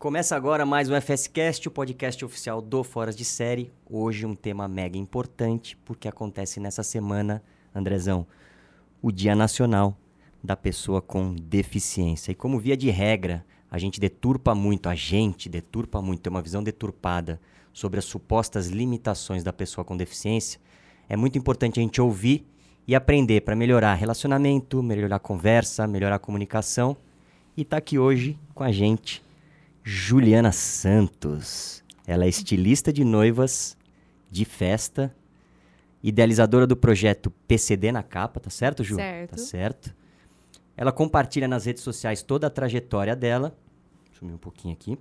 Começa agora mais um FSCast, o podcast oficial do Foras de Série. Hoje um tema mega importante, porque acontece nessa semana, Andrezão, o Dia Nacional da Pessoa com Deficiência. E como via de regra, a gente deturpa muito, a gente deturpa muito, tem uma visão deturpada sobre as supostas limitações da pessoa com deficiência, é muito importante a gente ouvir e aprender para melhorar relacionamento, melhorar conversa, melhorar comunicação. E está aqui hoje com a gente Juliana Santos. Ela é estilista de noivas de festa, idealizadora do projeto PCD na capa, tá certo, Ju? Certo. Tá certo. Ela compartilha nas redes sociais toda a trajetória dela. Sumir um pouquinho aqui.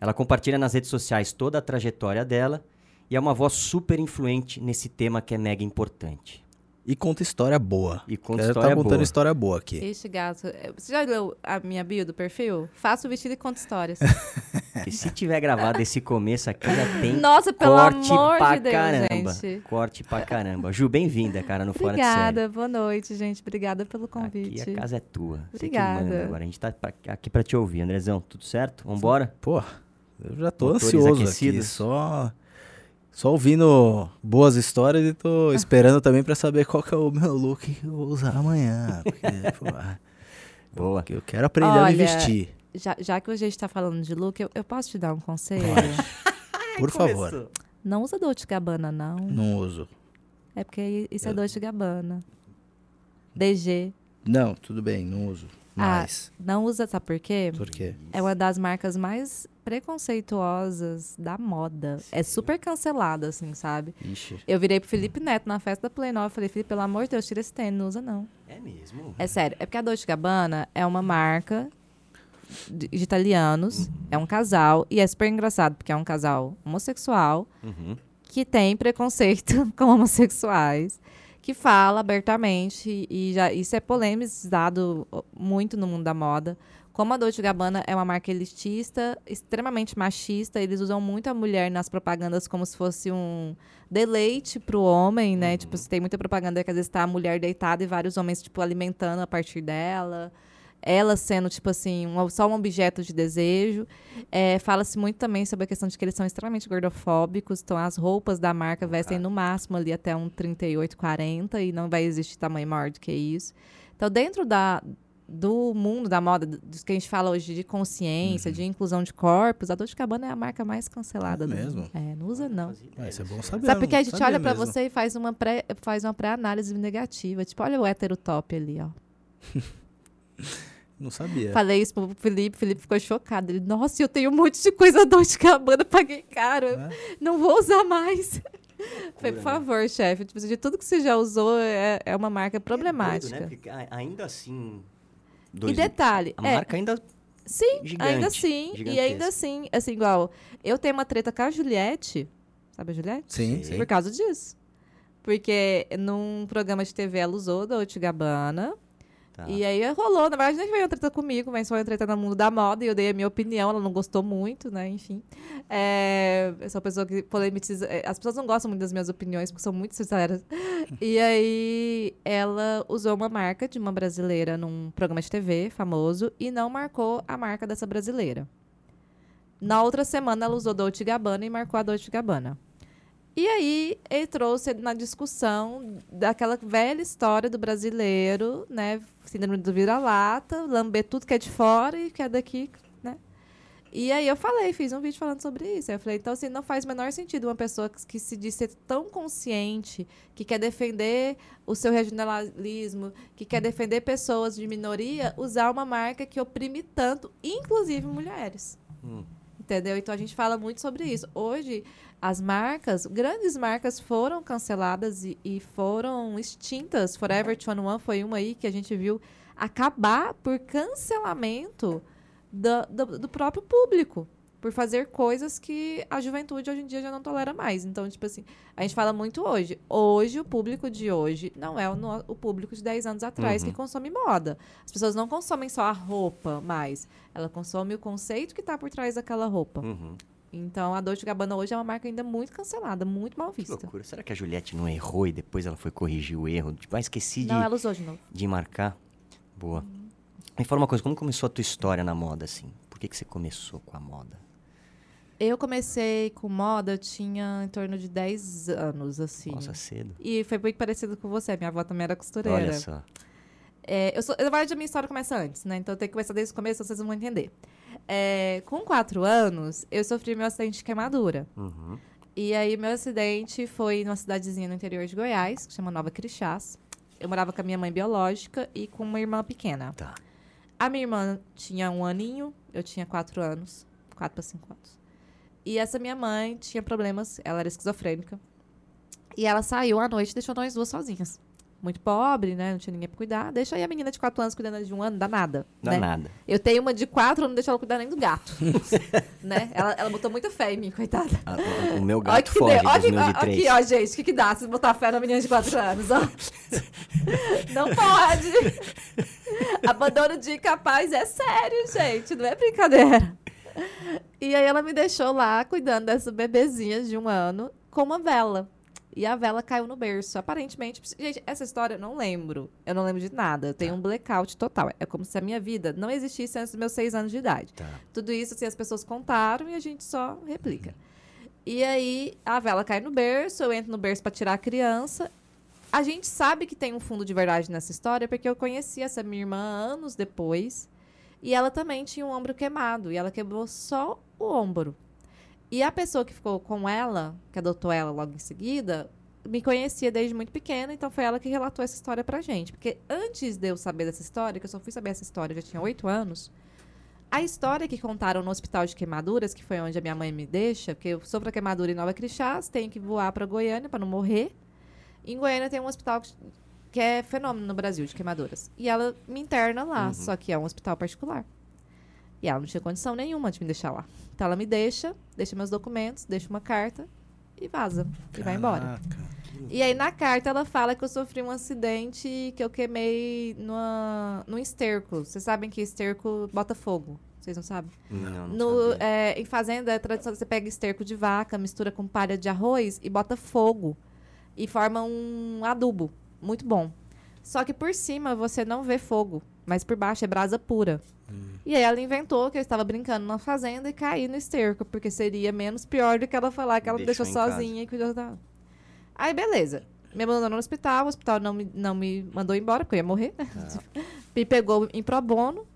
Ela compartilha nas redes sociais toda a trajetória dela e é uma voz super influente nesse tema que é mega importante. E conta história boa. E conta Ela história tá contando boa. história boa aqui. Este gato. é, Você já leu a minha bio do perfil? Faço o vestido e conto histórias. Porque se tiver gravado esse começo aqui, já tem Nossa, pelo corte amor pra de Deus, caramba. gente. Corte pra caramba. Ju, bem-vinda, cara, no Fora de Série. Obrigada, boa noite, gente. Obrigada pelo convite. Aqui a casa é tua. Você que Obrigada. manda agora. A gente tá pra- aqui pra te ouvir. Andrezão, tudo certo? Vambora? Pô, eu já tô Motores ansioso aqui. aquecidos. Só, só ouvindo boas histórias e tô esperando também pra saber qual que é o meu look que eu vou usar amanhã. Porque, pô, Boa. eu quero aprender a me Olha, vestir. Já, já que a gente tá falando de look, eu, eu posso te dar um conselho? Por favor. Não usa Dolce Gabbana, não. Não uso. É porque isso é Dolce Gabbana. DG. Não, tudo bem, não uso. Ah, Mas, Não usa, sabe por quê? por quê? É uma das marcas mais preconceituosas da moda. É super cancelada, assim, sabe? Ixi. Eu virei pro Felipe Neto na festa da Play 9 e falei, Felipe, pelo amor de Deus, tira esse tênis, não usa não. É mesmo? É sério, é porque a Dolce Gabbana é uma marca de, de italianos, é um casal, e é super engraçado, porque é um casal homossexual Uhum. que tem preconceito com homossexuais, que fala abertamente, e já isso é polemizado muito no mundo da moda. Como a Dolce Gabbana é uma marca elitista, extremamente machista, eles usam muito a mulher nas propagandas como se fosse um deleite pro homem, né? Tipo, se tem muita propaganda que às vezes tá a mulher deitada e vários homens, tipo, alimentando a partir dela. Ela sendo, tipo assim, um- só um objeto de desejo. É, Fala-se muito também sobre a questão de que eles são extremamente gordofóbicos. Então, as roupas da marca vestem no máximo ali até um 38, 40 e não vai existir tamanho maior do que isso. Então, dentro da, do mundo da moda, do do que a gente fala hoje de consciência, de inclusão de corpos, a Dolce Gabbana é a marca mais cancelada É do mesmo? mundo. É, não usa não. Isso é bom saber. Sabe porque a gente olha pra mesmo. você e faz uma pré, faz uma pré-análise negativa. Tipo, olha o hétero top ali, ó. Não sabia. Falei isso pro Felipe, o Felipe ficou chocado. Ele, nossa, eu tenho um monte de coisa Dolce Gabbana, paguei caro. É? Não vou usar mais. Falei, né? por favor, chefe, tipo, de tudo que você já usou, é, é uma marca problemática. É doido, né? Porque ainda assim... E dois- detalhe, A é, marca ainda... sim, gigante, ainda assim, e ainda assim, assim, igual, eu tenho uma treta com a Juliette, sabe a Juliette? Sim, Sim. sim. Por causa disso. Porque num programa de TV ela usou Dolce Gabbana, Tá. E aí rolou, na verdade nem foi uma treta comigo, mas foi uma treta no mundo da moda e eu dei a minha opinião, ela não gostou muito, né, enfim. É, eu sou uma pessoa que polematiza, é, as pessoas não gostam muito das minhas opiniões, porque são muito sinceras. E aí ela usou uma marca de uma brasileira num programa de TV famoso e não marcou a marca dessa brasileira. Na outra semana ela usou Dolce Gabbana e marcou a Dolce Gabbana. E aí ele trouxe na discussão daquela velha história do brasileiro, né? Síndrome do vira-lata, lamber tudo que é de fora e que é daqui, né? E aí eu falei, fiz um vídeo falando sobre isso. Eu falei, então assim, não faz o menor sentido uma pessoa que, que se diz ser tão consciente, que quer defender o seu regionalismo, que quer defender pessoas de minoria, usar uma marca que oprime tanto, inclusive mulheres. Hum. Entendeu? Então a gente fala muito sobre isso. Hoje, as marcas, grandes marcas foram canceladas e, e foram extintas. Forever 21 foi uma aí que a gente viu acabar por cancelamento da- do, do próprio público. Por fazer coisas que a juventude hoje em dia já não tolera mais. Então, tipo assim, a gente fala muito hoje. Hoje, o público de hoje não é o, no- o público de 10 anos atrás Uhum. que consome moda. As pessoas não consomem só a roupa mais. Ela consome o conceito que está por trás daquela roupa. Uhum. Então, a Dolce Gabbana hoje é uma marca ainda muito cancelada, muito mal Que vista. loucura. Será que a Juliette não errou e depois ela foi corrigir o erro? Tipo, ah, esqueci de, Não, ela usou de novo. de marcar. Boa. Me fala uma coisa, como começou a tua história na moda, assim? Por que, que você começou com a moda? Eu comecei com moda, eu tinha em torno de 10 anos, assim. Nossa, cedo. E foi muito parecido com você. Minha avó também era costureira. Olha só. É, eu sou, na verdade, a minha história começa antes, né? Então eu tenho que começar desde o começo, vocês vão entender. É, com quatro anos, eu sofri meu acidente de queimadura. Uhum. E aí, meu acidente foi numa cidadezinha no interior de Goiás, que chama Nova Crixás. Eu morava com a minha mãe biológica e com uma irmã pequena. Tá. A minha irmã tinha um aninho, eu tinha quatro anos. Quatro para cinco anos. E essa minha mãe tinha problemas, ela era esquizofrênica. E ela saiu à noite e deixou nós duas sozinhas. Muito pobre, né? Não tinha ninguém pra cuidar. Deixa aí a menina de quatro anos cuidando de um ano, dá nada. Dá né? nada. Eu tenho uma de quatro, eu não deixo ela cuidar nem do gato. né? Ela, ela botou muita fé em mim, coitada. Ah, o- meu Olha gato que foge. Olha que, meus de três. aqui, ó, gente, o que, que dá se botar fé na menina de quatro anos, ó? Não pode. Abandono de incapaz é sério, gente, não é brincadeira. E aí ela me deixou lá cuidando dessa bebezinha de um ano com uma vela. E a vela caiu no berço. Aparentemente, gente, essa história eu não lembro. Eu não lembro de nada. Eu tenho um blackout total. É como se a minha vida não existisse antes dos meus seis anos de idade. Tá. Tudo isso, assim, as pessoas contaram e a gente só replica. E aí, a vela cai no berço, eu entro no berço pra tirar a criança. A gente sabe que tem um fundo de verdade nessa história, porque eu conheci essa minha irmã anos depois. E ela também tinha um ombro queimado. E ela quebrou só o ombro. E a pessoa que ficou com ela, que adotou ela logo em seguida, me conhecia desde muito pequena, então foi ela que relatou essa história pra gente. Porque antes de eu saber dessa história, que eu só fui saber essa história, eu já tinha oito anos, a história que contaram no hospital de queimaduras, que foi onde a minha mãe me deixa, porque eu sofro a queimadura em Nova Crixás, tenho que voar pra Goiânia pra não morrer. Em Goiânia tem um hospital que, é fenômeno no Brasil de queimaduras. E ela me interna lá, Uhum. só que é um hospital particular. E ela não tinha condição nenhuma de me deixar lá. Então ela me deixa, deixa meus documentos, deixa uma carta e vaza. E vai embora. Caraca. E aí na carta ela fala que eu sofri um acidente que eu queimei numa, num esterco. Vocês sabem que esterco bota fogo. Vocês não sabem? Não, não No, é, em fazenda é tradição que você pega esterco de vaca, mistura com palha de arroz e bota fogo. E forma um adubo. Muito bom. Só que por cima você não vê fogo, mas por baixo é brasa pura. E aí ela inventou que eu estava brincando na fazenda e caí no esterco, porque seria menos pior do que ela falar que ela me Deixou deixou em casa. sozinha e cuidou da. Aí beleza. Me abandonou no hospital, o hospital não me, não me mandou embora, porque eu ia morrer. Tá. me pegou em pro bono.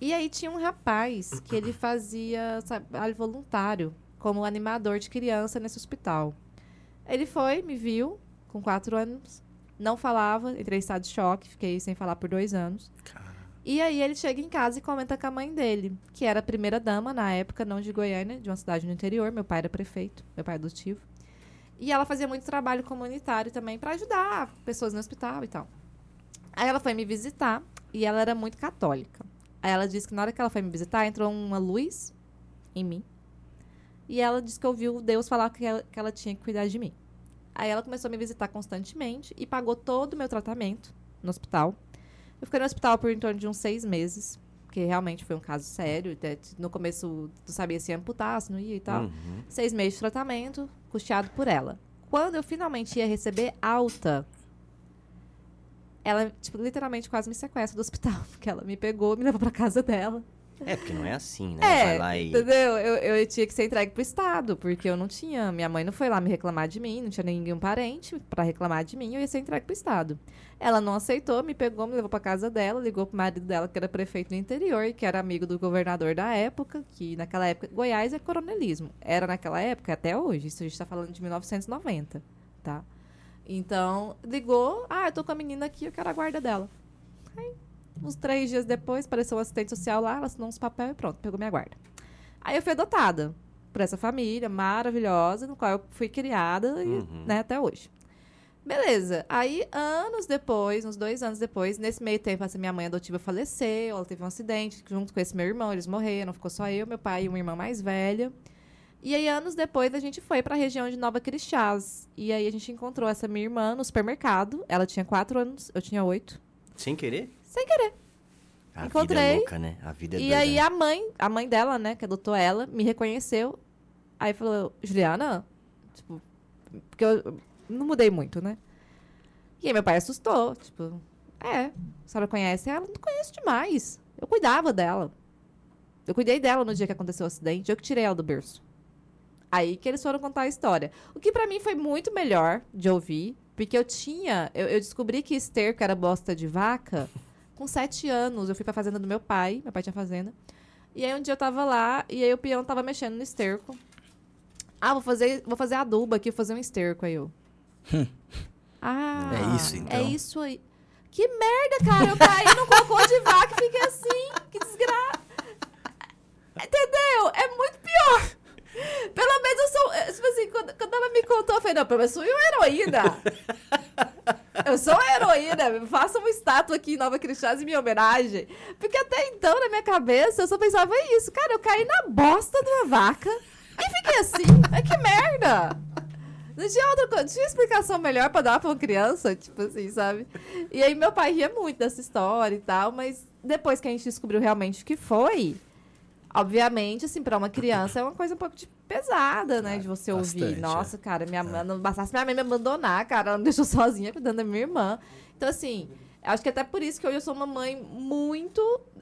E aí tinha um rapaz que ele fazia trabalho voluntário como animador de criança nesse hospital. Ele foi, me viu, com quatro anos, não falava, entrei em estado de choque, fiquei sem falar por dois anos. E aí ele chega em casa e comenta com a mãe dele, que era a primeira dama na época, não de Goiânia, de uma cidade no interior. Meu pai era prefeito, meu pai é adotivo. E ela fazia muito trabalho comunitário também para ajudar pessoas no hospital e tal. Aí ela foi me visitar e ela era muito católica. Aí ela disse que na hora que ela foi me visitar, entrou uma luz em mim. E ela disse que ouviu Deus falar que ela, que ela tinha que cuidar de mim. Aí ela começou a me visitar constantemente e pagou todo o meu tratamento no hospital. Eu fiquei no hospital por em torno de uns seis meses, porque realmente foi um caso sério. No começo, tu sabia se ia amputar, se não ia e tal. Uhum. Seis meses de tratamento, custeado por ela. Quando eu finalmente ia receber alta, ela, tipo, literalmente quase me sequestra do hospital. Porque ela me pegou, me levou pra casa dela. É, porque não é assim, né? É, Vai lá e. entendeu? Eu, eu tinha que ser entregue pro Estado, porque eu não tinha. Minha mãe não foi lá me reclamar de mim, não tinha ninguém parente pra reclamar de mim, eu ia ser entregue pro Estado. Ela não aceitou, me pegou, me levou pra casa dela, ligou pro marido dela, que era prefeito do interior, e que era amigo do governador da época, que naquela época. Goiás é coronelismo. Era naquela época, até hoje. Isso a gente tá falando de 1990, tá? Então, ligou, ah, eu tô com a menina aqui, eu quero a guarda dela. Aí, uns três dias depois, apareceu um assistente social lá, ela assinou uns papéis e pronto, pegou minha guarda. Aí eu fui adotada por essa família maravilhosa, no qual eu fui criada e, Uhum. né, até hoje. Beleza. Aí, anos depois, uns dois anos depois, nesse meio tempo, essa minha mãe adotiva faleceu, ela teve um acidente junto com esse meu irmão, eles morreram, ficou só eu, meu pai e uma irmã mais velha. E aí, anos depois, a gente foi pra região de Nova Crixás. E aí, a gente encontrou essa minha irmã no supermercado. Ela tinha quatro anos, eu tinha oito. Sem querer? Sem querer. A vida é Encontrei. louca, né? A vida é E doida. aí a mãe, a mãe dela, né, que adotou ela, me reconheceu. Aí falou, Juliana, tipo, porque eu não mudei muito, né? E aí meu pai assustou, tipo, é, a senhora conhece ela? Não conheço demais. Eu cuidava dela. Eu cuidei dela no dia que aconteceu o acidente, eu que tirei ela do berço. Aí que eles foram contar a história. O que pra mim foi muito melhor de ouvir, porque eu tinha. Eu, eu descobri que esterco era bosta de vaca com sete anos. Eu fui pra fazenda do meu pai, meu pai tinha fazenda. E aí um dia eu tava lá e aí o peão tava mexendo no esterco. Ah, vou fazer, vou fazer adubo aqui, vou fazer um esterco aí eu. ah, É isso, então. É isso aí. Que merda, cara. Eu caí no cocô de vaca e fiquei assim. Que desgraça. Entendeu? É muito pior. Pelo menos eu sou. eh, Tipo assim, quando, quando ela me contou, eu falei, não, pelo menos eu sou uma heroína. Sou uma heroína. Faça uma estátua aqui em Nova Cristãs em minha homenagem. Porque até então, na minha cabeça, eu só pensava isso. Cara, eu caí na bosta de uma vaca e fiquei assim. É que merda. Não tinha outra coisa, tinha explicação melhor pra dar pra uma criança, tipo assim, sabe? E aí meu pai ria muito dessa história e tal, mas depois que a gente descobriu realmente o que foi, obviamente, assim, pra uma criança é uma coisa um pouco de pesada, né? De você ouvir. bastante, Nossa, cara, minha mãe, não bastasse minha mãe me abandonar, cara, ela me deixou sozinha cuidando da minha irmã. Então, assim, acho que até por isso que hoje eu sou uma mãe muito.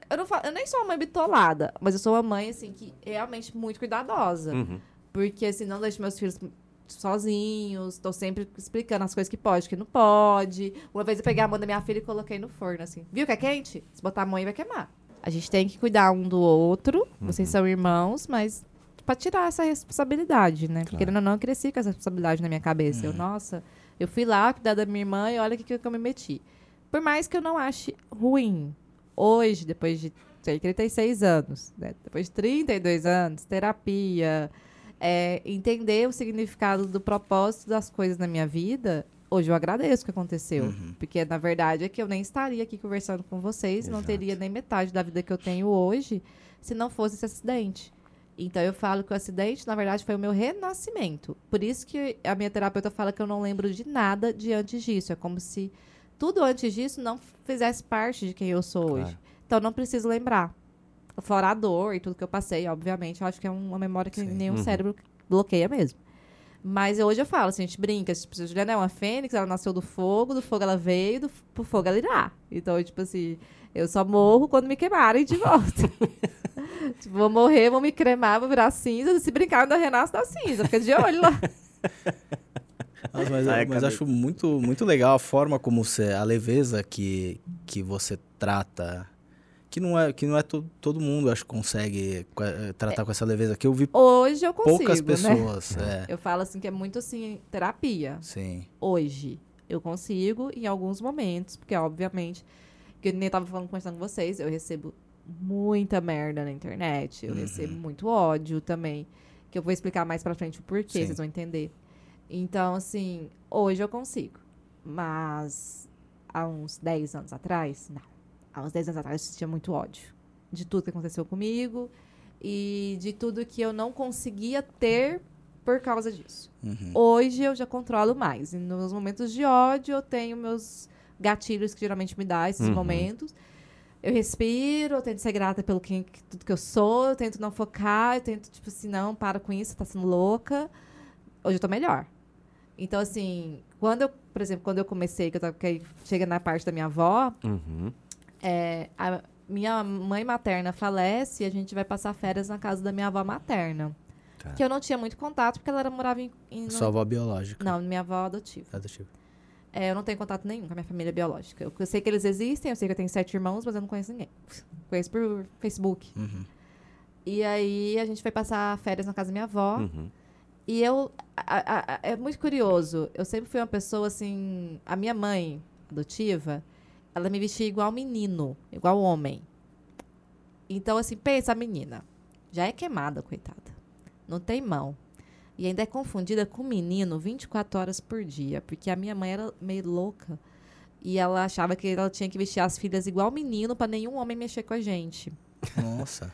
Eu, não falo, eu nem sou uma mãe bitolada, mas eu sou uma mãe, assim, que realmente muito cuidadosa. Uhum. Porque assim, não deixo meus filhos sozinhos, tô sempre explicando as coisas que pode, que não pode. Uma vez eu peguei a mão da minha filha e coloquei no forno, assim. Viu que é quente? Se botar a mão aí vai queimar. A gente tem que cuidar um do outro. Vocês são irmãos, mas pra tirar essa responsabilidade, né? Porque Claro. querendo ou não, eu cresci com essa responsabilidade na minha cabeça. Eu, nossa, eu fui lá cuidar da minha irmã e olha o que, que eu me meti. Por mais que eu não ache ruim, hoje, depois de sei, 36 anos, né? depois de 32 anos, terapia, é, entender o significado do propósito das coisas na minha vida, hoje eu agradeço o que aconteceu. Porque, na verdade, é que eu nem estaria aqui conversando com vocês, não Exato. teria nem metade da vida que eu tenho hoje se não fosse esse acidente. Então, eu falo que o acidente, na verdade, foi o meu renascimento. Por isso que a minha terapeuta fala que eu não lembro de nada de antes disso. É como se tudo antes disso não fizesse parte de quem eu sou Claro. hoje. Então, eu não preciso lembrar. Fora a dor e tudo que eu passei, obviamente, eu acho que é uma memória que Sim. nenhum Uhum. cérebro bloqueia mesmo. Mas hoje eu falo, assim, a gente brinca, tipo, a Juliana é uma fênix, ela nasceu do fogo, do fogo ela veio, do, pro fogo ela irá. Então, tipo assim, eu só morro quando me queimarem de volta. tipo, vou morrer, vou me cremar, vou virar cinza, se brincar, ainda renasço da cinza, fica de olho lá. Nossa, mas Ai, mas acho muito, muito legal a forma como você. A leveza que, que você trata. Que não é, que não é to- todo mundo, acho, que consegue tratar com essa leveza. Que eu vi Hoje eu consigo, poucas né? pessoas. É. Eu falo assim que é muito assim, terapia. Sim. hoje. Eu consigo em alguns momentos, porque obviamente, que eu nem tava falando conversando com vocês, eu recebo muita merda na internet, eu Uhum. recebo muito ódio também, que eu vou explicar mais pra frente o porquê, Sim. vocês vão entender. Então, assim, hoje eu consigo, mas há uns 10 anos atrás, não. Há uns 10 anos atrás eu tinha muito ódio de tudo que aconteceu comigo e de tudo que eu não conseguia ter por causa disso. Uhum. Hoje eu já controlo mais. E nos momentos de ódio, eu tenho meus gatilhos que geralmente me dá esses Uhum. momentos. Eu respiro, eu tento ser grata pelo que, tudo que eu sou, eu tento não focar, eu tento, tipo assim, não, para com isso, tá sendo louca. Hoje eu tô melhor. Então, assim, quando eu, por exemplo, quando eu comecei, que eu tava, que chega na parte da minha avó, Uhum. É, a minha mãe materna falece e a gente vai passar férias na casa da minha avó materna. Tá. Que eu não tinha muito contato, porque ela era, morava em... em Sua avó biológica. Não, minha avó adotiva. Adotiva. É, eu não tenho contato nenhum com a minha família biológica. Eu, eu sei que eles existem, eu sei que eu tenho sete irmãos, mas eu não conheço ninguém. Conheço por Facebook. Uhum. E aí a gente foi passar férias na casa da minha avó. Uhum. E eu. a- a- a- é muito curioso. Eu sempre fui uma pessoa assim. A minha mãe adotiva, ela me vestia igual menino, igual homem. Então, assim, pensa a menina. Já é queimada, coitada. Não tem mão. E ainda é confundida com menino 24 horas por dia. Porque a minha mãe era meio louca. E ela achava que ela tinha que vestir as filhas igual menino para nenhum homem mexer com a gente. Nossa.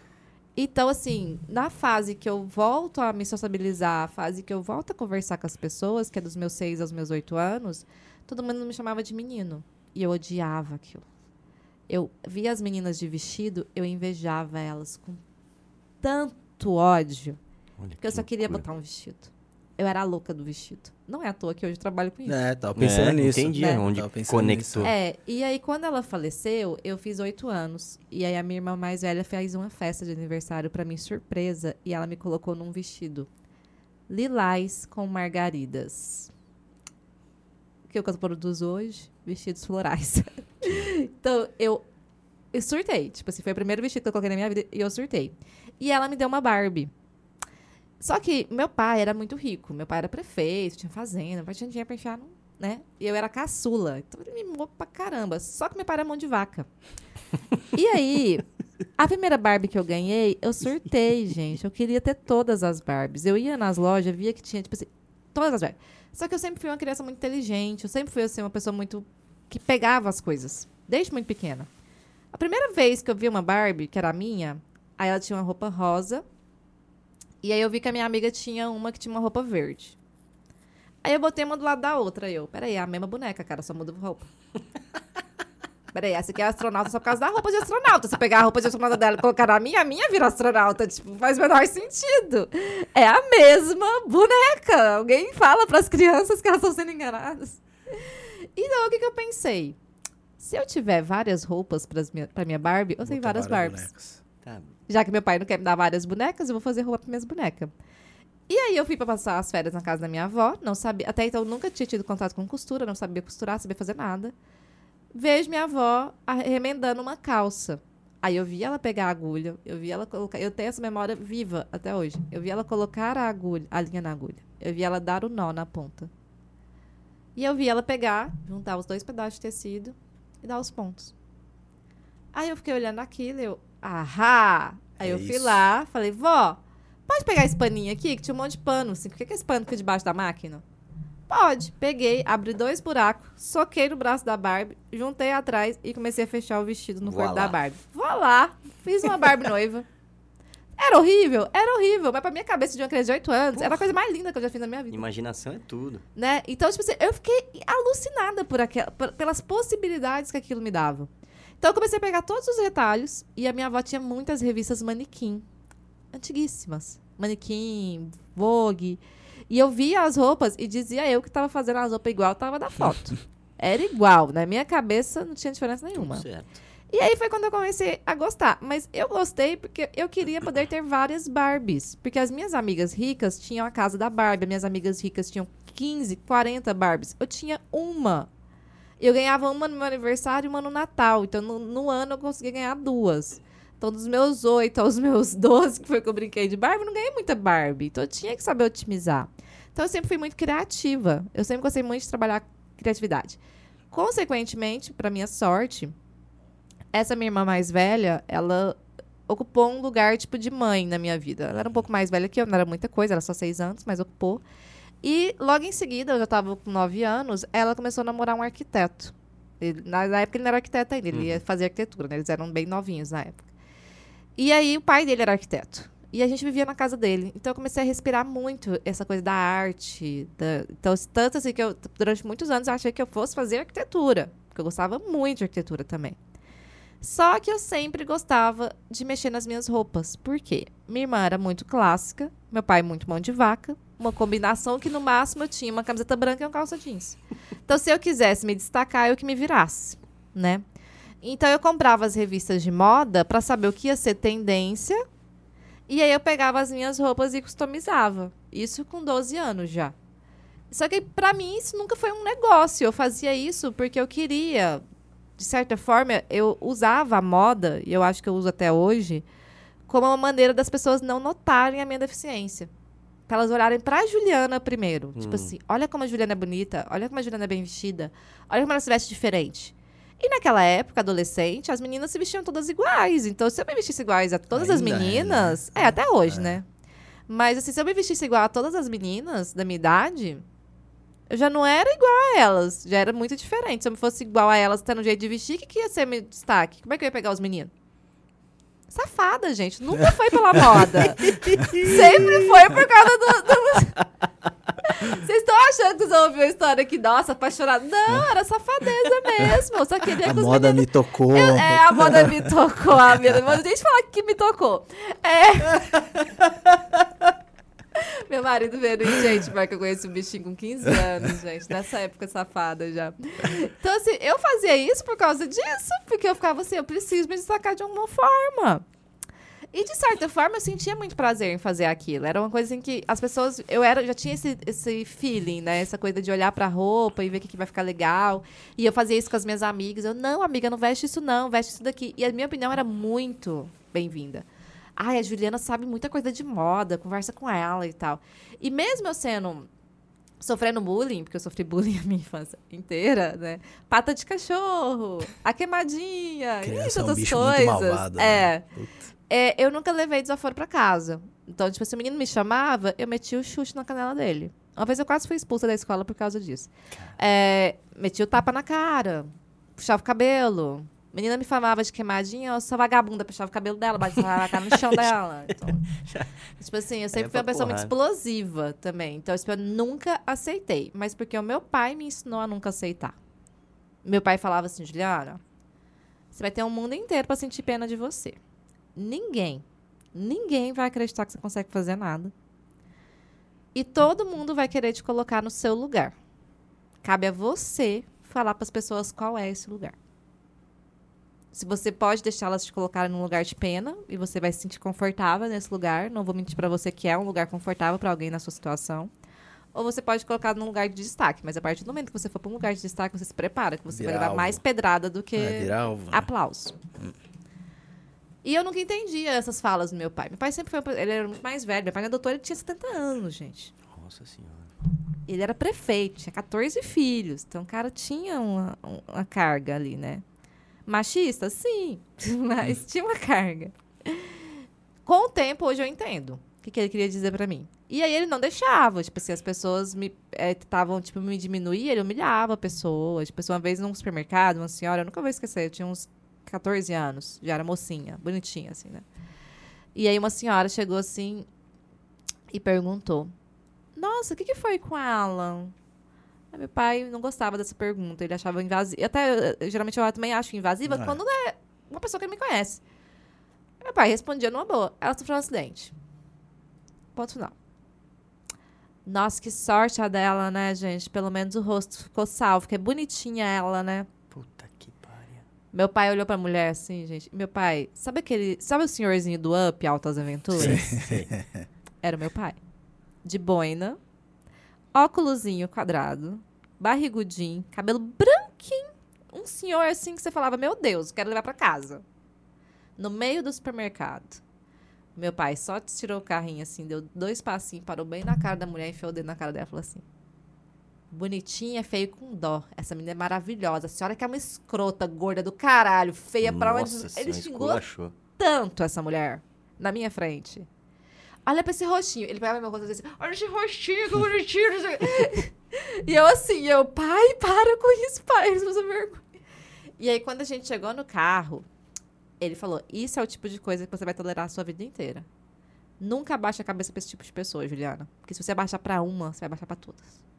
Então, assim, na fase que eu volto a me sociabilizar, a fase que eu volto a conversar com as pessoas, que é dos meus seis aos meus oito anos, todo mundo me chamava de menino. E eu odiava aquilo. Eu via as meninas de vestido, eu invejava elas com tanto ódio, Olha porque eu que só queria loucura. botar um vestido. Eu era a louca do vestido. Não é à toa que hoje eu trabalho com isso. É, tava pensando É, nisso. Entendi né? onde conectou. É, e aí quando ela faleceu, eu fiz oito anos. E aí a minha irmã mais velha fez uma festa de aniversário pra mim, surpresa. E ela me colocou num vestido lilás com margaridas. Que é o que eu produzo hoje, vestidos florais. então, eu, eu surtei. Tipo assim, foi o primeiro vestido que eu coloquei na minha vida e eu surtei. E ela me deu uma Barbie. Só que meu pai era muito rico. Meu pai era prefeito, tinha fazenda, meu pai tinha dinheiro pra enfiar, né? E eu era caçula. Então ele me mimou pra caramba. Só que meu pai era mão de vaca. e aí, a primeira Barbie que eu ganhei, eu surtei, gente. Eu queria ter todas as Barbies. Eu ia nas lojas, via que tinha, tipo assim, todas as Barbies. Só que eu sempre fui uma criança muito inteligente. Eu sempre fui, assim, uma pessoa muito... Que pegava as coisas. Desde muito pequena. A primeira vez que eu vi uma Barbie, que era minha, aí ela tinha uma roupa rosa. E aí eu vi que a minha amiga tinha uma que tinha uma roupa verde. Aí eu botei uma do lado da outra. Eu, peraí, é a mesma boneca, cara, só muda roupa. Peraí, essa aqui é astronauta só por causa da roupa de astronauta. Se eu pegar a roupa de astronauta dela e colocar na minha, a minha vira astronauta. Tipo, faz o menor sentido. É a mesma boneca. Alguém fala pras crianças que elas estão sendo enganadas. Então, o que, que eu pensei? Se eu tiver várias roupas pras minha, pra minha Barbie, eu tenho várias Barbies. Tá. Já que meu pai não quer me dar várias bonecas, eu vou fazer roupa para minhas bonecas. E aí eu fui pra passar as férias na casa da minha avó, não sabia, até então eu nunca tinha tido contato com costura, não sabia costurar, sabia fazer nada. Vejo minha avó remendando uma calça. Aí eu vi ela pegar a agulha, eu vi ela colocar, eu tenho essa memória viva até hoje. Eu vi ela colocar a agulha, a linha na agulha. Eu vi ela dar o nó na ponta. E eu vi ela pegar, juntar os dois pedaços de tecido e dar os pontos. Aí eu fiquei olhando aquilo e eu, ahá! Aí É eu fui isso. lá, falei, vó, pode pegar esse paninho aqui, que tinha um monte de pano, assim, por que, que esse pano fica debaixo da máquina? Pode. Peguei, abri dois buracos, soquei no braço da Barbie, juntei atrás e comecei a fechar o vestido no corpo da Barbie. Vou lá, fiz uma Barbie noiva. Era horrível, era horrível, mas pra minha cabeça de uma criança de 8 anos, era a coisa mais linda que eu já fiz na minha vida Imaginação é tudo. né? Então, tipo assim, eu fiquei alucinada por aquela, por- pelas possibilidades que aquilo me dava. Então, eu comecei a pegar todos os retalhos e a minha avó tinha muitas revistas manequim, antiguíssimas. Manequim, Vogue. E eu via as roupas e dizia eu que tava fazendo as roupas igual tava da foto. Era igual. Na minha cabeça não tinha diferença nenhuma. Certo. E aí foi quando eu comecei a gostar. Mas eu gostei porque eu queria poder ter várias Barbies. Porque as minhas amigas ricas tinham a casa da Barbie. As minhas amigas ricas tinham 15, 40 Barbies. Eu tinha uma. Eu ganhava uma no meu aniversário e uma no Natal. Então, no, no ano, eu conseguia ganhar duas. Então, dos meus 8 aos meus 12, que foi que eu brinquei de Barbie, eu não ganhei muita Barbie. Então, eu tinha que saber otimizar. Então, eu sempre fui muito criativa. Eu sempre gostei muito de trabalhar criatividade. Consequentemente, para minha sorte, essa minha irmã mais velha, ela ocupou um lugar tipo de mãe na minha vida. Ela era um pouco mais velha que eu, não era muita coisa, era só seis anos, mas ocupou. E logo em seguida, eu já estava com nove anos, ela começou a namorar um arquiteto. Ele- na, na época ele não era arquiteto ainda, ele ia fazer arquitetura, né? Eles eram bem novinhos na época. E aí o pai dele era arquiteto. E a gente vivia na casa dele. Então eu comecei a respirar muito essa coisa da arte. da- Então, tanto assim que eu, durante muitos anos, eu achei que eu fosse fazer arquitetura. Porque eu gostava muito de arquitetura também. Só que eu sempre gostava de mexer nas minhas roupas. Por quê? Minha irmã era muito clássica, meu pai muito mão de vaca. Uma combinação que no máximo eu tinha uma camiseta branca e uma calça jeans. Então, se eu quisesse me destacar, eu que me virasse, né? Então, eu comprava as revistas de moda para saber o que ia ser tendência. E aí, eu pegava as minhas roupas e customizava. Isso com 12 anos já. Só que, para mim, isso nunca foi um negócio. Eu fazia isso porque eu queria de certa forma, eu usava a moda, e eu acho que eu uso até hoje, como uma maneira das pessoas não notarem a minha deficiência. Pra elas olharem pra Juliana primeiro. Tipo assim, olha como a Juliana é bonita, olha como a Juliana é bem vestida, olha como ela se veste diferente. E naquela época, adolescente, as meninas se vestiam todas iguais. Então, se eu me vestisse iguais a todas as Ainda é, né? meninas. É, até hoje, né? Mas, assim, se eu me vestisse igual a todas as meninas da minha idade, eu já não era igual a elas. Já era muito diferente. Se eu fosse igual a elas, tendo um jeito de vestir, o que, que ia ser meu destaque? Como é que eu ia pegar os meninos? Safada, gente. Nunca foi pela moda. Sempre foi por causa do. do- Vocês estão achando que vocês vão ouvir uma história que, nossa, apaixonada? Não, era safadeza mesmo. Eu só queria A que os moda me tocou. é, a moda me tocou, amiga. Mas deixa eu falar que me tocou. É. Meu marido vendo, gente, mas que eu conheço o bichinho com 15 anos, gente, nessa época safada já. Então, assim, eu fazia isso por causa disso, porque eu ficava assim, eu preciso me destacar de alguma forma. E de certa forma eu sentia muito prazer em fazer aquilo. Era uma coisa em que as pessoas. Eu era, já tinha esse, esse feeling, né? Essa coisa de olhar pra roupa e ver o que, que vai ficar legal. E eu fazia isso com as minhas amigas. Eu, não, amiga, não veste isso, não, veste isso daqui. E a minha opinião era muito bem-vinda. Ai, a Juliana sabe muita coisa de moda, conversa com ela e tal. E mesmo eu sendo sofrendo bullying, porque eu sofri bullying a minha infância inteira, né? Pata de cachorro, a queimadinha, Criança e é um bicho coisas. malvado. é. Né? É, eu nunca levei desaforo pra casa. Então, tipo, se o menino me chamava, eu metia o chute na canela dele. Uma vez eu quase fui expulsa da escola por causa disso. É, metia o tapa na cara, puxava o cabelo. Menina me falava de queimadinha, eu sou vagabunda, puxava o cabelo dela, batia a cara no chão dela. Então, tipo assim, eu sempre é fui uma pessoa muito porrada. explosiva também. Então, tipo, eu nunca aceitei. Mas porque o meu pai me ensinou a nunca aceitar. Meu pai falava assim, Juliana, você vai ter um mundo inteiro pra sentir pena de você. Ninguém, ninguém vai acreditar que você consegue fazer nada. E todo mundo vai querer te colocar no seu lugar. Cabe a você falar para as pessoas qual é esse lugar. Se você pode deixá-las te colocarem num lugar de pena e você vai se sentir confortável nesse lugar, não vou mentir para você que é um lugar confortável para alguém na sua situação. Ou você pode colocar num lugar de destaque, mas a partir do momento que você for para um lugar de destaque, você se prepara, que você vai levar mais pedrada do que né? aplauso. E eu nunca entendia essas falas do meu pai. Meu pai sempre foi. Ele era muito mais velho. Meu pai é doutor, ele tinha 70 anos, gente. Nossa senhora. Ele era prefeito, tinha 14 filhos. Então o cara tinha uma, um- uma carga ali, né? Machista? Sim. Mas tinha uma carga. Com o tempo, hoje eu entendo o que, que ele queria dizer pra mim. E aí ele não deixava. Tipo assim, as pessoas me estavam, tipo, me diminuir, ele humilhava a pessoa. Tipo assim, uma vez num supermercado, uma senhora, eu nunca vou esquecer, eu tinha uns 14 anos, já era mocinha, bonitinha, assim, né? E aí uma senhora chegou assim e perguntou: Nossa, o que, que foi com ela? Aí meu pai não gostava dessa pergunta, ele achava invasiva. Até, eh, geralmente eu também acho invasiva É. quando é uma pessoa que não me conhece. Meu pai respondia numa boa: Ela sofreu um acidente. Ponto final. Nossa, que sorte a dela, né, gente? Pelo menos o rosto ficou salvo, que é bonitinha ela, né? Meu pai olhou pra mulher assim, gente. Meu pai, sabe aquele. Sabe o senhorzinho do Up, Altas Aventuras? Sei. Era o meu pai. De boina, óculosinho quadrado, barrigudinho, cabelo branquinho. Um senhor assim que você falava, meu Deus, quero levar pra casa. No meio do supermercado. Meu pai só tirou o carrinho assim, deu dois passinhos, parou bem na cara da mulher, enfiou o dedo na cara dela e falou assim: Bonitinha, feio com dó. Essa menina é maravilhosa. A senhora que é uma escrota, gorda do caralho, feia pra onde. Ele xingou esculachou. tanto essa mulher na minha frente. Olha pra esse rostinho. Ele pegava meu rosto e dizia assim, olha esse rostinho, que bonitinho. não sei o quê." e eu assim, eu, pai, para com isso, pai. Isso é vergonha. E aí, quando a gente chegou no carro, ele falou, isso é o tipo de coisa que você vai tolerar a sua vida inteira. Nunca abaixa a cabeça pra esse tipo de pessoa, Juliana. Porque se você abaixar pra uma, você vai abaixar pra todas.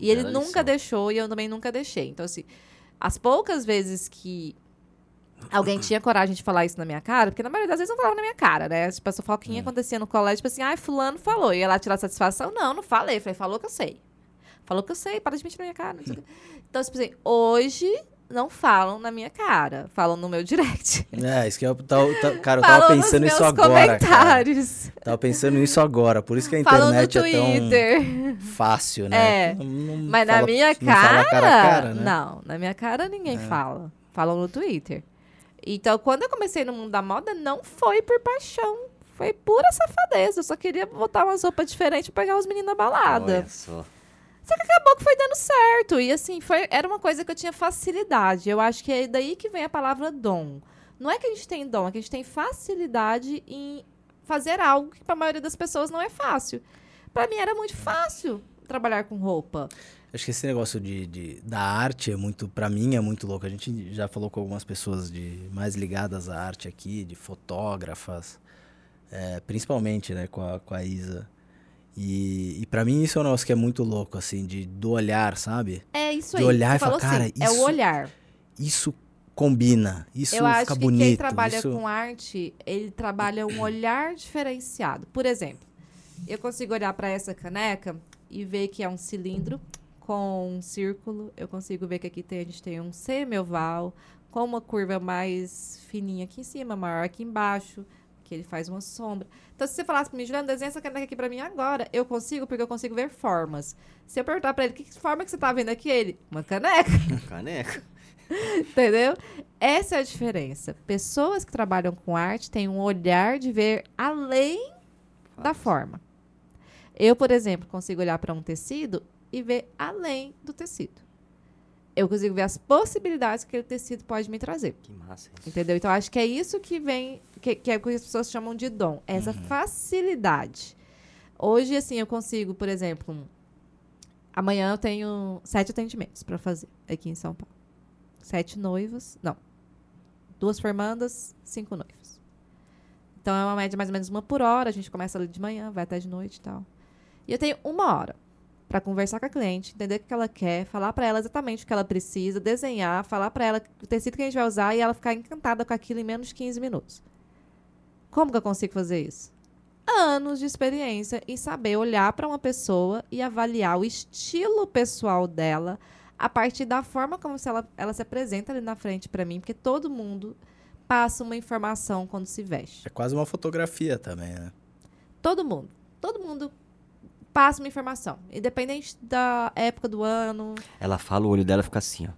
E ele nunca lição. deixou e eu também nunca deixei. Então, assim, as poucas vezes que alguém tinha coragem de falar isso na minha cara, porque na maioria das vezes não falava na minha cara, né? Tipo, essa fofoquinha acontecia no colégio, tipo assim, ai, fulano falou. E ela tirar satisfação? Não, não falei. Falei, falou que eu sei. Falou que eu sei, para de mentir na minha cara. Então, tipo assim, hoje não falam na minha cara, falam no meu direct. É, isso que eu tava, tá- cara, eu tava falam pensando meus agora, cara. comentários. Tava pensando nisso agora, por isso que a Falam no internet é Twitter. tão fácil, né? É. Não- não Mas na fala- minha não cara, fala cara a cara, né? É. não, na minha cara ninguém fala. Falam no Twitter. Então, quando eu comecei no mundo da moda, não foi por paixão. Foi pura safadeza. Eu só queria botar umas roupas diferentes pra pegar os meninos na balada. Olha só. Só que acabou que foi dando certo. E assim, foi, era uma coisa que eu tinha facilidade. Eu acho que é daí que vem a palavra dom. Não é que a gente tem dom, é que a gente tem facilidade em fazer algo que pra maioria das pessoas não é fácil. Pra mim era muito fácil trabalhar com roupa. Acho que esse negócio de, de- da arte é muito, pra mim, é muito louco. A gente já falou com algumas pessoas de mais ligadas à arte aqui, de fotógrafas, é, principalmente, né, com a, com a Isa. E, e para mim isso é um negócio que é muito louco, assim, de, do olhar, sabe? É isso De aí. olhar Você e falar, assim, "Cara, É o isso- olhar. Isso combina, isso Eu acho fica que bonito. quem trabalha isso... com arte, ele trabalha um olhar diferenciado. Por exemplo, Eu consigo olhar para essa caneca e ver que é um cilindro com um círculo. Eu consigo ver que aqui tem, a gente tem um semi-oval com uma curva mais fininha aqui em cima, maior aqui embaixo, que ele faz uma sombra. Então, se você falasse para mim, Juliana, desenha essa caneca aqui para mim agora, eu consigo, porque eu consigo ver formas. Se eu perguntar para ele, que forma que você tá vendo aqui? Ele, uma caneca. Caneca. Entendeu? Essa é a diferença. Pessoas que trabalham com arte têm um olhar de ver além da forma. Eu, por exemplo, consigo olhar para um tecido e ver além do tecido. Eu consigo ver as possibilidades que aquele tecido pode me trazer. Que massa. isso. Entendeu? Então, acho que é isso que vem, que, que é o que as pessoas chamam de dom. é Essa facilidade. Hoje, assim, eu consigo, por exemplo, um- amanhã eu tenho sete atendimentos para fazer aqui em São Paulo. Sete noivas, não. Duas formandas, cinco noivas. Então, é uma média mais ou menos uma por hora. A gente começa ali de manhã, vai até de noite e tal. E eu tenho uma hora para conversar com a cliente, entender o que ela quer, falar para ela exatamente o que ela precisa, desenhar, falar para ela o tecido que a gente vai usar e ela ficar encantada com aquilo em menos de 15 minutos. Como que eu consigo fazer isso? Anos de experiência em saber olhar para uma pessoa e avaliar o estilo pessoal dela a partir da forma como ela, ela se apresenta ali na frente para mim, porque todo mundo passa uma informação quando se veste. É quase uma fotografia também, né? Todo mundo. Todo mundo passa uma informação. Independente da época do ano. Ela fala, o olho dela fica assim, ó.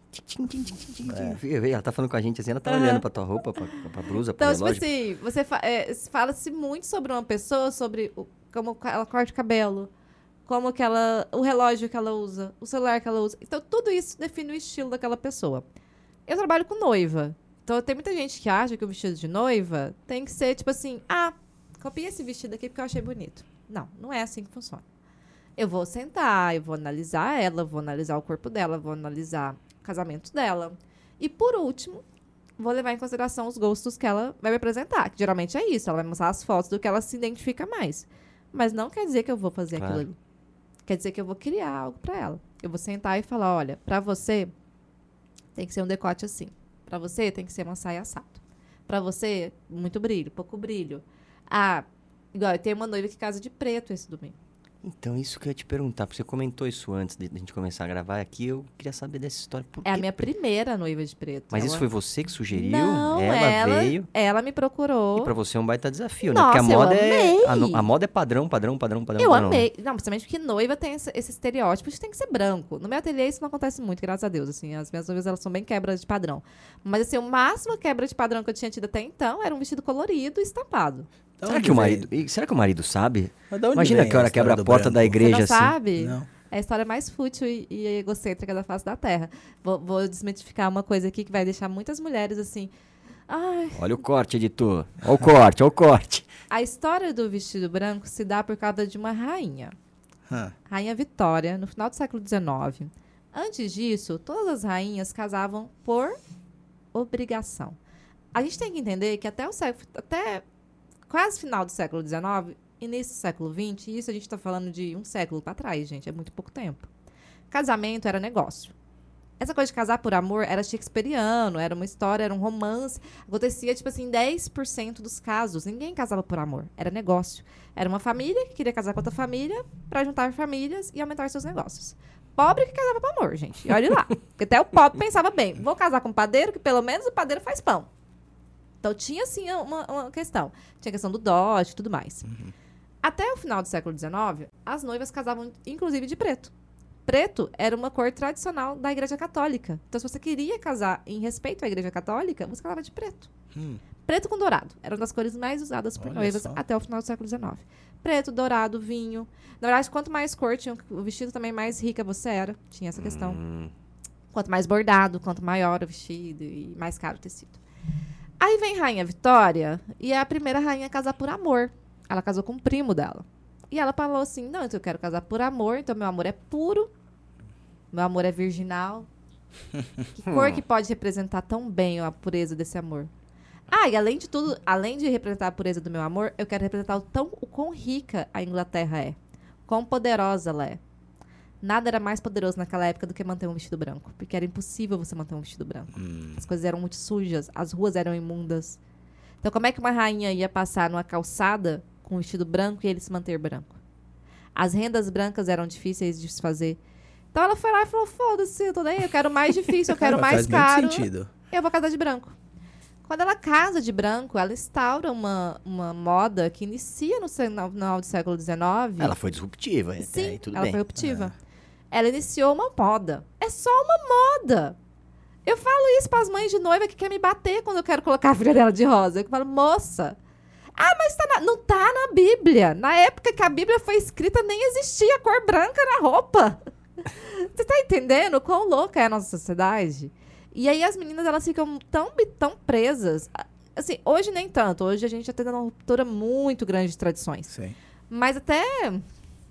É. Ela tá falando com a gente assim, ela tá Aham. olhando pra tua roupa, pra, pra blusa, pro Então, tipo relógio. assim, você fa- é, fala-se muito sobre uma pessoa, sobre o- como ela corta o cabelo, como que ela. o relógio que ela usa, o celular que ela usa. Então, tudo isso define o estilo daquela pessoa. Eu trabalho com noiva. Então, tem muita gente que acha que o vestido de noiva tem que ser tipo assim: ah, copia esse vestido aqui porque eu achei bonito. Não, não é assim que funciona. Eu vou sentar, eu vou analisar ela, vou analisar o corpo dela, vou analisar o casamento dela. E por último, vou levar em consideração os gostos que ela vai me apresentar. Que geralmente é isso, ela vai mostrar as fotos do que ela se identifica mais. Mas não quer dizer que eu vou fazer Claro. aquilo ali. Quer dizer que eu vou criar algo pra ela. Eu vou sentar e falar, olha, pra você tem que ser um decote assim. Pra você tem que ser uma saia assado. Pra você, muito brilho, pouco brilho. Ah, igual, eu tenho uma noiva que casa de preto esse domingo. Então, isso que eu ia te perguntar, porque você comentou isso antes de, de a gente começar a gravar aqui, eu queria saber dessa história. Por É a minha primeira noiva de preto. Mas isso Ela- foi você que sugeriu? Não, ela, ela, veio. ela me procurou. E pra você é um baita desafio, né? Nossa, Porque a moda é. A, a moda é padrão, padrão, padrão, padrão. Eu padrão. amei. Não, principalmente porque noiva tem esse, esse estereótipo de tem que ser branco. No meu ateliê isso não acontece muito, graças a Deus. Assim, as minhas noivas elas são bem quebras de padrão. Mas assim, o máximo quebra de padrão que eu tinha tido até então era um vestido colorido e estampado. Da Será que, o marido, e será que o marido sabe? Imagina que hora história quebra a porta branco? da Você igreja não assim. sabe? Não. É a história mais fútil e, e egocêntrica da face da Terra. Vou, vou desmitificar uma coisa aqui que vai deixar muitas mulheres assim. Ai, Olha o corte, editor. Olha o corte, olha o corte. a história do vestido branco se dá por causa de uma rainha. Hã. Rainha Vitória, no final do século XIX. Antes disso, todas as rainhas casavam por obrigação. A gente tem que entender que até o século, até quase final do século XIX, início do século XX, e isso a gente está falando de um século para trás, gente, é muito pouco tempo. Casamento era negócio. Essa coisa de casar por amor era shakespeariano, era uma história, era um romance. Acontecia, tipo assim, 10% dos casos. Ninguém casava por amor. Era negócio. Era uma família que queria casar com outra família para juntar famílias e aumentar seus negócios. Pobre que casava por amor, gente. E olha lá. Até o pobre pensava bem, vou casar com um padeiro, que pelo menos o padeiro faz pão. Então tinha, assim, uma, uma questão. Tinha a questão do dote e tudo mais. Até o final do século XIX, as noivas casavam, inclusive, de preto. Preto era uma cor tradicional da Igreja Católica. Então, se você queria casar em respeito à Igreja Católica, você casava de preto. Hum. Preto com dourado. Era uma das cores mais usadas por Olha noivas só. até o final do século XIX. Preto, dourado, vinho. Na verdade, quanto mais cor tinha o vestido, também mais rica você era. Tinha essa questão. Hum, Quanto mais bordado, quanto maior o vestido e mais caro o tecido. Aí vem Rainha Vitória e é a primeira rainha a casar por amor. Ela casou com o primo dela. E ela falou assim: não, então eu quero casar por amor, então meu amor é puro, meu amor é virginal. Que cor que pode representar tão bem a pureza desse amor? Ah, e além de tudo, além de representar a pureza do meu amor, eu quero representar o, tão, o quão rica a Inglaterra é. Quão poderosa ela é. Nada era mais poderoso naquela época do que manter um vestido branco. Porque era impossível você manter um vestido branco. Hum. As coisas eram muito sujas, as ruas eram imundas. Então, como é que uma rainha ia passar numa calçada com um vestido branco e ele se manter branco? As rendas brancas eram difíceis de se fazer. Então ela foi lá e falou: foda-se, eu tô nem, eu quero mais difícil, eu quero Cara, mais faz caro. muito sentido. Eu vou casar de branco. Quando ela casa de branco, ela instaura uma, uma moda que inicia no final do século XIX. Ela foi disruptiva, até Sim, aí tudo ela bem. foi ruptiva. Ela iniciou uma moda. É só uma moda. Eu falo isso para as mães de noiva que quer me bater quando eu quero colocar a filha dela de rosa. Eu falo, moça. Ah, mas tá na- não tá na Bíblia. Na época que a Bíblia foi escrita, nem existia cor branca na roupa. Você tá entendendo quão louca é a nossa sociedade? E aí as meninas, elas ficam tão, tão presas. Assim, hoje nem tanto. Hoje a gente já tem uma ruptura muito grande de tradições. Sim. Mas até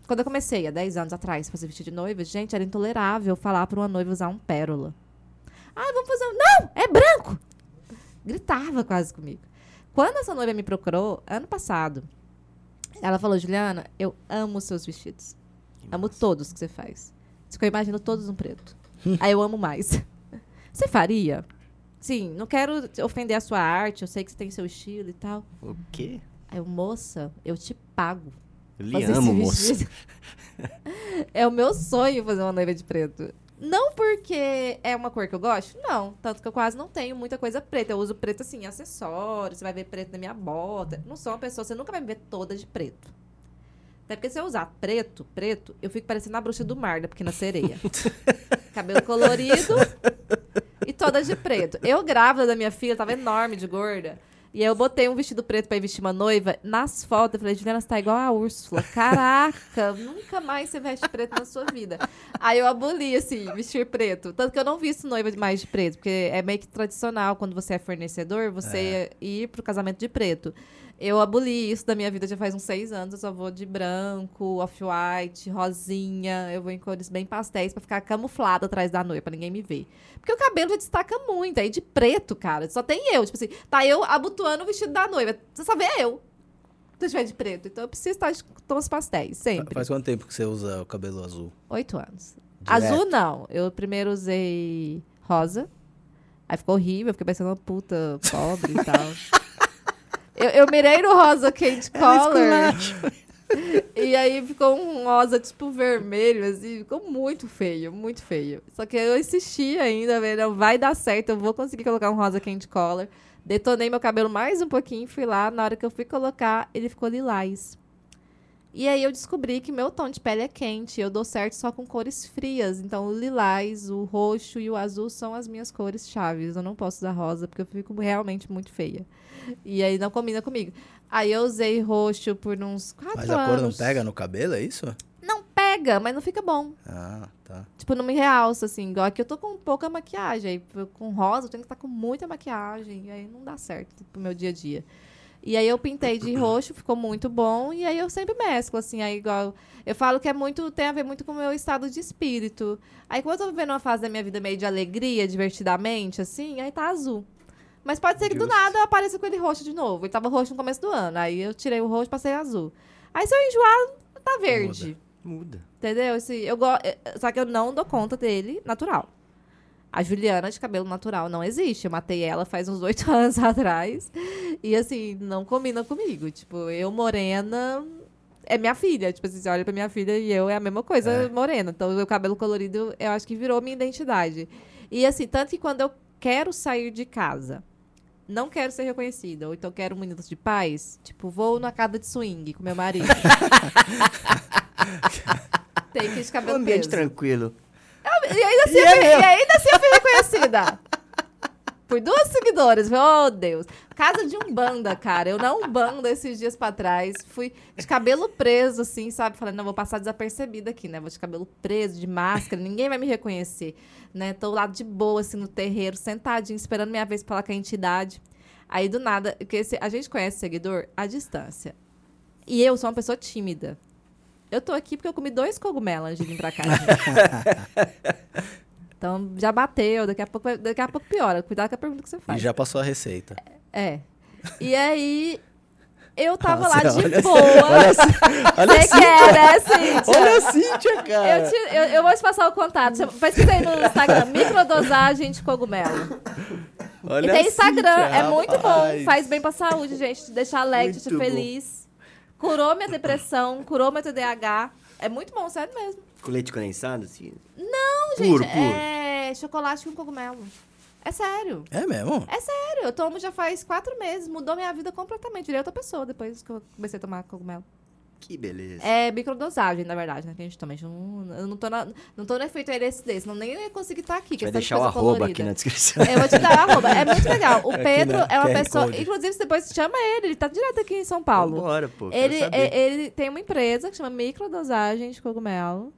quando eu comecei, há 10 anos atrás, fazer vestido de noiva, gente, era intolerável falar para uma noiva usar um pérola. Ah, vamos fazer um. Não! É branco! Gritava quase comigo. Quando essa noiva me procurou, ano passado, ela falou: Juliana, eu amo seus vestidos. Amo todos que você faz. Eu imagino todos um preto. Aí eu amo mais. Você faria? Sim, não quero ofender a sua arte, eu sei que você tem seu estilo e tal. O quê? Aí eu, moça, eu te pago. Lhe amo, moço. é o meu sonho fazer uma noiva de preto. Não porque é uma cor que eu gosto, não. Tanto que eu quase não tenho muita coisa preta. Eu uso preto assim, acessórios. Você vai ver preto na minha bota. Não sou uma pessoa, você nunca vai me ver toda de preto. Até porque se eu usar preto, preto, eu fico parecendo a bruxa do mar da pequena sereia. Cabelo colorido e toda de preto. Eu, grávida da minha filha, tava enorme de gorda. E aí eu botei um vestido preto pra ir vestir uma noiva. Nas fotos, eu falei, Juliana, você tá igual a Úrsula. Caraca, nunca mais você veste preto na sua vida. Aí eu aboli, assim, vestir preto. Tanto que eu não visto noiva mais de preto, porque é meio que tradicional quando você é fornecedor, você ir pro casamento de preto. Eu aboli isso da minha vida já faz uns seis anos. Eu só vou de branco, off-white, rosinha. Eu vou em cores bem pastéis pra ficar camuflada atrás da noiva, pra ninguém me ver. Porque o cabelo já destaca muito. Aí de preto, cara, só tem eu. Tipo assim, tá eu abotoando o vestido da noiva. Você só vê eu. Se eu estiver de preto. Então eu preciso estar de tons pastéis, sempre. Faz quanto tempo que você usa o cabelo azul? Oito anos. Direto? Azul, não. Eu primeiro usei rosa. Aí ficou horrível, fiquei parecendo uma puta pobre e tal. Eu, eu mirei no rosa candy color. E aí ficou um rosa, tipo, vermelho, assim. Ficou muito feio, muito feio. Só que eu insisti ainda, velho. Vai dar certo, eu vou conseguir colocar um rosa candy color. Detonei meu cabelo mais um pouquinho, fui lá. Na hora que eu fui colocar, ele ficou lilás. E aí eu descobri que meu tom de pele é quente. Eu dou certo só com cores frias. Então o lilás, o roxo e o azul são as minhas cores chaves. Eu não posso usar rosa porque eu fico realmente muito feia. E aí não combina comigo. Aí eu usei roxo por uns quatro Mas anos. a cor não pega no cabelo, é isso? Não pega, mas não fica bom. Ah, tá. Tipo, não me realça, assim. Igual aqui eu tô com pouca maquiagem. Aí, com rosa eu tenho que estar com muita maquiagem. E aí não dá certo pro meu dia a dia. E aí eu pintei de roxo, ficou muito bom. E aí eu sempre mesclo, assim. Aí igual... Eu falo que é muito... Tem a ver muito com o meu estado de espírito. Aí quando eu tô vivendo uma fase da minha vida meio de alegria, divertidamente, assim, aí tá azul. Mas pode ser que do Justo. nada eu apareça com ele roxo de novo. Ele tava roxo no começo do ano. Aí eu tirei o roxo e passei azul. Aí se eu enjoar, tá verde. Muda. Entendeu? Esse, eu go... eh, Só que eu não dou conta dele natural. A Juliana de cabelo natural não existe. Eu matei ela faz uns oito anos atrás. E assim, não combina comigo. Tipo, eu morena é minha filha. Tipo assim, você olha pra minha filha e eu é a mesma coisa É. morena. Então, o meu cabelo colorido, eu acho que virou minha identidade. E assim, tanto que quando eu quero sair de casa, não quero ser reconhecida, ou então quero minutos de paz, tipo, vou na casa de swing com meu marido. Tem que de Um cabelo ambiente preso. tranquilo. E ainda assim, E eu e ainda assim eu fui reconhecida. Por duas seguidoras. Oh, Deus. Casa de Umbanda, cara. Eu na Umbanda esses dias pra trás. Fui de cabelo preso, assim, sabe? Falei, não, vou passar desapercebida aqui, né? Vou de cabelo preso, de máscara. Ninguém vai me reconhecer, né? Tô lá de boa, assim, no terreiro, sentadinho, esperando minha vez pra falar com a entidade. Aí, do nada, porque esse- a gente conhece seguidor à distância. E eu sou uma pessoa tímida. Eu tô aqui porque eu comi dois cogumelos antes de vir pra cá. Então já bateu, daqui a pouco, daqui a pouco piora. Cuidado com a pergunta que você E faz. já passou a receita. É. E aí, eu tava lá de olha- boa. Olha, olha Você assim, quer, né, Cíntia? olha a Cíntia, cara. Eu, te- eu, eu vou te passar o contato. Você- Pesquisa aí no Instagram, microdosagem de cogumelo. Olha e tem Instagram, Cíntia, é muito bom. rapaz. Faz bem pra saúde, gente. Te deixa alegre, te Muito bom. feliz. Curou minha depressão, curou meu TDAH. É muito bom, sério mesmo. Com leite condensado, assim? Não, Puro, gente, puro. é chocolate com cogumelo. É sério. É mesmo? É sério, eu tomo já faz quatro meses, mudou minha vida completamente. Virei outra pessoa depois que eu comecei a tomar cogumelo. Que beleza. É microdosagem, na verdade, né? Que a gente gente não, eu não tô, na, não tô no efeito LSD, senão nem ia conseguir estar aqui. A gente vai deixar o arroba colorida. aqui na descrição. Eu vou te dar o arroba. É muito legal. O Pedro na é uma pessoa. Code. Inclusive, você depois chama ele, ele tá direto aqui em São Paulo. Bora, pô. Ele, é- ele tem uma empresa que chama Microdosagem de Cogumelo.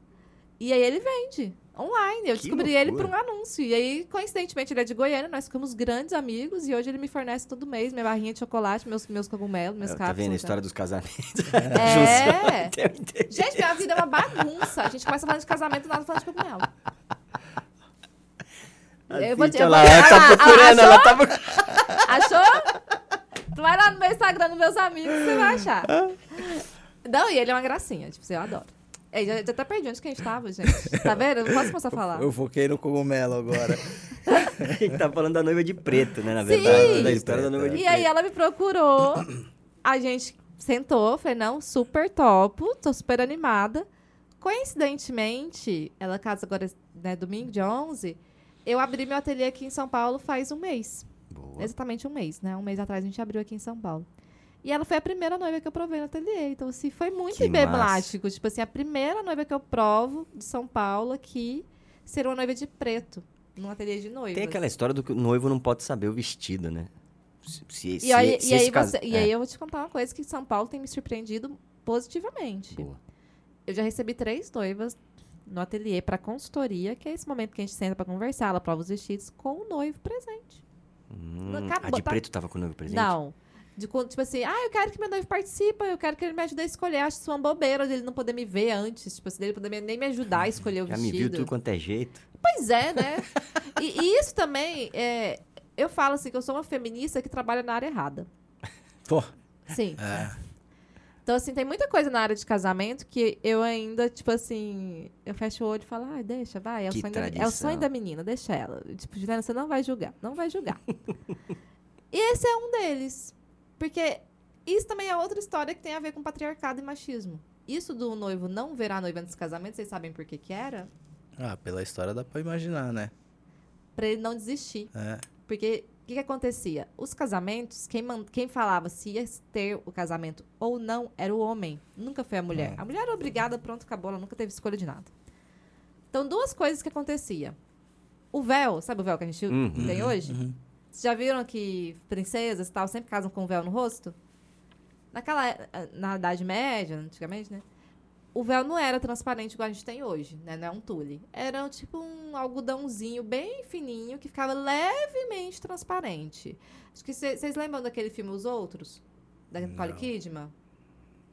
E aí ele vende online. Eu Que descobri ele por loucura. um anúncio. E aí, coincidentemente, ele é de Goiânia, nós ficamos grandes amigos. E hoje ele me fornece todo mês minha barrinha de chocolate, meus, meus cogumelos, meus Tá cápsulas. vendo a história dos casamentos? É. Entendi. Gente, minha vida é uma bagunça. A gente começa falando de casamento, nada falando de cogumelo. Eu vou te- eu lá, vou- ela Ah, tá ah, procurando, ela tá procurando. Achou? Tu vai lá no meu Instagram, nos meus amigos, você vai achar. Não, e ele é uma gracinha. Tipo, eu adoro. Ei, já, já até perdi onde que a gente tava, gente. Tá vendo? Eu não posso começar a falar. Eu foquei no cogumelo agora. A gente tá falando da noiva de preto, né? Na Sim. verdade. Da história da noiva de E preto. aí ela me procurou, a gente sentou, falei, não, super topo, tô super animada. Coincidentemente, ela casa agora, né, domingo, dia 11, eu abri meu ateliê aqui em São Paulo faz um mês. Boa. Exatamente um mês, né? Um mês atrás a gente abriu aqui em São Paulo. E ela foi a primeira noiva que eu provei no ateliê. Então, assim, foi muito Que emblemático. Tipo assim, a primeira noiva que eu provo de São Paulo aqui ser uma noiva de preto, num ateliê de noiva. Tem aquela história do que o noivo não pode saber o vestido, né? Se, se, se- E aí, e aí, caso- você- e é, aí eu vou te contar uma coisa que São Paulo tem me surpreendido positivamente. boa. Eu já recebi três noivas no ateliê para consultoria, que é esse momento que a gente senta para conversar, ela prova os vestidos com o noivo presente. Hum, acabou, a de tá- preto tava com o noivo presente? Não. De, quando, tipo assim, ah, eu quero que meu noivo participe, eu quero que ele me ajude a escolher. Acho isso uma bobeira de ele não poder me ver antes, tipo assim, dele poder me- nem me ajudar a escolher o Já me vestido. viu tudo quanto é jeito. Pois é, né? e, e isso também, é, eu falo assim, que eu sou uma feminista que trabalha na área errada. Pô, Sim. é. Então, assim, tem muita coisa na área de casamento que eu ainda, tipo assim, eu fecho o olho e falo, ai, deixa, vai, é o, sonho da, é o sonho da menina, deixa ela. Tipo, Juliana, você não vai julgar, não vai julgar. e esse é um deles. Porque isso também é outra história que tem a ver com patriarcado e machismo. Isso do noivo não ver a noiva antes do casamento, vocês sabem por que que era? Ah, pela história dá pra imaginar, né? Pra ele não desistir. É. Porque o que, que acontecia? Os casamentos, quem, man- quem falava se ia ter o casamento ou não era o homem, nunca foi a mulher. A mulher era obrigada, pronto, acabou, ela nunca teve escolha de nada. Então, duas coisas que acontecia. O véu, sabe o véu que a gente Uhum. tem hoje? Uhum. Vocês já viram que princesas e tal sempre casam com um véu no rosto? Naquela, na Idade Média, antigamente, né? O véu não era transparente igual a gente tem hoje, né? Não é um tule. Era tipo um algodãozinho bem fininho que ficava levemente transparente. Acho que vocês lembram daquele filme Os Outros? Da Nicole. Kidman?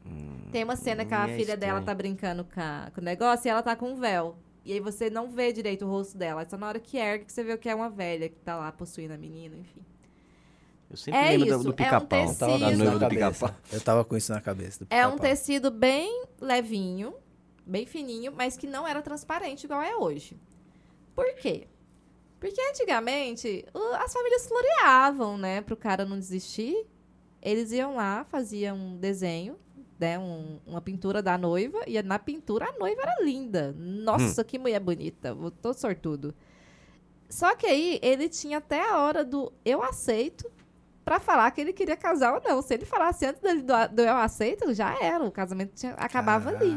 Hum, Tem uma cena que a é filha dela estranho. tá brincando com, a- com o negócio e ela tá com um véu. E aí você não vê direito o rosto dela. É só na hora que ergue que você vê que é uma velha que tá lá possuindo a menina, enfim. Eu sempre É lembro do- isso, do é um pica-pau. tecido. Da noiva na do cabeça. pica-pau. Eu tava com isso na cabeça. Do É um pica-pau. tecido bem levinho, bem fininho, mas que não era transparente igual é hoje. Por quê? Porque antigamente as famílias floreavam, né, pro cara não desistir. Eles iam lá, faziam um desenho, né, um- uma pintura da noiva, e na pintura a noiva era linda. Nossa, que mulher bonita, eu tô sortudo. Só que aí ele tinha até a hora do eu aceito pra falar que ele queria casar ou não. Se ele falasse antes do, do eu aceito, já era. O casamento tinha- acabava ali.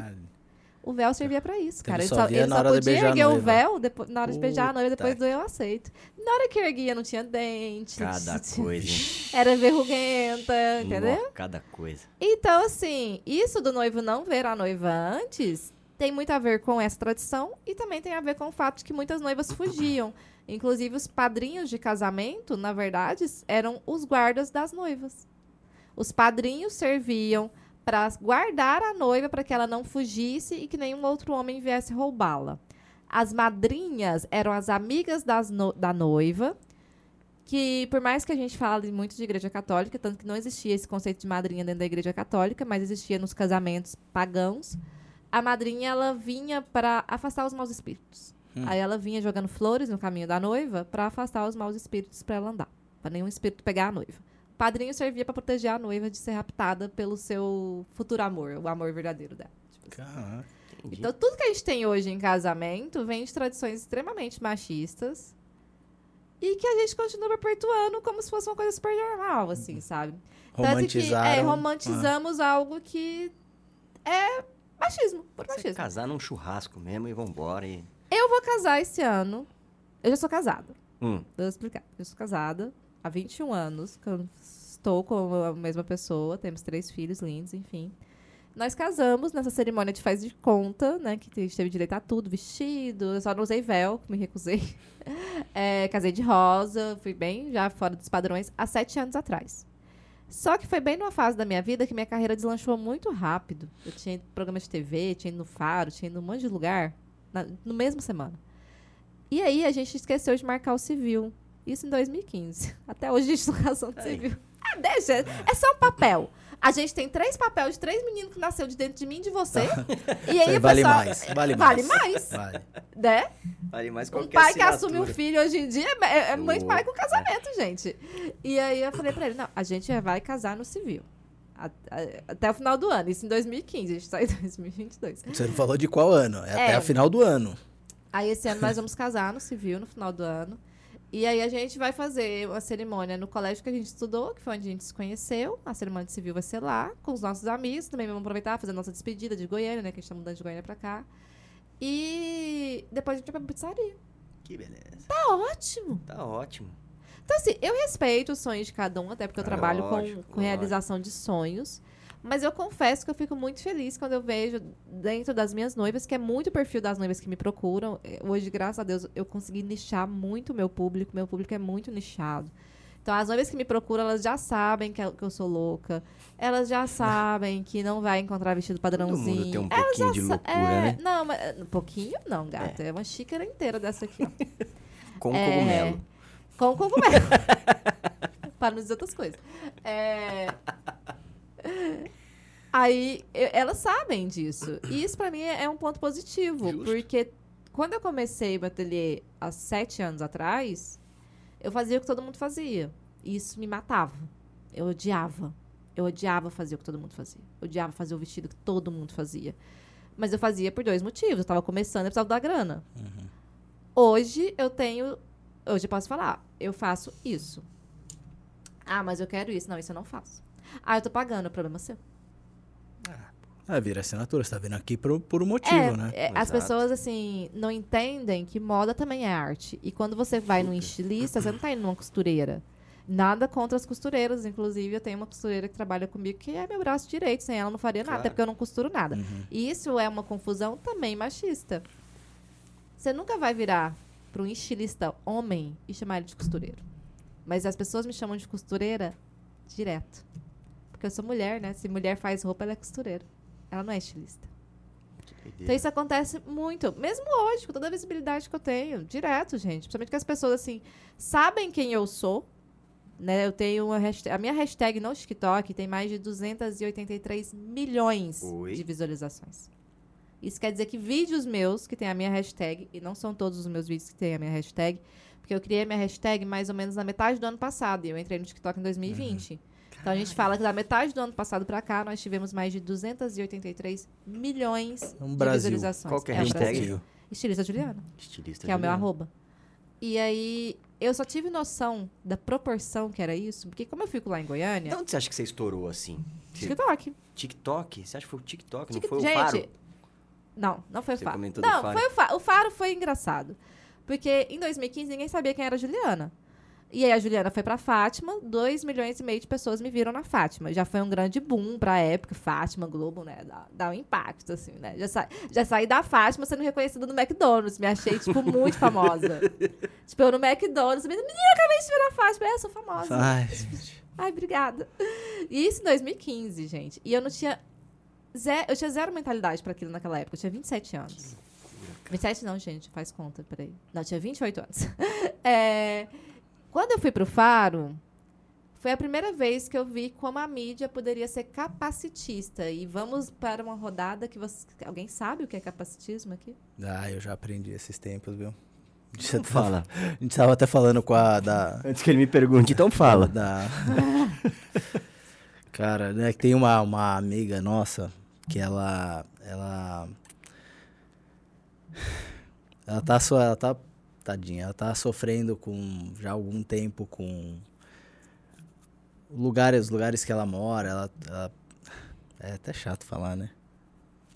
O véu servia pra isso, Então cara. ele só ele só podia erguer o véu depois, na hora de beijar a noiva Puta depois do eu aceito. Na hora que erguia não tinha dente. Cada coisa? Era verruguenta, entendeu? Cada coisa. Então, assim, isso do noivo não ver a noiva antes tem muito a ver com essa tradição e também tem a ver com o fato de que muitas noivas fugiam. Inclusive, os padrinhos de casamento, na verdade, eram os guardas das noivas. Os padrinhos serviam para guardar a noiva para que ela não fugisse e que nenhum outro homem viesse roubá-la. As madrinhas eram as amigas das no- da noiva, que por mais que a gente fale muito de igreja católica, tanto que não existia esse conceito de madrinha dentro da igreja católica, mas existia nos casamentos pagãos, a madrinha ela vinha para afastar os maus espíritos. Hum. Aí ela vinha jogando flores no caminho da noiva para afastar os maus espíritos para ela andar, para nenhum espírito pegar a noiva. O padrinho servia para proteger a noiva de ser raptada pelo seu futuro amor, o amor verdadeiro dela. Tipo assim. Caraca. Então, tudo que a gente tem hoje em casamento vem de tradições extremamente machistas e que a gente continua perpetuando como se fosse uma coisa super normal, assim, sabe? Tanto que é, romantizamos algo que é machismo, por Você machismo. casar num churrasco mesmo e vambora. E... Eu vou casar esse ano. Eu já sou casada. Hum, Vou explicar. Eu sou casada há 21 anos, que eu estou com a mesma pessoa, temos três filhos lindos, enfim. Nós casamos nessa cerimônia de faz de conta, né? Que a gente teve direito a tudo, vestido. Eu só não usei véu, me recusei. É, casei de rosa, fui bem já fora dos padrões, há sete anos atrás. Só que foi bem numa fase da minha vida que minha carreira deslanchou muito rápido. Eu tinha ido programa de TV, tinha ido no Faro, tinha ido num monte de lugar, na, no mesmo semana. E aí a gente esqueceu de marcar o civil. Isso em 2015. Até hoje a gente não casou no Aí. civil. Ah, deixa. É só um papel. A gente tem três papéis de três meninos que nasceu de dentro de mim e de você. E Isso aí aí o vale pessoal- mais. Vale mais. Vale mais, Vale. né? vale mais Um qualquer pai que assume um assinatura. filho hoje em dia é, é muito mais que um Louco, casamento, gente. E aí eu falei pra ele, não, a gente vai casar no civil. Até o final do ano. Isso em 2015. A gente tá em 2022. Você não falou de qual ano? É, até É. a final do ano. Aí esse ano nós vamos casar no civil, no final do ano. E aí a gente vai fazer uma cerimônia no colégio que a gente estudou, que foi onde a gente se conheceu. A cerimônia de civil vai ser lá, com os nossos amigos. Também vamos aproveitar, fazer a nossa despedida de Goiânia, né? Que a gente tá mudando de Goiânia pra cá. E depois a gente vai pra pizzaria. Que beleza. Tá ótimo! Tá ótimo. Então, assim, eu respeito os sonhos de cada um, até porque eu trabalho lógico, com, com realização de sonhos. Mas eu confesso que eu fico muito feliz quando eu vejo dentro das minhas noivas, que é muito o perfil das noivas que me procuram. Eh, Hoje, graças a Deus, eu consegui nichar muito o meu público. Meu público é muito nichado. Então, as noivas que me procuram, elas já sabem que eu, que eu sou louca. Elas já sabem que não vai encontrar vestido Todo padrãozinho. mundo tem um Elas pouquinho de loucura, é, né? Não, mas eh, um pouquinho não, gata. É, uma xícara inteira dessa aqui, ó. Com É, cogumelo. Com cogumelo. Para não dizer outras coisas. É... Aí, eu- elas sabem disso. E isso, pra mim, é é um ponto positivo. Justo. Porque quando eu comecei o ateliê há sete anos atrás, eu fazia o que todo mundo fazia. E isso me matava. Eu odiava. Eu odiava fazer o que todo mundo fazia. Eu odiava fazer o vestido que todo mundo fazia. Mas eu fazia por dois motivos. Eu tava começando e precisava da grana. Hoje eu tenho. Hoje eu posso falar, eu faço isso. Ah, mas eu quero isso. Não, isso eu não faço. Ah, eu tô pagando, o problema é seu. Ah, vira assinatura. Você tá vindo aqui por, por um motivo, é, né? é, as pessoas, assim, não entendem que moda também é arte. E quando você vai num estilista, você não tá indo numa costureira. Nada contra as costureiras. Inclusive, eu tenho uma costureira que trabalha comigo que é meu braço direito. Sem ela, não faria nada, Claro. até porque eu não costuro nada. Uhum. E isso é uma confusão também machista. Você nunca vai virar para um estilista homem e chamar ele de costureiro. Mas as pessoas me chamam de costureira direto. Porque eu sou mulher, né? Se mulher faz roupa, ela é costureira. Ela não é estilista. Então isso acontece muito. Mesmo hoje, com toda a visibilidade que eu tenho. Direto, gente. Principalmente que as pessoas, assim, sabem quem eu sou. Né? Eu tenho uma hashtag, a minha hashtag no TikTok tem mais de 283 milhões Oi? de visualizações. Isso quer dizer que vídeos meus que tem a minha hashtag, e não são todos os meus vídeos que têm a minha hashtag, porque eu criei a minha hashtag mais ou menos na metade do ano passado, e eu entrei no TikTok em 2020. Então a gente fala que da metade do ano passado pra cá, nós tivemos mais de 283 milhões Um de Brasil. visualizações. Qual que é a o hashtag? Estilista Juliana, Estilista que é o meu Juliana. arroba. E aí, eu só tive noção da proporção que era isso, porque como eu fico lá em De Goiânia, onde você acha que você estourou assim? Você- TikTok. TikTok? Você acha que foi o TikTok? Tik- Não foi o Gente, Faro? Não, não foi o Faro. Não, Faro. foi o Faro. O Faro foi engraçado. Porque em 2015 ninguém sabia quem era a Juliana. E aí a Juliana foi pra Fátima, 2 milhões e meio de pessoas me viram na Fátima. Já foi um grande boom pra época, Fátima, Globo, né? Dá, dá um impacto, assim, né? Já, sa já saí da Fátima sendo reconhecida no McDonald's. Me achei, tipo, muito famosa. tipo, eu no McDonald's, menina, acabei de ver na Fátima. É, eu sou famosa. Ai, Ai, obrigada. E isso em 2015, gente. E eu não tinha. Ze eu tinha zero mentalidade pra aquilo naquela época. Eu tinha 27 anos. 27 não, gente, faz conta, peraí. Não, tinha 28 anos. É, quando eu fui pro Faro, foi a primeira vez que eu vi como a mídia poderia ser capacitista. E vamos para uma rodada que você. Alguém sabe o que é capacitismo aqui? ah, eu já aprendi esses tempos, viu? Então Você fala. A gente tava até falando com a da. Antes que ele me pergunte, então fala. Da... Cara, né, que tem uma, uma amiga nossa que ela, ela Ela tá, so, ela tá, tadinha, ela tá sofrendo com, já há algum tempo com lugares, os lugares que ela mora, ela, ela- é até chato falar, né?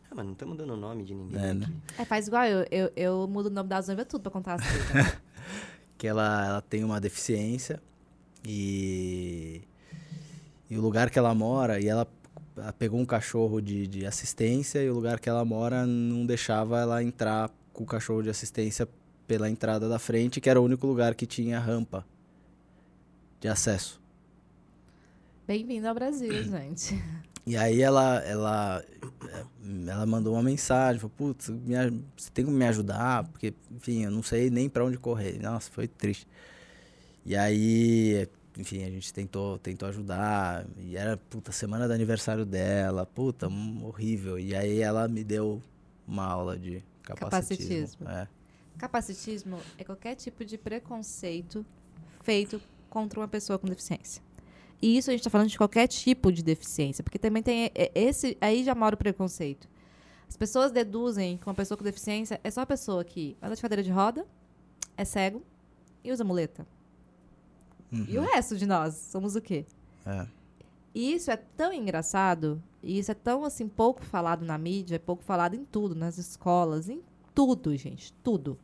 Ah, mas não estamos dando nome de ninguém É, né? aqui. É, faz igual eu, eu, eu mudo o nome das noivas tudo pra contar as coisas. que ela, ela tem uma deficiência e, e o lugar que ela mora, e ela, ela pegou um cachorro de, de assistência e o lugar que ela mora não deixava ela entrar com o cachorro de assistência pela entrada da frente, que era o único lugar que tinha rampa de acesso. Bem-vindo ao Brasil, gente. E aí ela, ela, eh, ela mandou uma mensagem, falou, putz, você tem como me ajudar? Porque, enfim, eu não sei nem pra onde correr. Nossa, foi triste. E aí, enfim, a gente tentou, tentou ajudar. E era, puta, semana do aniversário dela, puta, horrível. E aí ela me deu uma aula de capacitismo. Capacitismo. É. Capacitismo é qualquer tipo de preconceito feito contra uma pessoa com deficiência. E isso a gente está falando de qualquer tipo de deficiência, porque também tem é, esse aí já mora o preconceito. As pessoas deduzem que uma pessoa com deficiência é só a pessoa que anda de cadeira de roda, é cego e usa muleta. E o resto de nós somos o quê? É. E isso é tão engraçado, e isso é tão assim pouco falado na mídia, é pouco falado em tudo, nas escolas, em tudo, gente, tudo.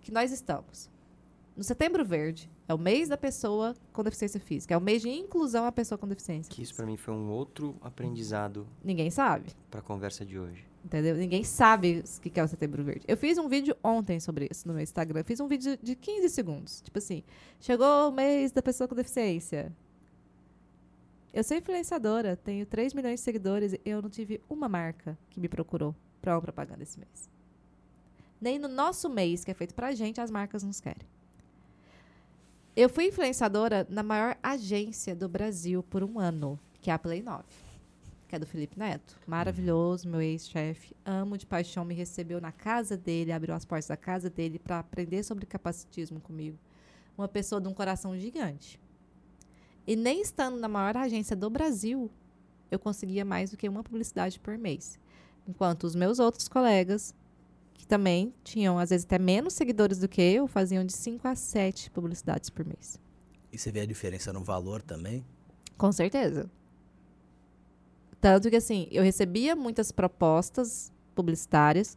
Que nós estamos no Setembro Verde, é o mês da pessoa com deficiência física, é o mês de inclusão à pessoa com deficiência. Que isso pra mim foi um outro aprendizado Ninguém sabe, pra conversa de hoje. entendeu? Ninguém sabe o que é o Setembro Verde. Eu fiz um vídeo ontem sobre isso no meu Instagram, fiz um vídeo de 15 segundos, tipo assim, chegou o mês da pessoa com deficiência. Eu sou influenciadora, tenho 3 milhões de seguidores e eu não tive uma marca que me procurou pra uma propaganda esse mês. Nem no nosso mês, que é feito pra gente, as marcas nos querem. Eu fui influenciadora na maior agência do Brasil por um ano, que é a Play 9, que é do Felipe Neto. Maravilhoso, meu ex-chefe. Amo de paixão, me recebeu na casa dele, abriu as portas da casa dele para aprender sobre capacitismo comigo. Uma pessoa de um coração gigante. E nem estando na maior agência do Brasil, eu conseguia mais do que uma publicidade por mês. Enquanto os meus outros colegas, que também tinham às vezes até menos seguidores do que eu, faziam de 5 a 7 publicidades por mês. E você vê a diferença no valor também? Com certeza. Tanto que, assim, eu recebia muitas propostas publicitárias,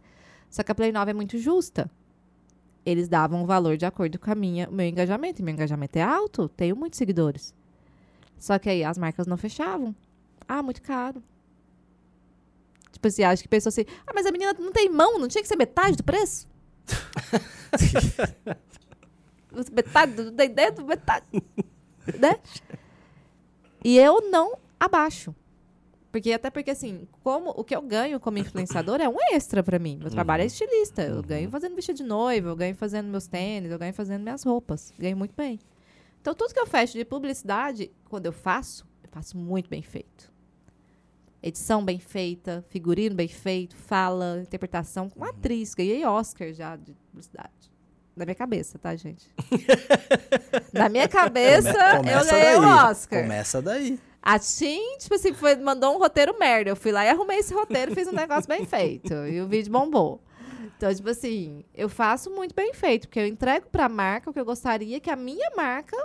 só que a Play 9 é muito justa. Eles davam o valor de acordo com a minha, o meu engajamento. E meu engajamento é alto, tenho muitos seguidores. Só que aí as marcas não fechavam. Ah, muito caro. Tipo assim, acho que pensou assim, ah, mas a menina não tem mão, não tinha que ser metade do preço? metade, do- tem dedo, metade. né? E eu não abaixo. Porque até porque assim, como o que eu ganho como influenciador é um extra pra mim. Meu trabalho é estilista. Eu ganho fazendo vestido de noiva, eu ganho fazendo meus tênis, eu ganho fazendo minhas roupas. Ganho muito bem. Então tudo que eu fecho de publicidade, quando eu faço, eu faço muito bem feito. Edição bem feita, figurino bem feito, fala, interpretação com atriz. Ganhei Oscar já de publicidade. Na minha cabeça, tá, gente? Na minha cabeça, eu ganhei o Oscar. Começa daí. A Tim, tipo assim, foi, mandou um roteiro merda. Eu fui lá e arrumei esse roteiro, fiz um negócio bem feito. E o vídeo bombou. Então, tipo assim, eu faço muito bem feito, porque eu entrego pra marca o que eu gostaria que a minha marca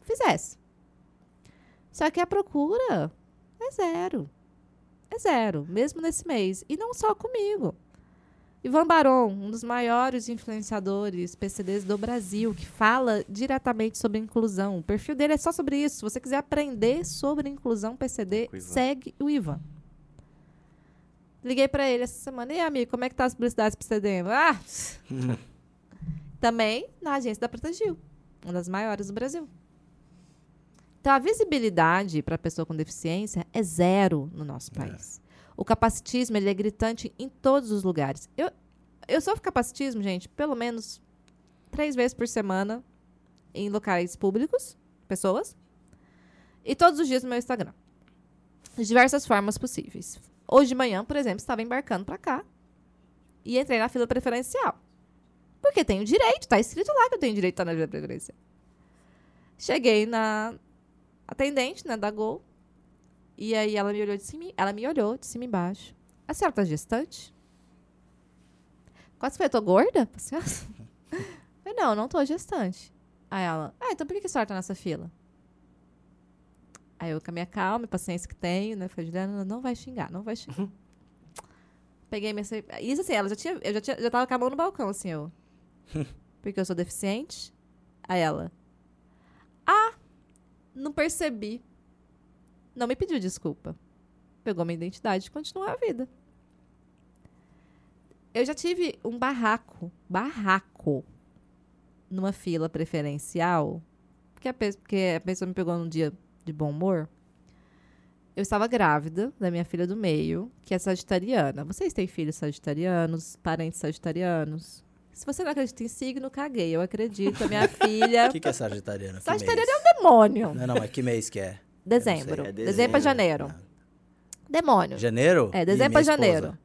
fizesse. Só que a procura é zero. É zero, mesmo nesse mês. E não só comigo. Ivan Baron, um dos maiores influenciadores PCDs do Brasil, que fala diretamente sobre inclusão. O perfil dele é só sobre isso. Se você quiser aprender sobre inclusão PCD, o segue o Ivan. Liguei pra ele essa semana. E aí, amigo, como é que tá as publicidades PCD? Ah! Também na agência da Preta Gil, uma das maiores do Brasil. Então, a visibilidade para a pessoa com deficiência é zero no nosso país. O capacitismo ele é gritante em todos os lugares. Eu, eu sofro capacitismo, gente, pelo menos três vezes por semana em locais públicos, pessoas, e todos os dias no meu Instagram. De diversas formas possíveis. Hoje de manhã, por exemplo, estava embarcando para cá e entrei na fila preferencial. Porque tenho direito, tá escrito lá que eu tenho direito de estar na fila preferencial. Cheguei na atendente, né, da Gol, e aí ela me olhou de cima, ela me olhou de cima embaixo. A senhora tá gestante? Quase foi, eu tô gorda? Assim, falei, não, não tô gestante. Aí ela, ah, então por que, a senhora tá nessa fila? Aí eu, com a minha calma e paciência que tenho, né? Falei, Juliana, não vai xingar, não vai xingar. Peguei minha... Isso assim, ela já tinha... Eu já, tinha, já tava com a mão no balcão, assim, eu... Porque eu sou deficiente. Aí ela... Ah, não percebi. Não me pediu desculpa. Pegou minha identidade e continuou a vida. Eu já tive um barraco, barraco, numa fila preferencial, porque a, pe- porque a pessoa me pegou num dia de bom humor. Eu estava grávida da minha filha do meio, que é sagitariana. Vocês têm filhos sagitarianos, parentes sagitarianos? Se você não acredita em signo, caguei. Eu acredito. A minha filha. O que, que é sagitariano? Sagitariano é um demônio. Não, não, mas que mês que é? Dezembro. é dezembro. dezembro. janeiro. Demônio. Janeiro? É, dezembro pra minha esposa. janeiro.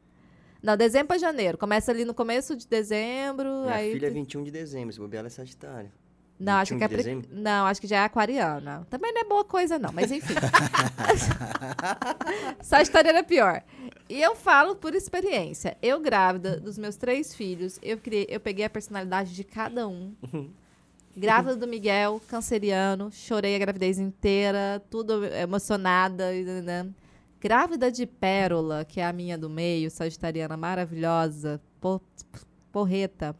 Não, dezembro pra janeiro. Começa ali no começo de dezembro. Minha aí filha é 21 de dezembro, se bobear ela é Sagitário. Não, acho 21 que é dezembro? Não, acho que já é aquariana. Também não é boa coisa, não, mas enfim. Sagitariana é pior. E eu falo por experiência. Eu, grávida dos meus três filhos, eu, criei, eu peguei a personalidade de cada um. Grávida do Miguel, canceriano, chorei a gravidez inteira, tudo emocionada. e nananã. Grávida de Pérola, que é a minha do meio, sagitariana maravilhosa, po- porreta.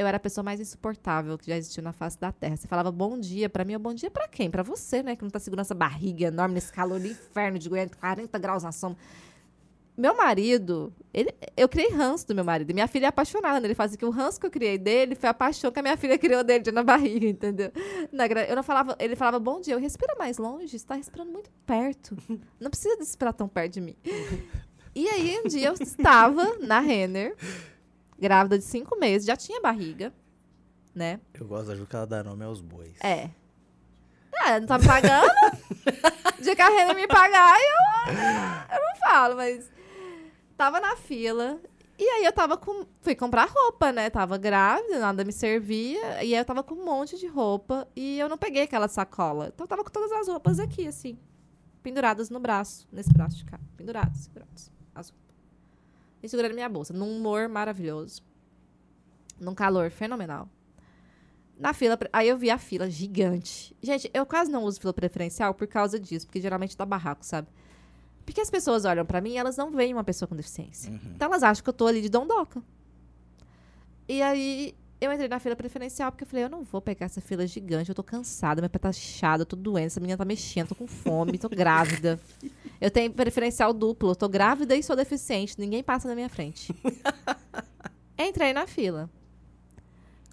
Eu era a pessoa mais insuportável que já existiu na face da Terra. Você falava bom dia pra mim, ou bom dia pra quem? Pra você, né? Que não tá segurando essa barriga enorme nesse calor do inferno de Goiânia, 40 graus na sombra. Meu marido, ele, eu criei ranço do meu marido. Minha filha é apaixonada nele. Fazia que o ranço que eu criei dele foi a paixão que a minha filha criou dele de na barriga, entendeu? Na eu não falava, ele falava bom dia, eu respira mais longe, você tá respirando muito perto. Não precisa respirar tão perto de mim. E aí, um dia eu estava na Renner, grávida de cinco meses, já tinha barriga, né? Eu gosto da Ju que ela dá nome aos bois. É. Ah, não tá me pagando? De que a Renner me pagar, eu, eu não falo, mas tava na fila. E aí eu tava com. Fui comprar roupa, né? Tava grávida, nada me servia. E aí eu tava com um monte de roupa. E eu não peguei aquela sacola. Então eu tava com todas as roupas aqui, assim. Penduradas no braço. Nesse braço de cá. Penduradas, seguradas. As roupas. E segurando minha bolsa. Num humor maravilhoso. Num calor fenomenal. Na fila, aí eu vi a fila gigante. Gente, eu quase não uso fila preferencial por causa disso, porque geralmente dá barraco, sabe? Porque as pessoas olham pra mim e elas não veem uma pessoa com deficiência. Então elas acham que eu tô ali de dondoca. E aí eu entrei na fila preferencial porque eu falei, eu não vou pegar essa fila gigante, eu tô cansada, meu pé tá inchado, eu tô doente, essa menina tá mexendo, tô com fome, tô grávida. Eu tenho preferencial duplo, eu tô grávida e sou deficiente, ninguém passa na minha frente. Entrei na fila.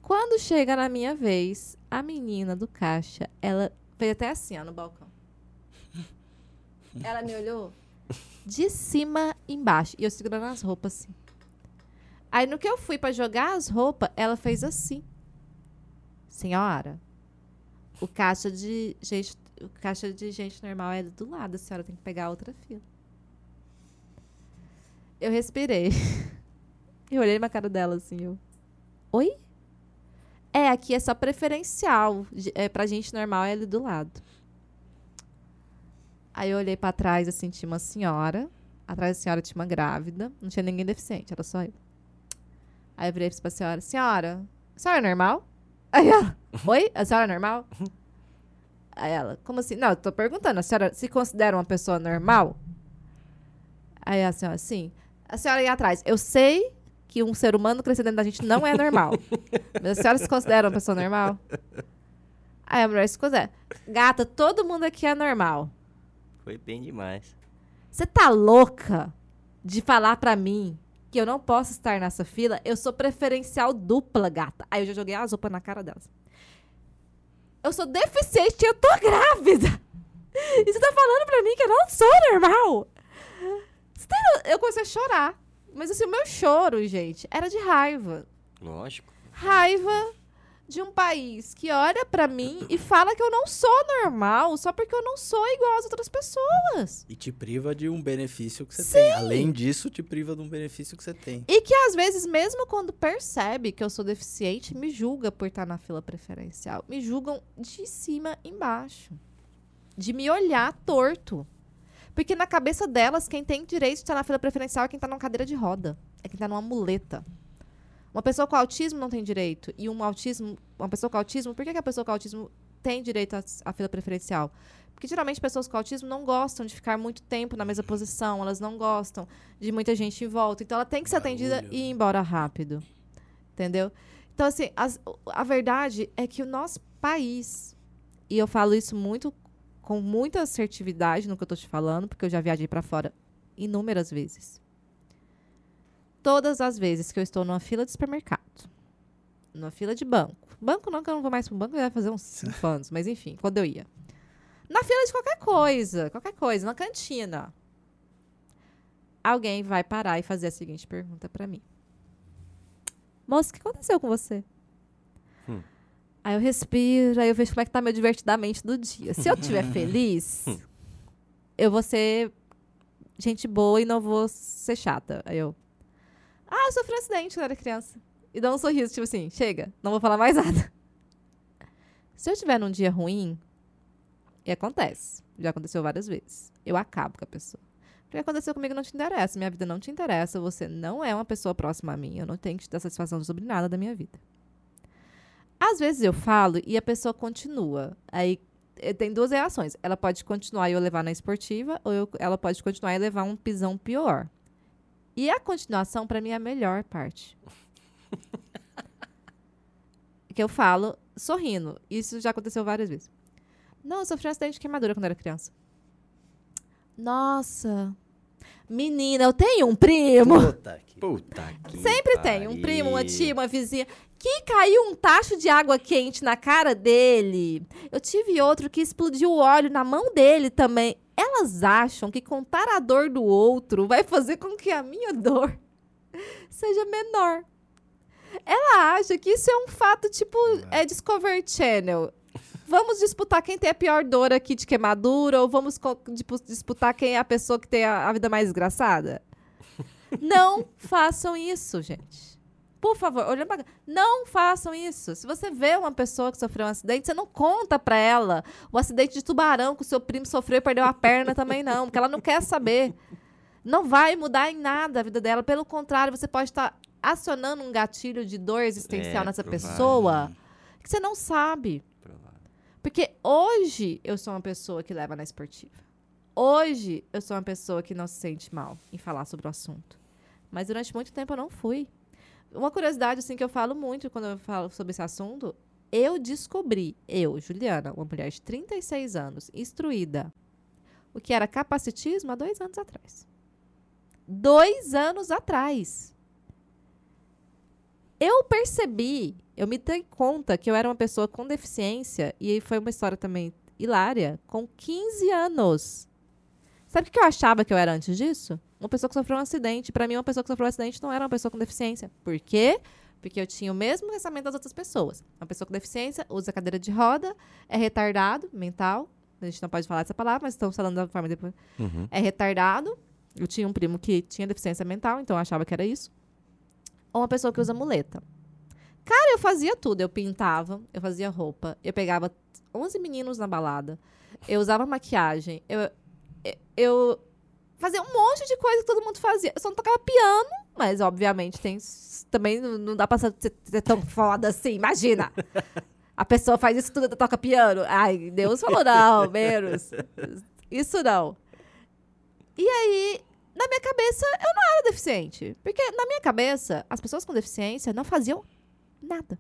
Quando chega na minha vez, a menina do caixa, ela veio até assim, ó, no balcão. Ela me olhou de cima embaixo. E eu segurando as roupas assim. Aí no que eu fui pra jogar as roupas, ela fez assim. Senhora, o caixa de gente, o caixa de gente normal é do lado, a senhora tem que pegar outra fila. Eu respirei. Eu olhei na cara dela assim, eu. Oi? É, aqui é só preferencial. É, pra gente normal é ali do lado. Aí eu olhei pra trás, assim, tinha uma senhora. Atrás da senhora tinha uma grávida. Não tinha ninguém deficiente, era só eu. Aí eu virei pra senhora, senhora, a senhora é normal? Aí ela, oi? A senhora é normal? Aí ela, como assim? Não, eu tô perguntando, a senhora se considera uma pessoa normal? Aí a senhora, sim. A senhora ia atrás, eu sei que um ser humano crescer dentro da gente não é normal. Mas a senhora se considera uma pessoa normal? Aí a mulher se considera. Gata, todo mundo aqui é normal. Foi bem demais. Você tá louca de falar pra mim que eu não posso estar nessa fila? Eu sou preferencial dupla, gata. Aí eu já joguei as roupas na cara delas. Eu sou deficiente e eu tô grávida. E você tá falando pra mim que eu não sou normal? No- Eu comecei a chorar. Mas assim, o meu choro, gente, era de raiva. Lógico. Raiva de um país que olha pra mim e fala que eu não sou normal só porque eu não sou igual às outras pessoas. E te priva de um benefício que você tem. Além disso, te priva de um benefício que você tem. E que às vezes, mesmo quando percebe que eu sou deficiente, me julga por estar na fila preferencial. Me julgam de cima embaixo. De me olhar torto. Porque na cabeça delas, quem tem direito de estar na fila preferencial é quem tá numa cadeira de roda. É quem tá numa muleta. Uma pessoa com autismo não tem direito. E um autismo, uma pessoa com autismo, por que, que a pessoa com autismo tem direito à, fila preferencial? Porque geralmente pessoas com autismo não gostam de ficar muito tempo na mesma posição, elas não gostam de muita gente em volta. Então ela tem que ser atendida Barulho, e ir né? embora rápido. Entendeu? Então, assim, as- a verdade é que o nosso país, e eu falo isso muito com muita assertividade no que eu tô te falando, porque eu já viajei para fora inúmeras vezes. Todas as vezes que eu estou numa fila de supermercado, numa fila de banco. Banco não, que eu não vou mais pro banco, já vai fazer uns 5 anos, mas enfim, quando eu ia. Na fila de qualquer coisa, qualquer coisa, na cantina. Alguém vai parar e fazer a seguinte pergunta pra mim. Moça, o que aconteceu com você? Hum. Aí eu respiro, aí eu vejo como é que tá meu divertidamente do dia. Se eu estiver feliz, eu vou ser gente boa e não vou ser chata. Aí eu. Ah, eu sofri um acidente quando era criança. E dá um sorriso, tipo assim, chega, não vou falar mais nada. Se eu estiver num dia ruim, e acontece, já aconteceu várias vezes, eu acabo com a pessoa. Porque aconteceu comigo não te interessa, minha vida não te interessa, você não é uma pessoa próxima a mim, eu não tenho que te dar satisfação sobre nada da minha vida. Às vezes eu falo e a pessoa continua. Aí eh, tem duas reações. Ela pode continuar e eu levar na esportiva, ou eu- ela pode continuar e levar um pisão pior. E a continuação, pra mim, é a melhor parte. que eu falo sorrindo. Isso já aconteceu várias vezes. Não, eu sofri um acidente de queimadura quando era criança. Nossa. Menina, eu tenho um primo. Puta que... Puta que Sempre tem um pariu. primo, uma tia, uma vizinha que caiu um tacho de água quente na cara dele. Eu tive outro que explodiu o óleo na mão dele também. Elas acham que contar a dor do outro vai fazer com que a minha dor seja menor. Ela acha que isso é um fato tipo é Discovery Channel. Vamos disputar quem tem a pior dor aqui de queimadura ou vamos tipo, disputar quem é a pessoa que tem a, a vida mais desgraçada? Não façam isso, gente. Por favor, olhando pra cá, não façam isso. Se você vê uma pessoa que sofreu um acidente, você não conta pra ela o acidente de tubarão que o seu primo sofreu e perdeu a perna também não, porque ela não quer saber. Não vai mudar em nada a vida dela. Pelo contrário, você pode estar acionando um gatilho de dor existencial É, nessa provável. pessoa que você não sabe. Provável. Porque hoje eu sou uma pessoa que leva na esportiva. Hoje eu sou uma pessoa que não se sente mal em falar sobre o assunto. Mas durante muito tempo eu não fui. Uma curiosidade assim que eu falo muito quando eu falo sobre esse assunto, eu descobri, eu, Juliana, uma mulher de 36 anos, instruída, o que era capacitismo há dois anos atrás. Dois anos atrás. Eu percebi, eu me dei conta que eu era uma pessoa com deficiência, e foi uma história também hilária, com 15 anos. Sabe o que eu achava que eu era antes disso? Uma pessoa que sofreu um acidente. Pra mim, uma pessoa que sofreu um acidente não era uma pessoa com deficiência. Por quê? Porque eu tinha o mesmo pensamento das outras pessoas. Uma pessoa com deficiência usa cadeira de roda, é retardado mental. A gente não pode falar essa palavra, mas estamos falando da forma depois. Uhum. É retardado. Eu tinha um primo que tinha deficiência mental, então eu achava que era isso. Ou uma pessoa que usa muleta. Cara, eu fazia tudo. Eu pintava, eu fazia roupa, eu pegava 11 meninos na balada, eu usava maquiagem, eu, eu- fazia um monte de coisa que todo mundo fazia. Eu só não tocava piano, mas obviamente tem também não dá pra ser, ser tão foda assim, imagina. A pessoa faz isso tudo, toca piano. Ai, Deus falou não, menos. Isso não. E aí, na minha cabeça, eu não era deficiente. Porque na minha cabeça, as pessoas com deficiência não faziam nada.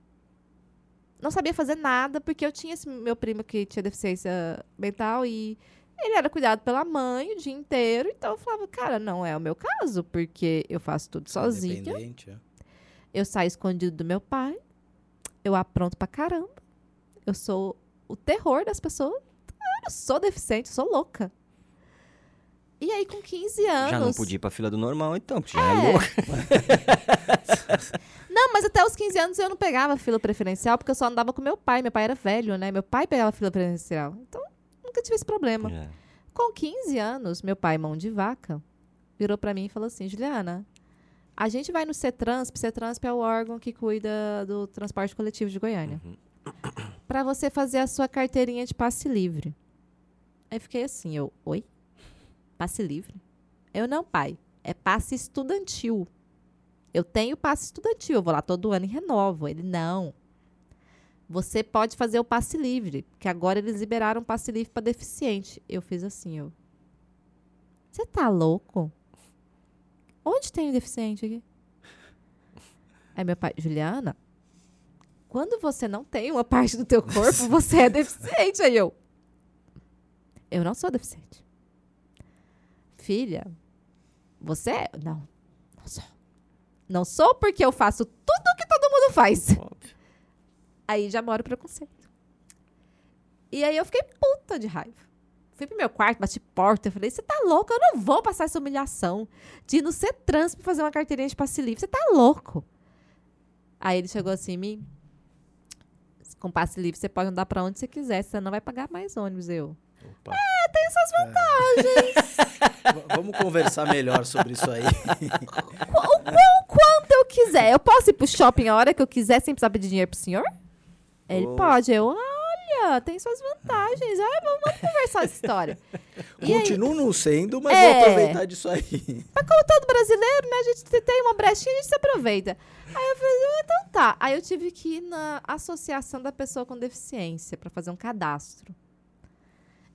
Não sabia fazer nada, porque eu tinha esse meu primo que tinha deficiência mental e ele era cuidado pela mãe o dia inteiro. Então eu falava, cara, não é o meu caso, porque eu faço tudo sozinha. É. Eu saio escondido do meu pai. Eu apronto pra caramba. Eu sou o terror das pessoas. Eu sou deficiente, eu sou louca. E aí, com 15 anos. Já não podia ir pra fila do normal, então, porque já é, É. louco. Não, mas até os 15 anos eu não pegava fila preferencial, porque eu só andava com meu pai. Meu pai era velho, né? Meu pai pegava fila preferencial. Então, nunca tive esse problema. É. Com 15 anos, meu pai, mão de vaca, virou pra mim e falou assim: Juliana, a gente vai no CETRANSP. CETRANSP é o órgão que cuida do transporte coletivo de Goiânia. Uhum. Pra você fazer a sua carteirinha de passe livre. Aí fiquei assim: eu, oi? Passe livre? Eu não, pai. É passe estudantil. Eu tenho passe estudantil, eu vou lá todo ano e renovo. Ele, não. Você pode fazer o passe livre, que agora eles liberaram o passe livre para deficiente. Eu fiz assim, eu. Você tá louco? Onde tem deficiente aqui? Aí meu pai, Juliana, quando você não tem uma parte do teu corpo, você é deficiente. Aí eu, eu não sou deficiente. Filha, você é? Não, não sou. Não sou porque eu faço tudo o que todo mundo faz. Óbvio. Aí já mora o preconceito. E aí eu fiquei puta de raiva. Fui pro meu quarto, bati porta, eu falei, você tá louco? Eu não vou passar essa humilhação de ir no trans pra fazer uma carteirinha de passe livre. Você tá louco? Aí ele chegou assim em mim. Com passe livre, você pode andar pra onde você quiser, você não vai pagar mais ônibus, eu. Opa. Tem essas vantagens. V- Vamos conversar melhor sobre isso aí. Qu- o quão- quanto eu quiser. Eu posso ir pro shopping a hora que eu quiser sem precisar pedir dinheiro pro senhor? Ele Oh. pode. Eu, olha, tem suas vantagens. Ah, vamos, vamos conversar essa história. E aí, Continuo não sendo, mas É. vou aproveitar disso aí. Mas como todo brasileiro, né? A gente te- tem uma brechinha, a gente se aproveita. Aí eu falei, "Ah, então tá. Aí eu tive que ir na Associação da Pessoa com Deficiência pra fazer um cadastro.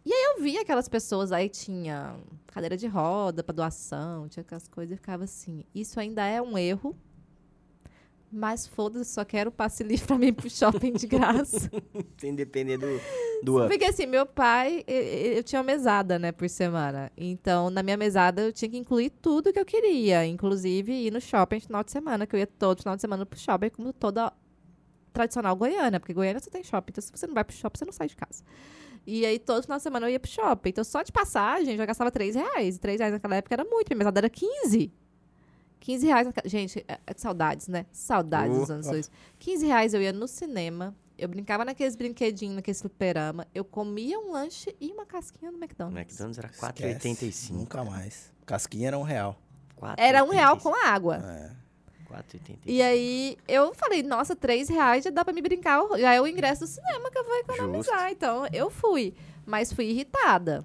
E aí eu vi aquelas pessoas aí, tinha cadeira de roda pra doação, tinha aquelas coisas, e ficava assim, isso ainda é um erro, mas foda-se, só quero passe livre pra mim ir pro shopping de graça. Sem depender do, do up. Porque assim, meu pai, eu tinha uma mesada, né, por semana. Então, na minha mesada, eu tinha que incluir tudo que eu queria. Inclusive, ir no shopping no final de semana, que eu ia todo final de semana pro shopping, como toda tradicional goiana. Porque Goiânia só tem shopping. Então, se você não vai pro shopping, você não sai de casa. E aí, todo final de semana eu ia pro shopping. Então, só de passagem, eu já gastava 3 reais. E 3 reais naquela época era muito. Minha mesada era 15. 15 reais. Gente, é- é saudades, né? Saudades dos Oh. anos 2000. 15 reais eu ia no cinema. Eu brincava naqueles brinquedinhos, naqueles fliperama. Eu comia um lanche e uma casquinha no O McDonald's. McDonald's era Esquece. 4,85. Nunca mais. Casquinha era um real. Era um real com água. É. 4,85. E aí eu falei, nossa, três reais já dá pra me brincar. Já é o ingresso do cinema que eu vou economizar. Então eu fui. Mas fui irritada.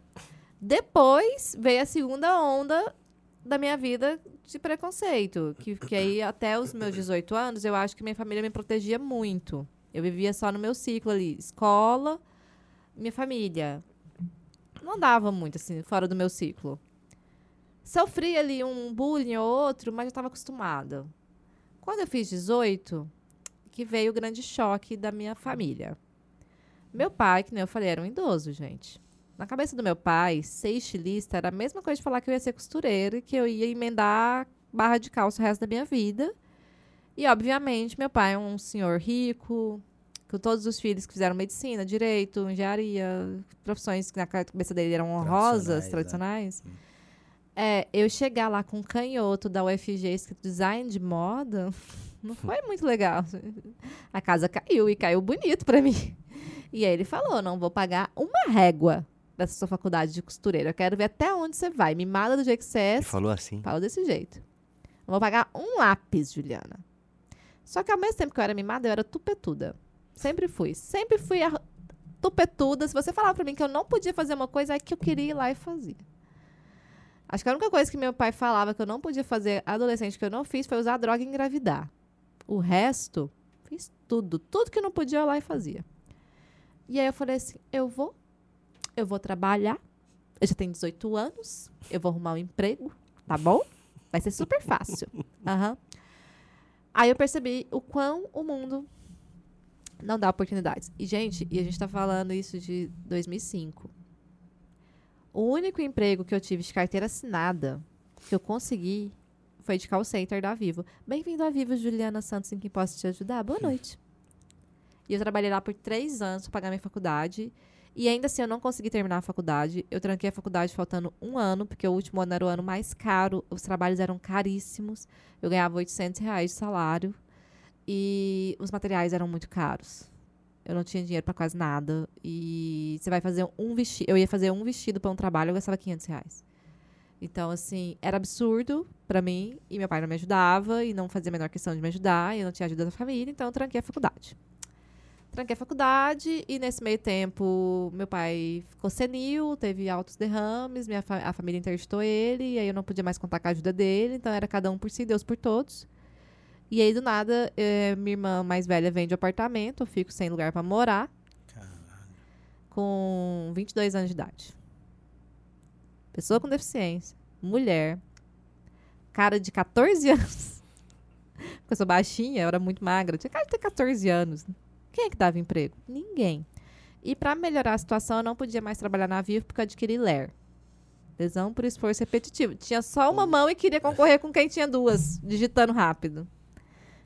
Depois veio a segunda onda da minha vida de preconceito. Que, que aí até os meus 18 anos, eu acho que minha família me protegia muito. Eu vivia só no meu ciclo ali. Escola, minha família. Não andava muito, assim, fora do meu ciclo. Sofri ali um bullying ou outro, mas já estava acostumada. Quando eu fiz 18, que veio o grande choque da minha família. Meu pai, que nem eu falei, era um idoso, gente. Na cabeça do meu pai, ser estilista era a mesma coisa de falar que eu ia ser costureira e que eu ia emendar barra de calça o resto da minha vida. E, obviamente, meu pai é um senhor rico, com todos os filhos que fizeram medicina, direito, engenharia, profissões que na cabeça dele eram honrosas, Tradicionais, tradicionais. É, eu chegar lá com um canhoto da UFG escrito design de moda, não foi muito legal. A casa caiu e caiu bonito pra mim. E aí ele falou: não vou pagar uma régua dessa sua faculdade de costureira. Eu quero ver até onde você vai. Me mala do jeito que você é. Falou assim. Fala desse jeito. Não vou pagar um lápis, Juliana. Só que ao mesmo tempo que eu era mimada, eu era tupetuda. Sempre fui. Sempre fui a tupetuda. Se você falar pra mim que eu não podia fazer uma coisa, é que eu queria ir lá e fazia. Acho que a única coisa que meu pai falava que eu não podia fazer adolescente que eu não fiz foi usar droga e engravidar. O resto, fiz tudo. Tudo que eu não podia, eu lá e fazia. E aí eu falei assim: eu vou, eu vou trabalhar. Eu já tenho 18 anos, eu vou arrumar um emprego, tá bom? Vai ser super fácil. Aham. Aí eu percebi o quão o mundo não dá oportunidades. E, gente, e a gente tá falando isso de 2005. O único emprego que eu tive de carteira assinada que eu consegui foi de call center da Vivo. Bem-vindo à Vivo, Juliana Santos, em quem posso te ajudar? Boa noite. E eu trabalhei lá por três anos para pagar minha faculdade. E ainda assim eu não consegui terminar a faculdade. Eu tranquei a faculdade faltando um ano, porque o último ano era o ano mais caro. Os trabalhos eram caríssimos. Eu ganhava 800 reais de salário. E os materiais eram muito caros. Eu não tinha dinheiro para quase nada. E você vai fazer um vestido. Eu ia fazer um vestido para um trabalho, eu gastava 500 reais. Então, assim, era absurdo para mim. E meu pai não me ajudava. E não fazia a menor questão de me ajudar. E eu não tinha ajuda da família. Então, eu tranquei a faculdade. Tranquei a faculdade. E nesse meio tempo, meu pai ficou senil. Teve altos derrames. Minha fa- a família interditou ele. E aí eu não podia mais contar com a ajuda dele. Então, era cada um por si, Deus por todos. E aí, do nada, eh, minha irmã mais velha vende o apartamento, eu fico sem lugar pra morar, Caralho. com 22 anos de idade. Pessoa com deficiência, mulher, cara de 14 anos. Porque eu sou baixinha, eu era muito magra, tinha cara de ter 14 anos. Quem é que dava emprego? Ninguém. E pra melhorar a situação, eu não podia mais trabalhar na Vivo porque eu adquiri LER. Lesão por esforço repetitivo. Tinha só uma mão e queria concorrer com quem tinha duas, digitando rápido.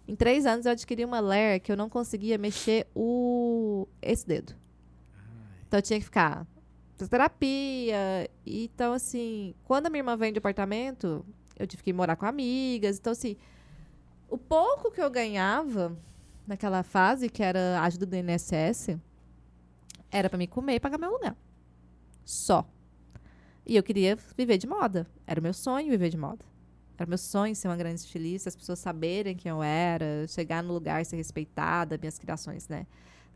Em três anos eu adquiri uma LER que eu não conseguia mexer o esse dedo. Então eu tinha que ficar fisioterapia. Então, assim, quando a minha irmã vem de apartamento, eu tive que morar com amigas. Então, assim, o pouco que eu ganhava naquela fase, que era a ajuda do INSS, era pra me comer e pagar meu aluguel. Só. E eu queria viver de moda. Era o meu sonho viver de moda. Era o meu sonho ser uma grande estilista, as pessoas saberem quem eu era, chegar no lugar, ser respeitada, minhas criações, né?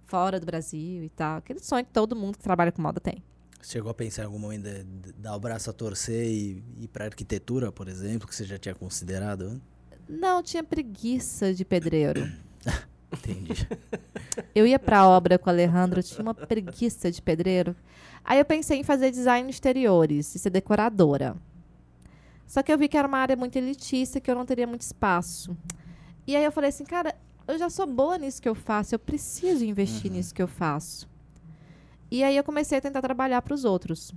Fora do Brasil e tal. Aquele sonho que todo mundo que trabalha com moda tem. Você chegou a pensar em algum momento de, de dar o braço a torcer e ir pra arquitetura, por exemplo, que você já tinha considerado? né? Não, tinha preguiça de pedreiro. Entendi. Eu ia pra obra com o Alejandro, tinha uma preguiça de pedreiro. Aí eu pensei em fazer design de exteriores e ser decoradora. Só que eu vi que era uma área muito elitista, que eu não teria muito espaço. E aí eu falei assim, cara, eu já sou boa nisso que eu faço, eu preciso investir nisso que eu faço. E aí eu comecei a tentar trabalhar para os outros.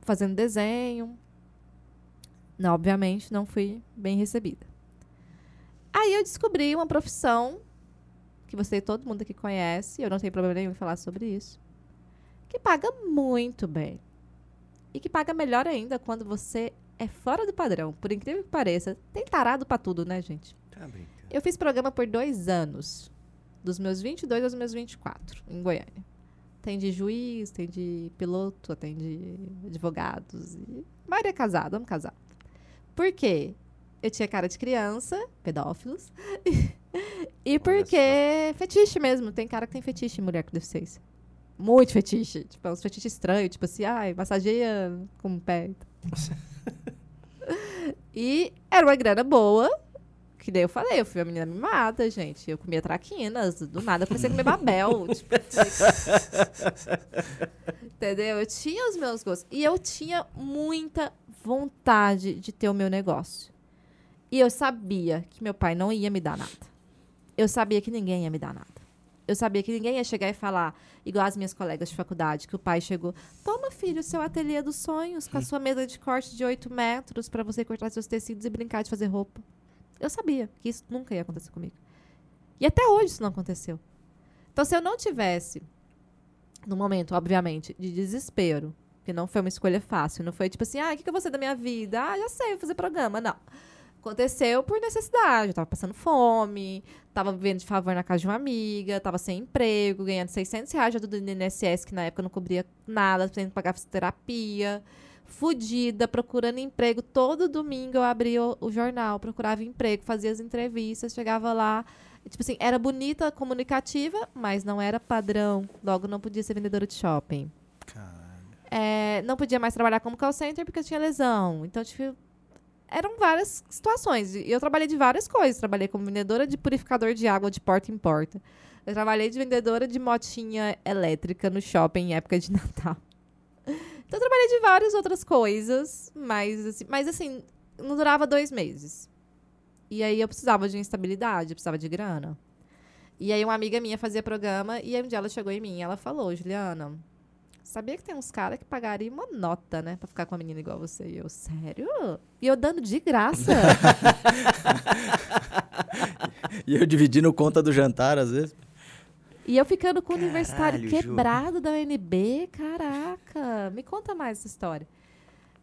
Fazendo desenho. Não, obviamente, não fui bem recebida. Aí eu descobri uma profissão que você todo mundo aqui conhece, eu não tenho problema nenhum em falar sobre isso, que paga muito bem. E que paga melhor ainda quando você é fora do padrão. Por incrível que pareça, tem tarado pra tudo, né, gente? Tá brincando. Eu fiz programa por dois anos. Dos meus 22 aos meus 24, em Goiânia. Tem de juiz, tem de piloto, tem de advogados. E... A maioria é casado, vamos casar. Por quê? Eu tinha cara de criança, pedófilos. e porque fetiche mesmo. Tem cara que tem fetiche em mulher com deficiência. Muito fetiche. Tipo, é uns fetiches estranhos. Tipo assim, ai, massageia com o pé. e era uma grana boa. Que daí eu falei, eu fui uma menina mimada, gente. Eu comia traquinas, do nada eu comecei a comer babel. tipo, entendeu? Eu tinha os meus gostos. E eu tinha muita vontade de ter o meu negócio. E eu sabia que meu pai não ia me dar nada. Eu sabia que ninguém ia me dar nada. Eu sabia que ninguém ia chegar e falar, igual as minhas colegas de faculdade, que o pai chegou, toma, filho, seu ateliê dos sonhos, com a sua mesa de corte de 8 metros para você cortar seus tecidos e brincar de fazer roupa. Eu sabia que isso nunca ia acontecer comigo. E até hoje isso não aconteceu. Então, se eu não tivesse, no momento, obviamente, de desespero, que não foi uma escolha fácil, não foi tipo assim, ah, o que, que eu vou ser da minha vida? Ah, já sei, vou fazer programa. Não. Aconteceu por necessidade. Eu tava passando fome, tava vivendo de favor na casa de uma amiga, tava sem emprego, ganhando 600 reais de ajuda do INSS, que na época não cobria nada, tendo que pagar fisioterapia. Fudida, procurando emprego. Todo domingo eu abria o, o jornal, procurava emprego, fazia as entrevistas, chegava lá. Tipo assim, era bonita, comunicativa, mas não era padrão. Logo, não podia ser vendedora de shopping. Caralho. É, não podia mais trabalhar como call center porque eu tinha lesão. Então, tipo, eram várias situações. E eu trabalhei de várias coisas. Trabalhei como vendedora de purificador de água de porta em porta. Eu trabalhei de vendedora de motinha elétrica no shopping em época de Natal. Então, eu trabalhei de várias outras coisas, mas assim, mas, assim não durava dois meses. E aí eu precisava de instabilidade, eu precisava de grana. E aí uma amiga minha fazia programa e aí um dia ela chegou em mim e ela falou, Juliana, sabia que tem uns caras que pagariam uma nota, né? Pra ficar com uma menina igual você. E eu, sério? E eu dando de graça. E eu dividindo conta do jantar, às vezes. e eu ficando com o universitário Caralho, Ju. quebrado da UNB. Caraca. Me conta mais essa história.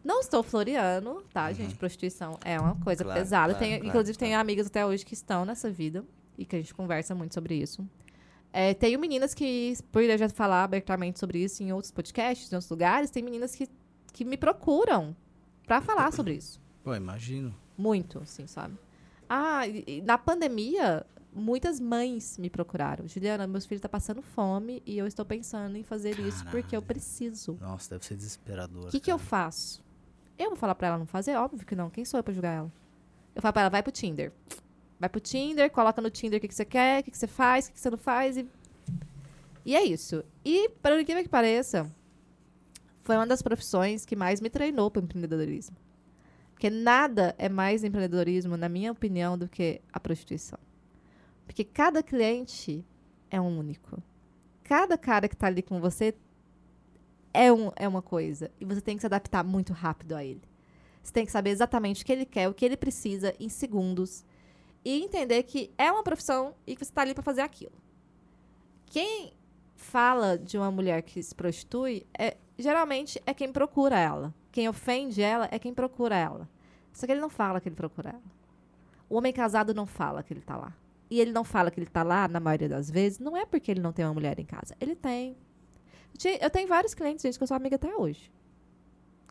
Não estou floreando, tá, gente? Prostituição é uma coisa Uhum. Claro, pesada. claro, Tenho- claro, inclusive, tenho amigas até hoje que estão nessa vida e que a gente conversa muito sobre isso. É, tenho meninas que, por eu já falar abertamente sobre isso em outros podcasts, em outros lugares, tem meninas que, que me procuram pra falar sobre isso. Pô, imagino. Muito, assim, sabe? Ah, e- na pandemia, muitas mães me procuraram. Juliana, meus filhos estão passando fome e eu estou pensando em fazer isso porque eu preciso. Nossa, deve ser desesperador. O que, que eu faço? Eu vou falar pra ela não fazer? Óbvio que não. Quem sou eu pra julgar ela? Eu falo pra ela, vai pro Tinder. Vai pro Tinder, coloca no Tinder o que, que você quer, o que, que você faz, o que, que você não faz e. E é isso. E, para incrível que pareça, foi uma das profissões que mais me treinou para empreendedorismo. Porque nada é mais empreendedorismo, na minha opinião, do que a prostituição. Porque cada cliente é um único. Cada cara que está ali com você é, um, é uma coisa. E você tem que se adaptar muito rápido a ele. Você tem que saber exatamente o que ele quer, o que ele precisa em segundos. E entender que é uma profissão e que você está ali para fazer aquilo. Quem fala de uma mulher que se prostitui, é, geralmente é quem procura ela. Quem ofende ela é quem procura ela. Só que ele não fala que ele procura ela. O homem casado não fala que ele está lá. E ele não fala que ele está lá, na maioria das vezes, não é porque ele não tem uma mulher em casa. Ele tem. Eu tenho vários clientes, gente, que eu sou amiga até hoje.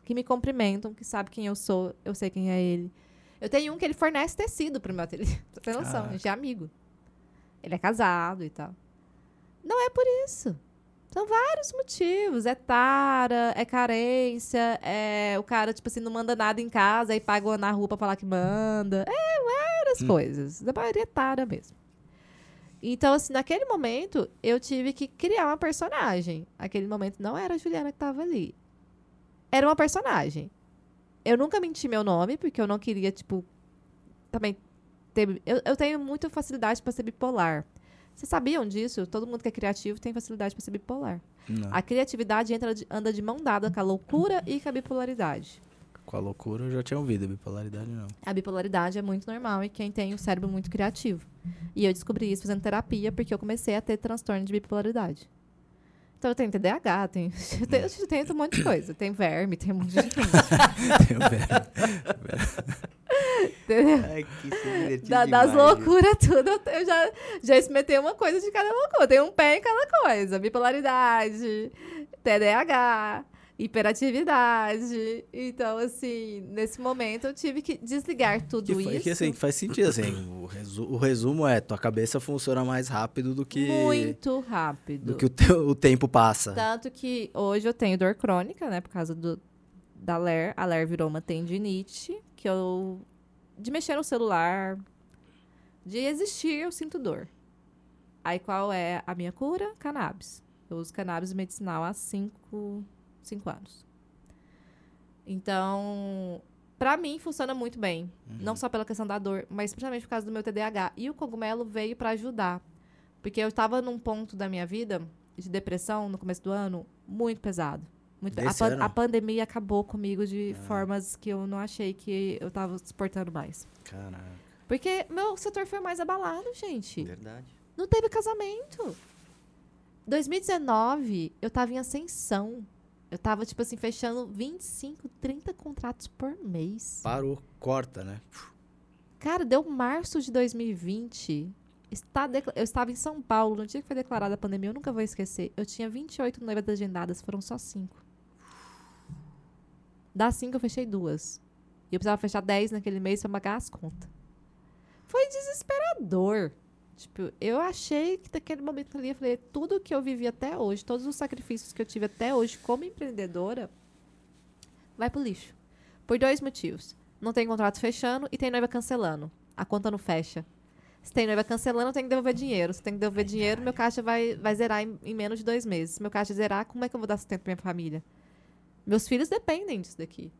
Que me cumprimentam, que sabe quem eu sou, eu sei quem é ele. Eu tenho um que ele fornece tecido pro meu ateliê. Pra ter noção, a gente é amigo. Ele é casado e tal. Não é por isso. São vários motivos. É tara, é carência, é o cara, tipo assim, não manda nada em casa e paga na rua pra falar que manda. É várias hum. coisas. A maioria é tara mesmo. Então, assim, naquele momento, eu tive que criar uma personagem. Aquele momento não era a Juliana que tava ali. Era uma personagem. Eu nunca menti meu nome, porque eu não queria, tipo, também ter. Eu, eu tenho muita facilidade para ser bipolar. Vocês sabiam disso? Todo mundo que é criativo tem facilidade para ser bipolar. Não. A criatividade entra anda de mão dada com a loucura e com a bipolaridade. Com a loucura eu já tinha ouvido, a bipolaridade não. A bipolaridade é muito normal e quem tem o cérebro muito criativo. E eu descobri isso fazendo terapia porque eu comecei a ter transtorno de bipolaridade. Então eu tenho TDAH, tenho, eu tenho um monte de coisa. Tem verme, tem um monte de coisa. tem verme. Ai, que da, das loucuras, tudo. Eu já, já experimentei uma coisa de cada loucura. Tem um pé em cada coisa. Bipolaridade, TDAH, hiperatividade. Então, assim, nesse momento eu tive que desligar tudo que, isso. Que assim, faz sentido, assim. O, resu o resumo é, tua cabeça funciona mais rápido do que... Muito rápido. Do que o, te o tempo passa. Tanto que hoje eu tenho dor crônica, né? Por causa do, da LER. A LER virou uma tendinite, que eu de mexer no celular, de existir, eu sinto dor. Aí qual é a minha cura? Cannabis. Eu uso cannabis medicinal há 5 anos. Então, para mim funciona muito bem. Uhum. Não só pela questão da dor, mas principalmente por causa do meu TDAH. E o cogumelo veio para ajudar. Porque eu estava num ponto da minha vida de depressão no começo do ano muito pesado. Muito a, pan a, pandemia acabou comigo de ah. formas que eu não achei que eu tava suportando mais. Caraca. Porque meu setor foi mais abalado, gente. Verdade. Não teve casamento. 2019, eu tava em ascensão. Eu tava, tipo assim, fechando 25, 30 contratos por mês. Parou, corta, né? Cara, deu março de 2020. Está eu estava em São Paulo, no dia que foi declarada a pandemia, eu nunca vou esquecer. Eu tinha 28 noivas agendadas, foram só 5. Das cinco, eu fechei duas. E eu precisava fechar dez naquele mês para pagar as contas. Foi desesperador. Tipo, eu achei que naquele momento ali, eu falei, tudo que eu vivi até hoje, todos os sacrifícios que eu tive até hoje como empreendedora, vai pro lixo. Por dois motivos. Não tem contrato fechando e tem noiva cancelando. A conta não fecha. Se tem noiva cancelando, tem que devolver dinheiro. Se tem que devolver dinheiro, meu caixa vai, vai zerar em, em menos de dois meses. Se meu caixa zerar, como é que eu vou dar sustento pra minha família? Meus filhos dependem disso daqui.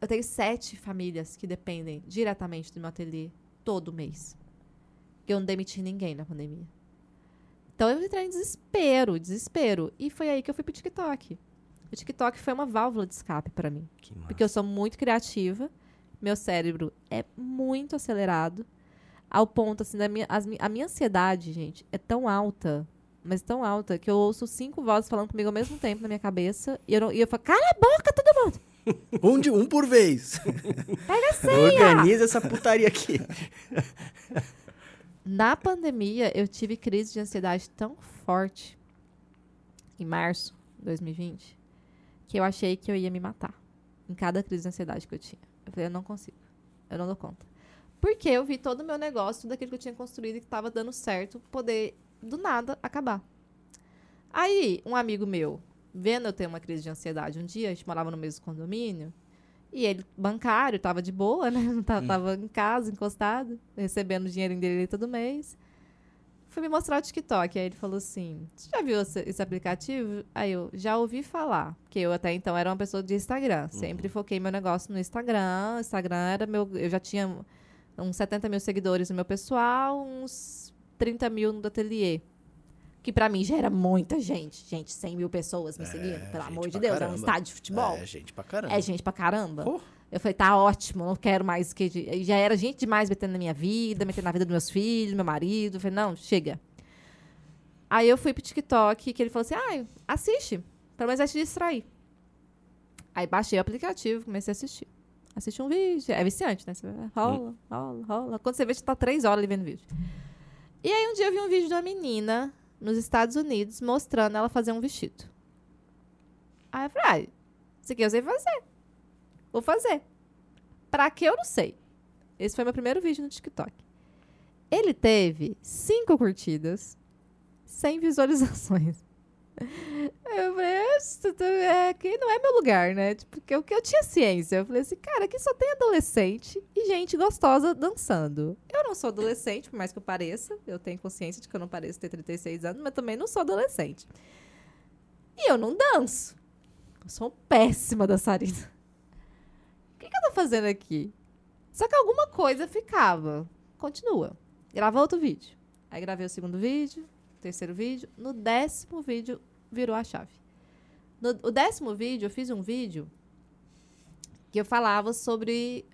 Eu tenho sete famílias que dependem diretamente do meu ateliê todo mês. Eu não demiti ninguém na pandemia. Então eu entrei em desespero, desespero. E foi aí que eu fui pro TikTok. O TikTok foi uma válvula de escape para mim. Porque eu sou muito criativa, meu cérebro é muito acelerado, ao ponto, assim, da minha, as, a minha ansiedade, gente, é tão alta mas tão alta que eu ouço cinco vozes falando comigo ao mesmo tempo na minha cabeça. E eu, não, e eu falo, cala a boca, todo mundo! um, de, um por vez. Pega a senha! Organiza essa putaria aqui. Na pandemia, eu tive crise de ansiedade tão forte, em março de 2020, que eu achei que eu ia me matar. Em cada crise de ansiedade que eu tinha. Eu falei, eu não consigo. Eu não dou conta. Porque eu vi todo o meu negócio, tudo aquilo que eu tinha construído e que estava dando certo, poder do nada acabar. Aí, um amigo meu, vendo eu ter uma crise de ansiedade um dia, a gente morava no mesmo condomínio, E ele, bancário, tava de boa, né? Não tava, em casa, encostado, recebendo o dinheirinho dele todo mês. Fui me mostrar o TikTok. Aí ele falou assim: Você já viu esse, esse aplicativo? Aí eu já ouvi falar. Porque eu até então era uma pessoa de Instagram. Sempre foquei meu negócio no Instagram. Instagram era meu. Eu já tinha uns 70 mil seguidores no meu pessoal, uns 30 mil no do ateliê. Que pra mim já era muita gente. Gente, 100 mil pessoas me seguindo. Pelo gente amor de Deus, é um caramba. estádio de futebol. É, gente pra caramba. É gente pra caramba. Pô. Eu falei, tá ótimo, não quero mais que. Já era gente demais metendo na minha vida, metendo na vida dos meus filhos, meu marido. Eu falei, não, chega. Aí eu fui pro TikTok, que ele falou assim: ah, assiste. Pelo menos vai te distrair. Aí baixei o aplicativo, comecei a assistir. Assisti um vídeo. É viciante, né? Você rola, rola, rola. Quando você vê, você tá três horas ali vendo vídeo. E aí um dia eu vi um vídeo de uma menina nos Estados Unidos mostrando ela fazer um vestido. Aí eu falei, ah, isso aqui eu sei fazer. Vou fazer. Pra que eu não sei. Esse foi meu primeiro vídeo no TikTok. Ele teve cinco curtidas, 100 visualizações. Eu falei, "Isso tu- é, aqui não é meu lugar, né? Tipo, porque eu, que eu tinha ciência. Eu falei assim, cara, aqui só tem adolescente e gente gostosa dançando. Eu não sou adolescente, por mais que eu pareça. Eu tenho consciência de que eu não pareço ter 36 anos, mas também não sou adolescente. E eu não danço. Eu sou uma péssima dançarina. O que, que eu tô fazendo aqui? Só que alguma coisa ficava. Continua. Grava outro vídeo. Aí gravei o segundo vídeo, terceiro vídeo. No décimo vídeo, virou a chave. No o décimo vídeo, eu fiz um vídeo que eu falava sobre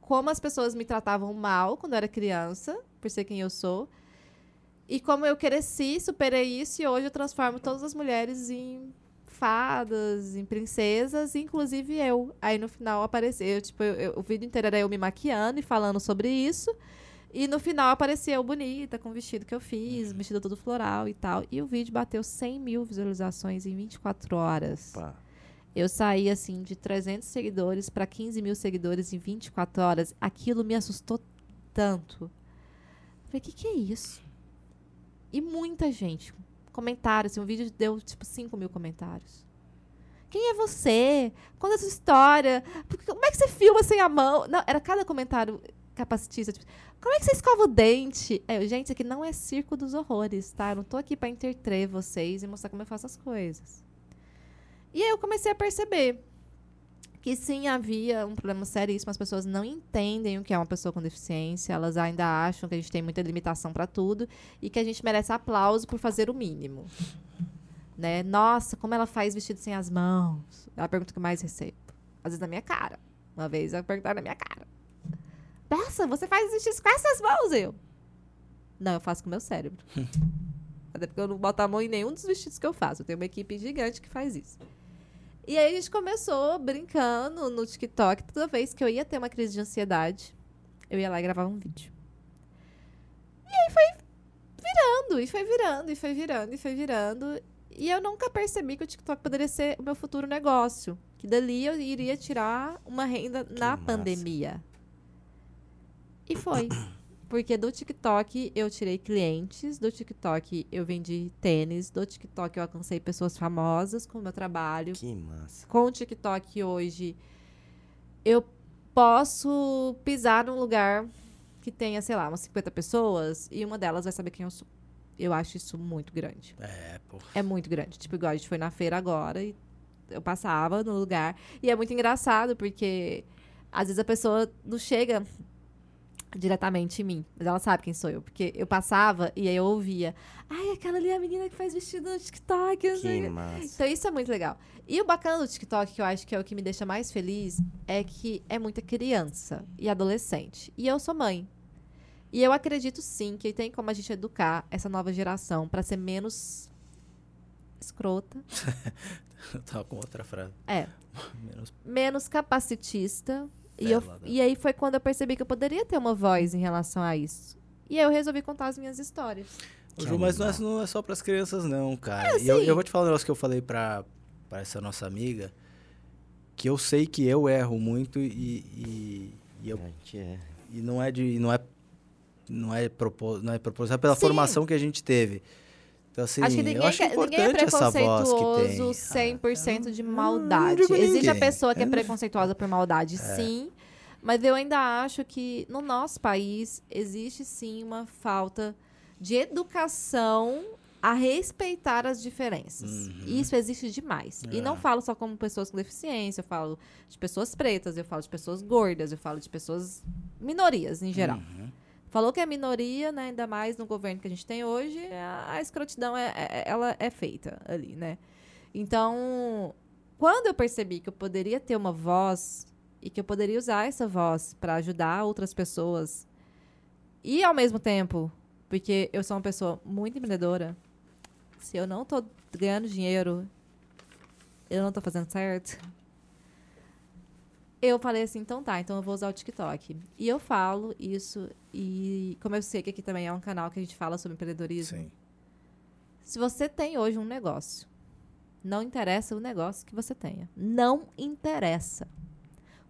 como as pessoas me tratavam mal quando eu era criança, por ser quem eu sou. E como eu cresci, superei isso e hoje eu transformo todas as mulheres em fadas, em princesas, inclusive eu. Aí no final apareceu, tipo, eu- eu- o vídeo inteiro era eu me maquiando e falando sobre isso. E no final apareceu eu bonita, com o vestido que eu fiz, vestido todo floral e tal. E o vídeo bateu 100 mil visualizações em 24 horas. Pá. Eu saí, assim, de 300 seguidores para 15 mil seguidores em 24 horas. Aquilo me assustou tanto. Falei, o que, que é isso? E muita gente. Comentários. Assim, o vídeo deu, tipo, 5 mil comentários. Quem é você? Conta a sua história. Como é que você filma sem a mão? Não, era cada comentário capacitista. Tipo, como é que você escova o dente? É, gente, isso aqui não é circo dos horrores, tá? Eu não tô aqui pra entreter vocês e mostrar como eu faço as coisas. E aí eu comecei a perceber que sim havia um problema seríssimo, as pessoas não entendem o que é uma pessoa com deficiência, elas ainda acham que a gente tem muita limitação para tudo e que a gente merece aplauso por fazer o mínimo. Né? Nossa, como ela faz vestido sem as mãos? É a pergunta que eu mais recebo. Às vezes na minha cara. Uma vez ela perguntaram na minha cara. Nossa, você faz vestidos com essas mãos, eu? Não, eu faço com o meu cérebro. Até porque eu não boto a mão em nenhum dos vestidos que eu faço. Eu tenho uma equipe gigante que faz isso. E aí a gente começou brincando no TikTok. Toda vez que eu ia ter uma crise de ansiedade, eu ia lá e gravava um vídeo. E aí foi virando, e foi virando, e foi virando, e foi virando. E eu nunca percebi que o TikTok poderia ser o meu futuro negócio. Que dali eu iria tirar uma renda na massa. pandemia. E foi. Porque do TikTok eu tirei clientes, do TikTok eu vendi tênis, do TikTok eu alcancei pessoas famosas com o meu trabalho. Que massa. Com o TikTok hoje, eu posso pisar num lugar que tenha, sei lá, umas 50 pessoas e uma delas vai saber quem eu sou. Eu acho isso muito grande. É, pô. É muito grande. Tipo, igual a gente foi na feira agora e eu passava no lugar. E é muito engraçado, porque às vezes a pessoa não chega diretamente em mim, mas ela sabe quem sou eu. Porque eu passava e aí eu ouvia. Ai, aquela ali é a menina que faz vestido no TikTok. Que quê." massa. Então isso é muito legal. E o bacana do TikTok, que eu acho que é o que me deixa mais feliz, é que é muita criança e adolescente. E eu sou mãe. E eu acredito sim que tem como a gente educar essa nova geração para ser menos escrota, Eu tava com outra frase. é, Menos menos capacitista. E, eu- né? e aí foi quando eu percebi que eu poderia ter uma voz em relação a isso. E aí eu resolvi contar as minhas histórias. Ô, Ju, mas não é, não é só pras crianças, não, cara. É, e eu, eu vou te falar um negócio que eu falei pra essa nossa amiga, que eu sei que eu erro muito e, e, e eu, A gente é. e não é de. Não é, não é, propós, não é proposital, é pela Sim. formação que a gente teve. Então, assim, acho que ninguém, acho ninguém é preconceituoso 100% de não maldade. Existe a pessoa que é não- preconceituosa por maldade, sim. Mas eu ainda acho que no nosso país existe sim uma falta de educação a respeitar as diferenças. Uhum. Isso existe demais. E É. não falo só como pessoas com deficiência, eu falo de pessoas pretas, eu falo de pessoas gordas, eu falo de pessoas minorias em geral. Uhum. Falou que é minoria, né? Ainda mais no governo que a gente tem hoje, a, a escrotidão é, é- ela é feita ali, né? Então, quando eu percebi que eu poderia ter uma voz e que eu poderia usar essa voz para ajudar outras pessoas e ao mesmo tempo, porque eu sou uma pessoa muito empreendedora, se eu não tô ganhando dinheiro, eu não tô fazendo certo. Eu falei assim, então tá, então eu vou usar o TikTok. E eu falo isso, e como eu sei que aqui também é um canal que a gente fala sobre empreendedorismo, Sim. se você tem hoje um negócio, não interessa o negócio que você tenha. Não interessa.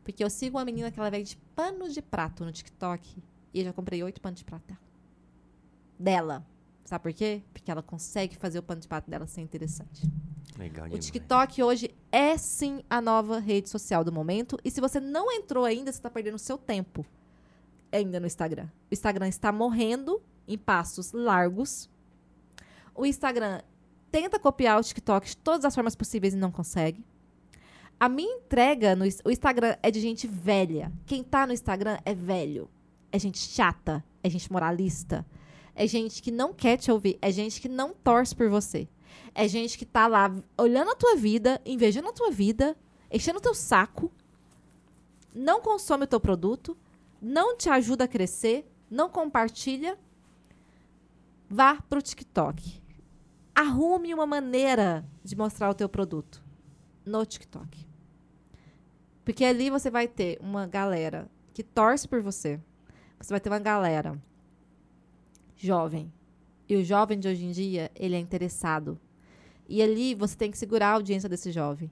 Porque eu sigo uma menina que ela vende pano de prato no TikTok e eu já comprei oito panos de prato dela. Dela. Sabe por quê? Porque ela consegue fazer o pano de prato dela ser interessante. Legal O demais. TikTok hoje é sim a nova rede social do momento. E se você não entrou ainda, você está perdendo seu tempo ainda no Instagram. O Instagram está morrendo em passos largos. O Instagram tenta copiar o TikTok de todas as formas possíveis e não consegue. A minha entrega no o Instagram é de gente velha. Quem tá no Instagram é velho. É gente chata, é gente moralista, é gente que não quer te ouvir, é gente que não torce por você. É gente que tá lá olhando a tua vida, invejando a tua vida, enchendo o teu saco, não consome o teu produto, não te ajuda a crescer, não compartilha. Vá pro TikTok. Arrume uma maneira de mostrar o teu produto no TikTok. Porque ali você vai ter uma galera que torce por você. Você vai ter uma galera jovem. E o jovem de hoje em dia, ele é interessado. E ali você tem que segurar a audiência desse jovem.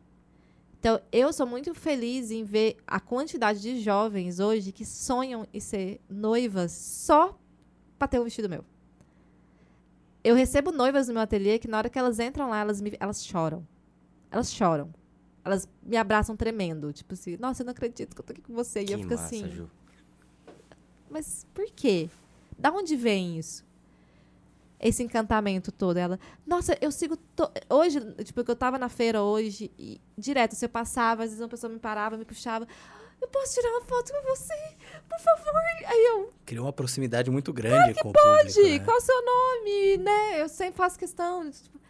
Então, eu sou muito feliz em ver a quantidade de jovens hoje que sonham em ser noivas só para ter um vestido meu. Eu recebo noivas no meu ateliê que na hora que elas entram lá, elas, me- elas choram. Elas choram. Elas me abraçam tremendo. Tipo assim, nossa, eu não acredito que eu tô aqui com você. e Que eu fico massa, assim, Ju. mas por quê? Da onde vem isso? Esse encantamento todo. Ela, nossa, eu sigo. to- Hoje, tipo, que eu tava na feira hoje e direto, se eu passava, às vezes uma pessoa me parava, me puxava. Eu posso tirar uma foto com você? Por favor. Aí eu, Criou uma proximidade muito grande com o público, pode, né? qual o seu nome? Né? Eu sempre faço questão. Tipo,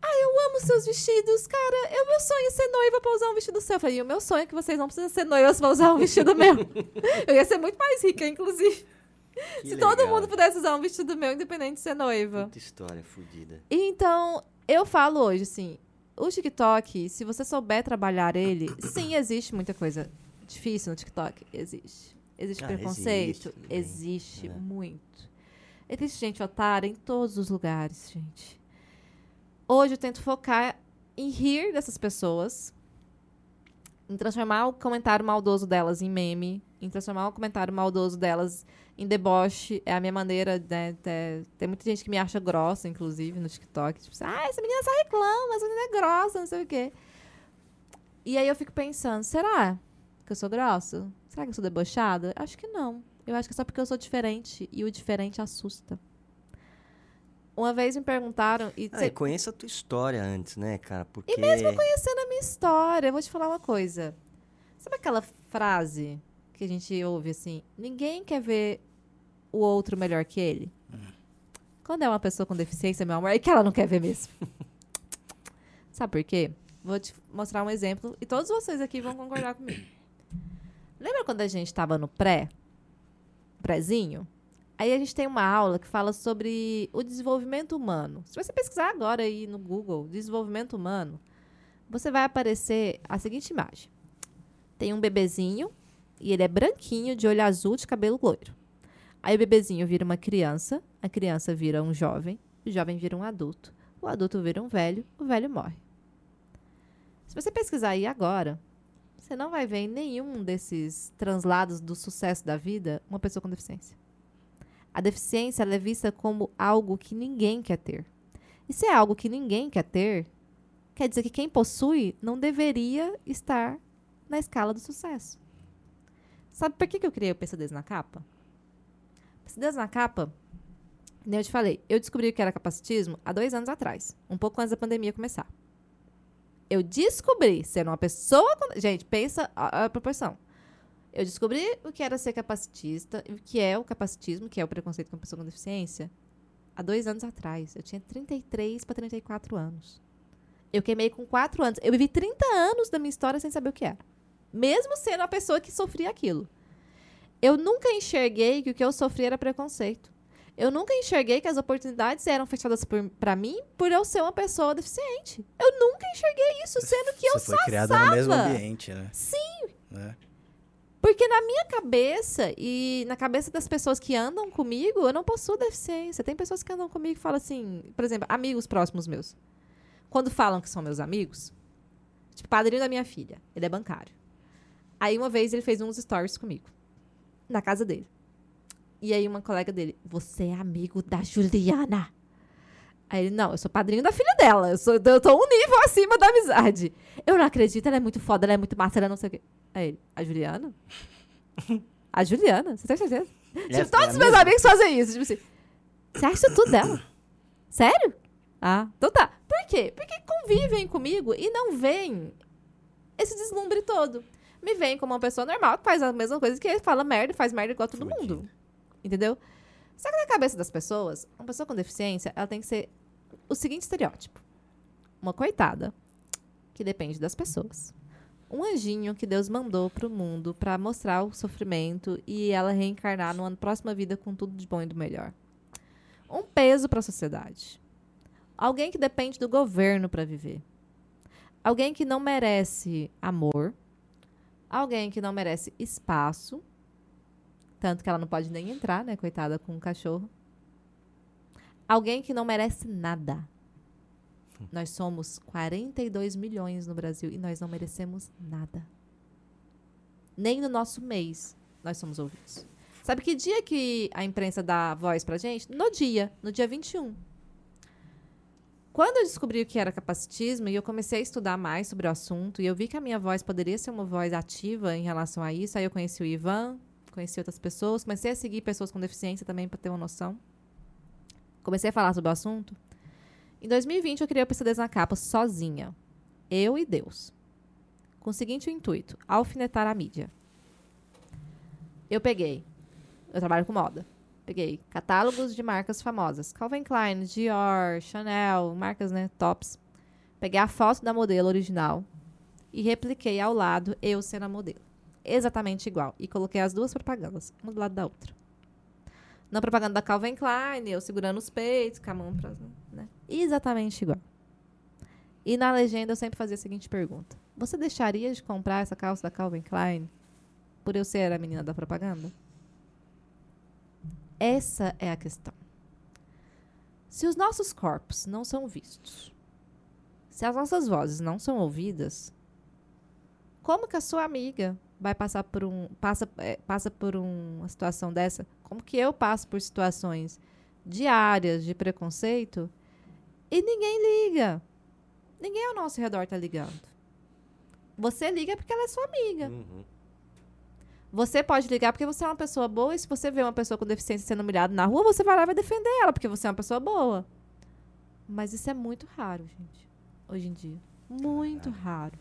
ah, eu amo seus vestidos, cara. É o meu sonho ser noiva pra usar um vestido seu. Eu falei, o meu sonho é que vocês não precisam ser noivas pra usar um vestido meu. eu ia ser muito mais rica, inclusive. Que Se todo legal. mundo pudesse usar um vestido meu, independente de ser noiva. Puta história fodida. Então, eu falo hoje, assim, o TikTok, se você souber trabalhar ele, sim, existe muita coisa difícil no TikTok. Existe. Existe Ah, preconceito? existe. Existe, É. muito. Existe gente otária em todos os lugares, gente. Hoje eu tento focar em rir dessas pessoas, em transformar o comentário maldoso delas em meme, em transformar o comentário maldoso delas em deboche. É a minha maneira, né? Tem, tem muita gente que me acha grossa, inclusive, no TikTok. Tipo assim, ah, essa menina só reclama, essa menina é grossa, não sei o quê. E aí eu fico pensando, será que eu sou grossa? Será que eu sou debochada? Acho que não. Eu acho que é só porque eu sou diferente e o diferente assusta. Uma vez me perguntaram, e Ah, cê- e conheça a tua história antes, né, cara? Porque... conhecendo a minha história, eu vou te falar uma coisa. Sabe aquela frase que a gente ouve assim? Ninguém quer ver o outro melhor que ele. Quando é uma pessoa com deficiência, meu amor, é que ela não quer ver mesmo. Sabe por quê? Vou te mostrar um exemplo e todos vocês aqui vão concordar comigo. Lembra quando a gente estava no pré? Prézinho? Aí a gente tem uma aula que fala sobre o desenvolvimento humano. Se você pesquisar agora aí no Google, desenvolvimento humano, você vai aparecer a seguinte imagem. Tem um bebezinho e ele é branquinho, de olho azul, de cabelo loiro. Aí o bebezinho vira uma criança, a criança vira um jovem, o jovem vira um adulto, o adulto vira um velho, o velho morre. Se você pesquisar aí agora, você não vai ver em nenhum desses translados do sucesso da vida uma pessoa com deficiência. A deficiência é vista como algo que ninguém quer ter. E se é algo que ninguém quer ter, quer dizer que quem possui não deveria estar na escala do sucesso. Sabe por que, que eu criei o PCDs na capa? PCDs na capa, nem eu te falei, eu descobri o que era capacitismo há dois anos atrás, um pouco antes da pandemia começar. Eu descobri ser uma pessoa. Gente, pensa a, a proporção. Eu descobri o que era ser capacitista, o que é o capacitismo, que é o preconceito com a pessoa com deficiência, há dois anos atrás. Eu tinha 33 para 34 anos. Eu queimei com 4 anos. Eu vivi 30 anos da minha história sem saber o que era. Mesmo sendo a pessoa que sofria aquilo. Eu nunca enxerguei que o que eu sofria era preconceito. Eu nunca enxerguei que as oportunidades eram fechadas para mim por eu ser uma pessoa deficiente. Eu nunca enxerguei isso, sendo que Você eu foi só criada no mesmo ambiente, né? Sim. Né? Porque na minha cabeça e na cabeça das pessoas que andam comigo, eu não possuo deficiência. Tem pessoas que andam comigo e falam assim, por exemplo, amigos próximos meus. Quando falam que são meus amigos, tipo, padrinho da minha filha, ele é bancário. Aí uma vez ele fez uns stories comigo, na casa dele. E aí uma colega dele, você é amigo da Juliana? Aí ele, não, eu sou padrinho da filha dela. Eu, sou, eu tô um nível acima da amizade. Eu não acredito, ela é muito foda, ela é muito massa, ela não sei o quê. Aí ele, a Juliana? A Juliana? Você tem certeza? Tipo, todos é os a meus amigos fazem isso. Tipo assim, você acha tudo dela? Sério? Ah, então tá. Por quê? Porque convivem comigo e não veem esse deslumbre todo. Me veem como uma pessoa normal que faz a mesma coisa que ele fala merda, faz merda igual todo mundo. Entendeu? Só que na cabeça das pessoas, uma pessoa com deficiência, ela tem que ser o seguinte estereótipo. Uma coitada que depende das pessoas. Um anjinho que Deus mandou pro mundo pra mostrar o sofrimento e ela reencarnar numa próxima vida com tudo de bom e do melhor. Um peso pra sociedade. Alguém que depende do governo pra viver. Alguém que não merece amor. Alguém que não merece espaço. Tanto que ela não pode nem entrar, né, coitada, com um cachorro. Alguém que não merece nada. Nós somos 42 milhões no Brasil e nós não merecemos nada. Nem no nosso mês nós somos ouvidos. Sabe que dia que a imprensa dá voz pra gente? No dia, no dia 21. Quando eu descobri o que era capacitismo e eu comecei a estudar mais sobre o assunto e eu vi que a minha voz poderia ser uma voz ativa em relação a isso, aí eu conheci o Ivan, conheci outras pessoas, comecei a seguir pessoas com deficiência também para ter uma noção. Comecei a falar sobre o assunto. Em 2020 eu criei o PCDs na capa sozinha. Eu e Deus. Com o seguinte intuito: alfinetar a mídia. Eu peguei. Eu trabalho com moda. Peguei catálogos de marcas famosas. Calvin Klein, Dior, Chanel, marcas, né, tops. Peguei a foto da modelo original e repliquei ao lado eu sendo a modelo. Exatamente igual. E coloquei as duas propagandas, uma do lado da outra. Na propaganda da Calvin Klein, eu segurando os peitos, com a mão pra, né? Exatamente igual. E na legenda eu sempre fazia a seguinte pergunta: Você deixaria de comprar essa calça da Calvin Klein por eu ser a menina da propaganda? Essa é a questão. Se os nossos corpos não são vistos, se as nossas vozes não são ouvidas, como que a sua amiga vai passar por um passa é, passa por um- uma situação dessa? Como que eu passo por situações diárias de preconceito e ninguém liga? Ninguém ao nosso redor tá ligando. Você liga porque ela é sua amiga. Uhum. Você pode ligar porque você é uma pessoa boa e se você vê uma pessoa com deficiência sendo humilhada na rua, você vai lá e vai defender ela porque você é uma pessoa boa. Mas isso é muito raro, gente, hoje em dia. Muito raro.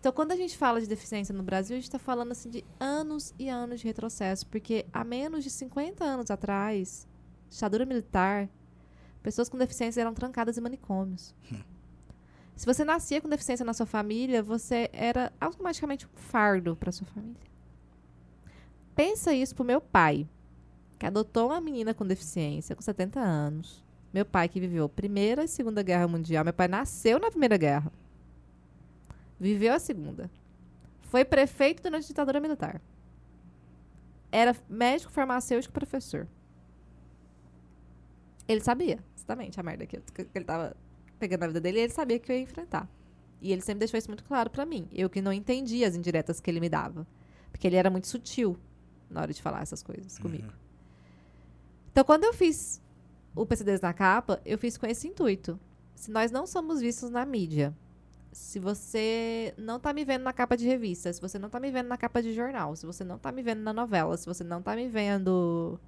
Então, quando a gente fala de deficiência no Brasil, a gente está falando assim de anos e anos de retrocesso, porque há menos de 50 anos atrás, ditadura militar, pessoas com deficiência eram trancadas em manicômios. Se você nascia com deficiência na sua família, você era automaticamente um fardo para sua família. Pensa isso pro meu pai, que adotou uma menina com deficiência com 70 anos. Meu pai que viveu a Primeira e Segunda Guerra Mundial. Meu pai nasceu na Primeira Guerra. Viveu a Segunda. Foi prefeito durante a ditadura militar. Era médico, farmacêutico, professor. Ele sabia, exatamente, a merda que, ele tava pegando na vida dele, e ele sabia que eu ia enfrentar. E ele sempre deixou isso muito claro pra mim. Eu que não entendia as indiretas que ele me dava. Porque ele era muito sutil na hora de falar essas coisas comigo. Então, quando eu fiz o PCDs na capa, eu fiz com esse intuito. Se nós não somos vistos na mídia, se você não tá me vendo na capa de revista, se você não tá me vendo na capa de jornal, se você não tá me vendo na novela, se você não tá me vendo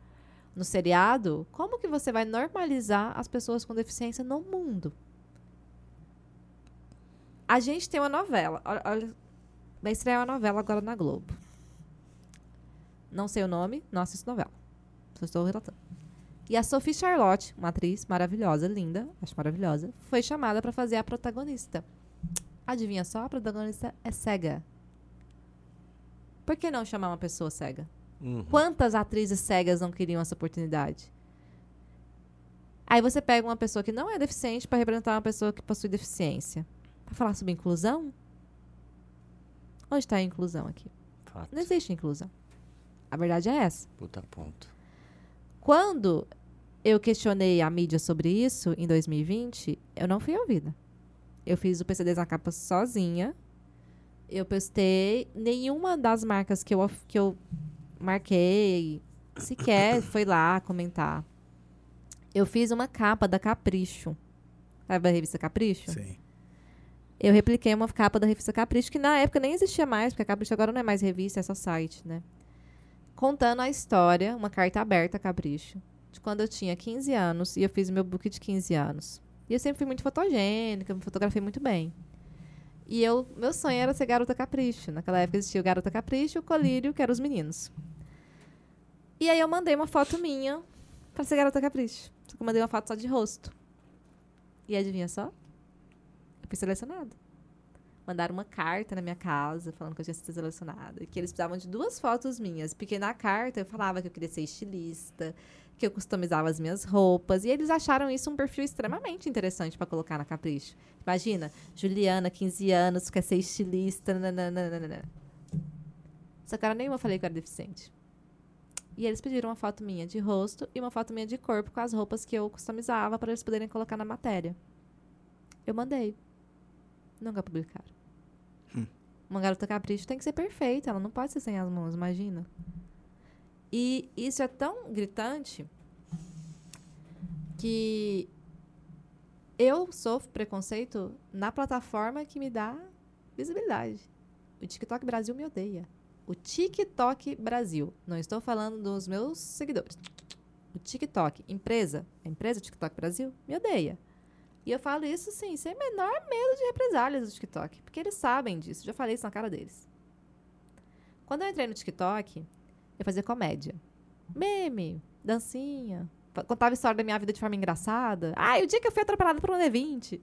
no seriado, como que você vai normalizar as pessoas com deficiência no mundo? A gente tem uma novela. Olha, vai estrear uma novela agora na Globo. Não sei o nome, não assisto novela. Só estou relatando. E a Sophie Charlotte, uma atriz maravilhosa, linda, acho maravilhosa, foi chamada para fazer a protagonista. Adivinha só, a protagonista é cega. Por que não chamar uma pessoa cega? Uhum. Quantas atrizes cegas não queriam essa oportunidade? Aí você pega uma pessoa que não é deficiente para representar uma pessoa que possui deficiência. Para falar sobre inclusão? Onde está a inclusão aqui? Fato. Não existe inclusão. A verdade é essa. Puta ponto. Quando eu questionei a mídia sobre isso, em 2020, eu não fui ouvida. Eu fiz o PCDs na capa sozinha. Eu postei. Nenhuma das marcas que eu, que eu marquei sequer foi lá comentar. Eu fiz uma capa da Capricho. Sabe a revista Capricho? Sim. Eu repliquei uma capa da revista Capricho, que na época nem existia mais, porque a Capricho agora não é mais revista, é só site, né? Contando a história, uma carta aberta a Capricho, de quando eu tinha 15 anos e eu fiz meu book de 15 anos. E eu sempre fui muito fotogênica, me fotografei muito bem. E eu, meu sonho era ser garota Capricho. Naquela época existia o Garota Capricho o Colírio, que eram os meninos. E aí eu mandei uma foto minha pra ser garota Capricho. Só que eu mandei uma foto só de rosto. E adivinha só? Eu fui selecionada. Mandaram uma carta na minha casa falando que eu tinha sido selecionada. Que eles precisavam de duas fotos minhas. Porque na carta eu falava que eu queria ser estilista, que eu customizava as minhas roupas. E eles acharam isso um perfil extremamente interessante pra colocar na Capricho. Imagina, Juliana, 15 anos, quer ser estilista. nananana. Só que hora nenhuma falei que eu era deficiente. E eles pediram uma foto minha de rosto e uma foto minha de corpo com as roupas que eu customizava para eles poderem colocar na matéria. Eu mandei. Nunca publicaram. Uma garota capricho tem que ser perfeita, ela não pode ser sem as mãos, imagina. E isso é tão gritante que eu sofro preconceito na plataforma que me dá visibilidade. O TikTok Brasil me odeia. O TikTok Brasil. Não estou falando dos meus seguidores. O TikTok, empresa, a empresa TikTok Brasil, me odeia. E eu falo isso, sim, sem menor medo de represálias do TikTok. Porque eles sabem disso, já falei isso na cara deles. Quando eu entrei no TikTok, eu fazia comédia. Meme, dancinha. Contava história da minha vida de forma engraçada. Ah, e o dia que eu fui atropelada por um D20.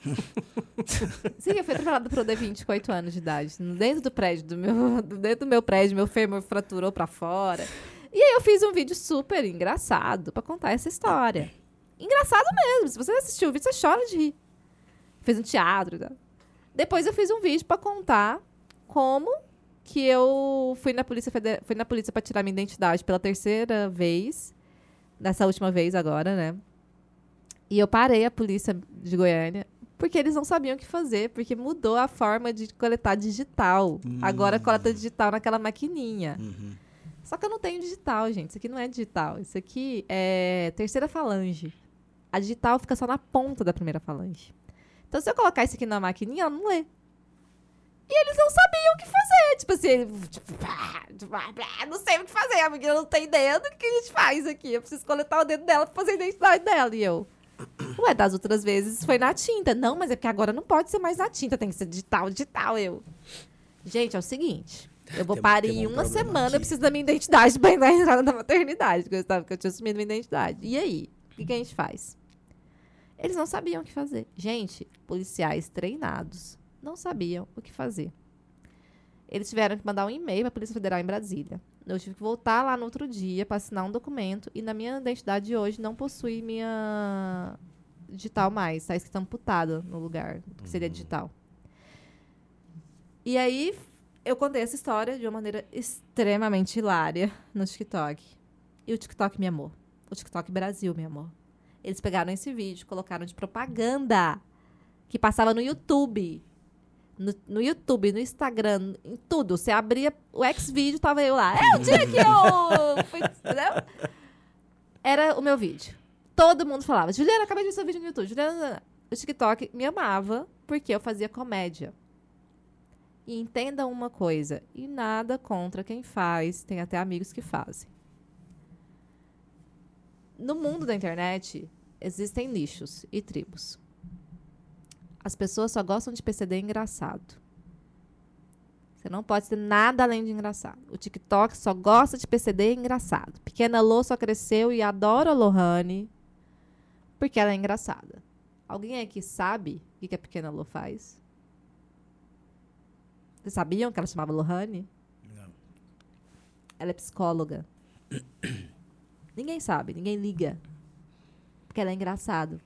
Sim, eu fui atropelada por um D20 com 8 anos de idade. Dentro do prédio, do meu, dentro do meu prédio, meu fêmur fraturou pra fora. E aí eu fiz um vídeo super engraçado pra contar essa história. Engraçado mesmo. Se você assistiu o vídeo, você chora de rir. Fiz um teatro. Tá? Depois eu fiz um vídeo pra contar como que eu fui na polícia federal, fui na polícia para tirar minha identidade pela terceira vez, dessa última vez agora, né? E eu parei a polícia de Goiânia porque eles não sabiam o que fazer, porque mudou a forma de coletar digital. Agora coleta digital naquela maquininha. Uhum. Só que eu não tenho digital, gente. Isso aqui não é digital. Isso aqui é terceira falange. A digital fica só na ponta da primeira falange. Então, se eu colocar isso aqui na maquininha, ela não lê. E eles não sabiam o que fazer. Tipo assim, tipo, tipo, pá, pá, não sei o que fazer. A menina não tem dedo. O que a gente faz aqui? Eu preciso coletar o dedo dela pra fazer a identidade dela. E eu. Ué, das outras vezes foi na tinta. Não, mas é porque agora não pode ser mais na tinta. Tem que ser digital, digital. Eu. Gente, é o seguinte. Eu vou Tem- parir tem em um uma semana, aqui. eu preciso da minha identidade pra entrar entrada na maternidade, porque eu, estava, porque eu tinha assumido minha identidade. E aí? O que, a gente faz? Eles não sabiam o que fazer. Gente, policiais treinados não sabiam o que fazer. Eles tiveram que mandar um e-mail para a Polícia Federal em Brasília. Eu tive que voltar lá no outro dia para assinar um documento e na minha identidade de hoje não possui minha digital mais. Está escrito amputada no lugar que seria digital. E aí eu contei essa história de uma maneira extremamente hilária no TikTok. E o TikTok me amou. O TikTok Brasil me amou. Eles pegaram esse vídeo, colocaram de propaganda que passava no YouTube. No, no YouTube, no Instagram, em tudo. Você abria o X-Vídeo, tava eu lá. É o dia que eu... fui", entendeu? Era o meu vídeo. todo mundo falava, Juliana, acabei de ver seu vídeo no YouTube. Juliana, o TikTok me amava porque eu fazia comédia. E entenda uma coisa, e nada contra quem faz, tem até amigos que fazem. No mundo da internet, existem nichos e tribos. As pessoas só gostam de PCD engraçado. Você não pode ter nada além de engraçado. O TikTok só gosta de PCD engraçado. Pequena Lô só cresceu e adora a Lohane porque ela é engraçada. Alguém aqui sabe o que que a Pequena Lô faz? Vocês sabiam que ela chamava Lohane? Não. Ela é psicóloga. ninguém sabe, ninguém liga. Porque ela é engraçado.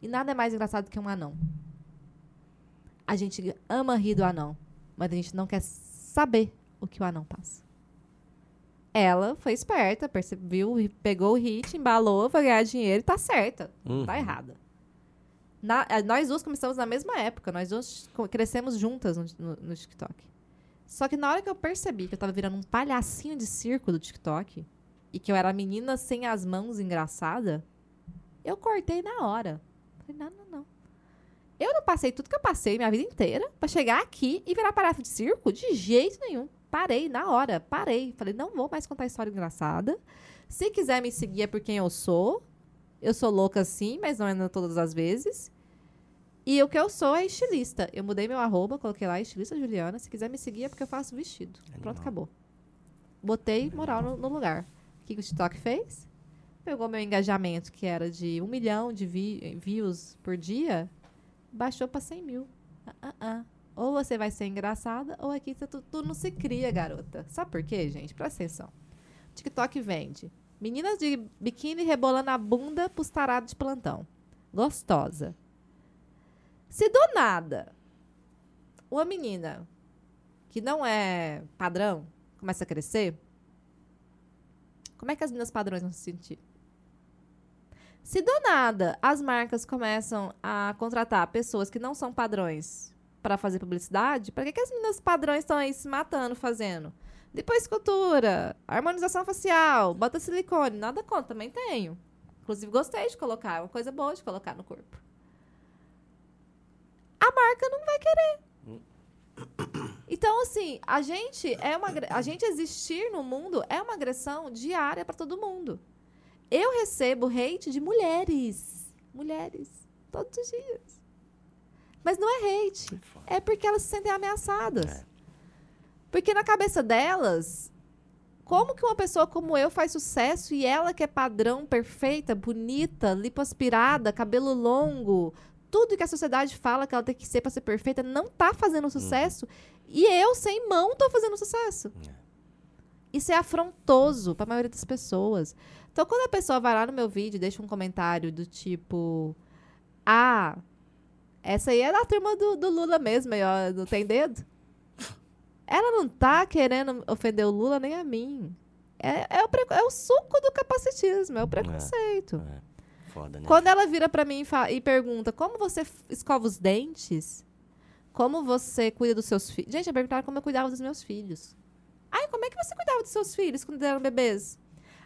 E nada é mais engraçado que um anão. A gente ama rir do anão, mas a gente não quer saber o que o anão passa. Ela foi esperta, percebeu, pegou o hit, embalou, vai ganhar dinheiro e tá certa. Uhum. Tá errada. Na- eh, nós duas começamos na mesma época, nós duas crescemos juntas no, no- no TikTok. Só que na hora que eu percebi que eu tava virando um palhacinho de circo do TikTok e que eu era menina sem as mãos engraçada, eu cortei na hora. Falei, não, não, não. Eu não passei tudo que eu passei minha vida inteira pra chegar aqui e virar palhaço de circo de jeito nenhum. Parei na hora, parei. Falei, não vou mais contar história engraçada. Se quiser me seguir é por quem eu sou. Eu sou louca sim, mas não é todas as vezes. E o que eu sou é estilista. Eu mudei meu arroba, coloquei lá estilista Juliana. Se quiser me seguir é porque eu faço vestido. Pronto, acabou. Botei moral no, no lugar. O que, o TikTok fez? Pegou meu engajamento, que era de um milhão de vi- views por dia, baixou pra 100 mil. Ah, ah. Ou você vai ser engraçada, ou aqui tu, tu não se cria, garota. Sabe por quê, gente? Presta atenção. TikTok vende. Meninas de biquíni rebolando a bunda pros tarados de plantão. Gostosa. Se do nada uma menina que não é padrão começa a crescer, como é que as meninas padrões vão se sentir? Se do nada as marcas começam a contratar pessoas que não são padrões para fazer publicidade, para que, que as meninas padrões estão aí se matando fazendo? Depois escultura, harmonização facial, bota silicone, nada contra, também tenho. Inclusive gostei de colocar, é uma coisa boa de colocar no corpo. A marca não vai querer. Então, assim, a gente é uma a gente existir no mundo é uma agressão diária para todo mundo. Eu recebo hate de mulheres, mulheres, todos os dias. Mas não é hate, é porque elas se sentem ameaçadas. É. Porque na cabeça delas, como que uma pessoa como eu faz sucesso e ela que é padrão, perfeita, bonita, lipoaspirada, cabelo longo, tudo que a sociedade fala que ela tem que ser para ser perfeita, não tá fazendo sucesso e eu sem mão tô fazendo sucesso. É. Isso é afrontoso para a maioria das pessoas. Então, quando a pessoa vai lá no meu vídeo e deixa um comentário do tipo: Ah, essa aí é da turma do, do Lula mesmo, aí, ó, não tem dedo? Ela não tá querendo ofender o Lula nem a mim. É, é, o, é o suco do capacitismo, é o preconceito. É. Foda, né? Quando ela vira pra mim e, e pergunta como você escova os dentes, como você cuida dos seus filhos. Gente, eu perguntaram como eu cuidava dos meus filhos. Ai, como é que você cuidava dos seus filhos quando eram bebês?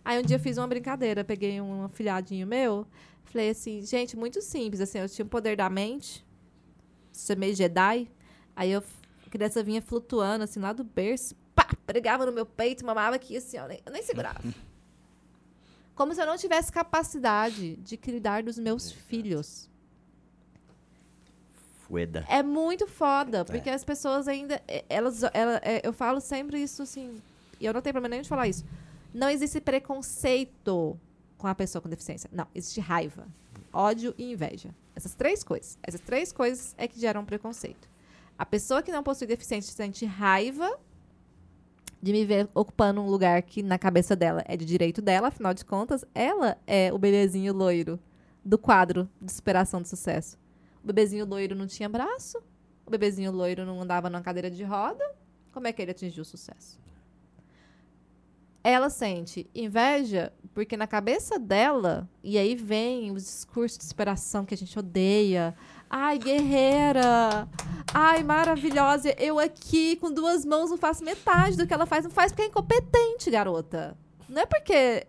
Aí um dia eu fiz uma brincadeira, peguei um afilhadinho meu, falei assim, gente, muito simples, assim, eu tinha o poder da mente, ser meio Jedi, aí eu, a criança vinha flutuando, assim, lá do berço, pá, pregava no meu peito, mamava aqui, assim, ó, nem- eu nem segurava. Como se eu não tivesse capacidade de cuidar dos meus filhos. Fueda. É muito foda, porque as pessoas ainda. eh, Elas, ela- eh, eu falo sempre isso assim, e eu não tenho problema nenhum de falar isso. Não existe preconceito com a pessoa com deficiência. Não, existe raiva, ódio e inveja. Essas três coisas. Essas três coisas é que geram preconceito. A pessoa que não possui deficiência sente raiva de me ver ocupando um lugar que na cabeça dela é de direito dela, afinal de contas, ela é o bebezinho loiro do quadro de superação do sucesso. O bebezinho loiro não tinha braço, o bebezinho loiro não andava numa cadeira de roda. Como é que ele atingiu o sucesso? Ela sente inveja porque na cabeça dela, e aí vem os discursos de superação que a gente odeia. Ai, guerreira! Ai, maravilhosa! Eu aqui com duas mãos não faço metade do que ela faz. Não faz porque é incompetente, garota. Não é porque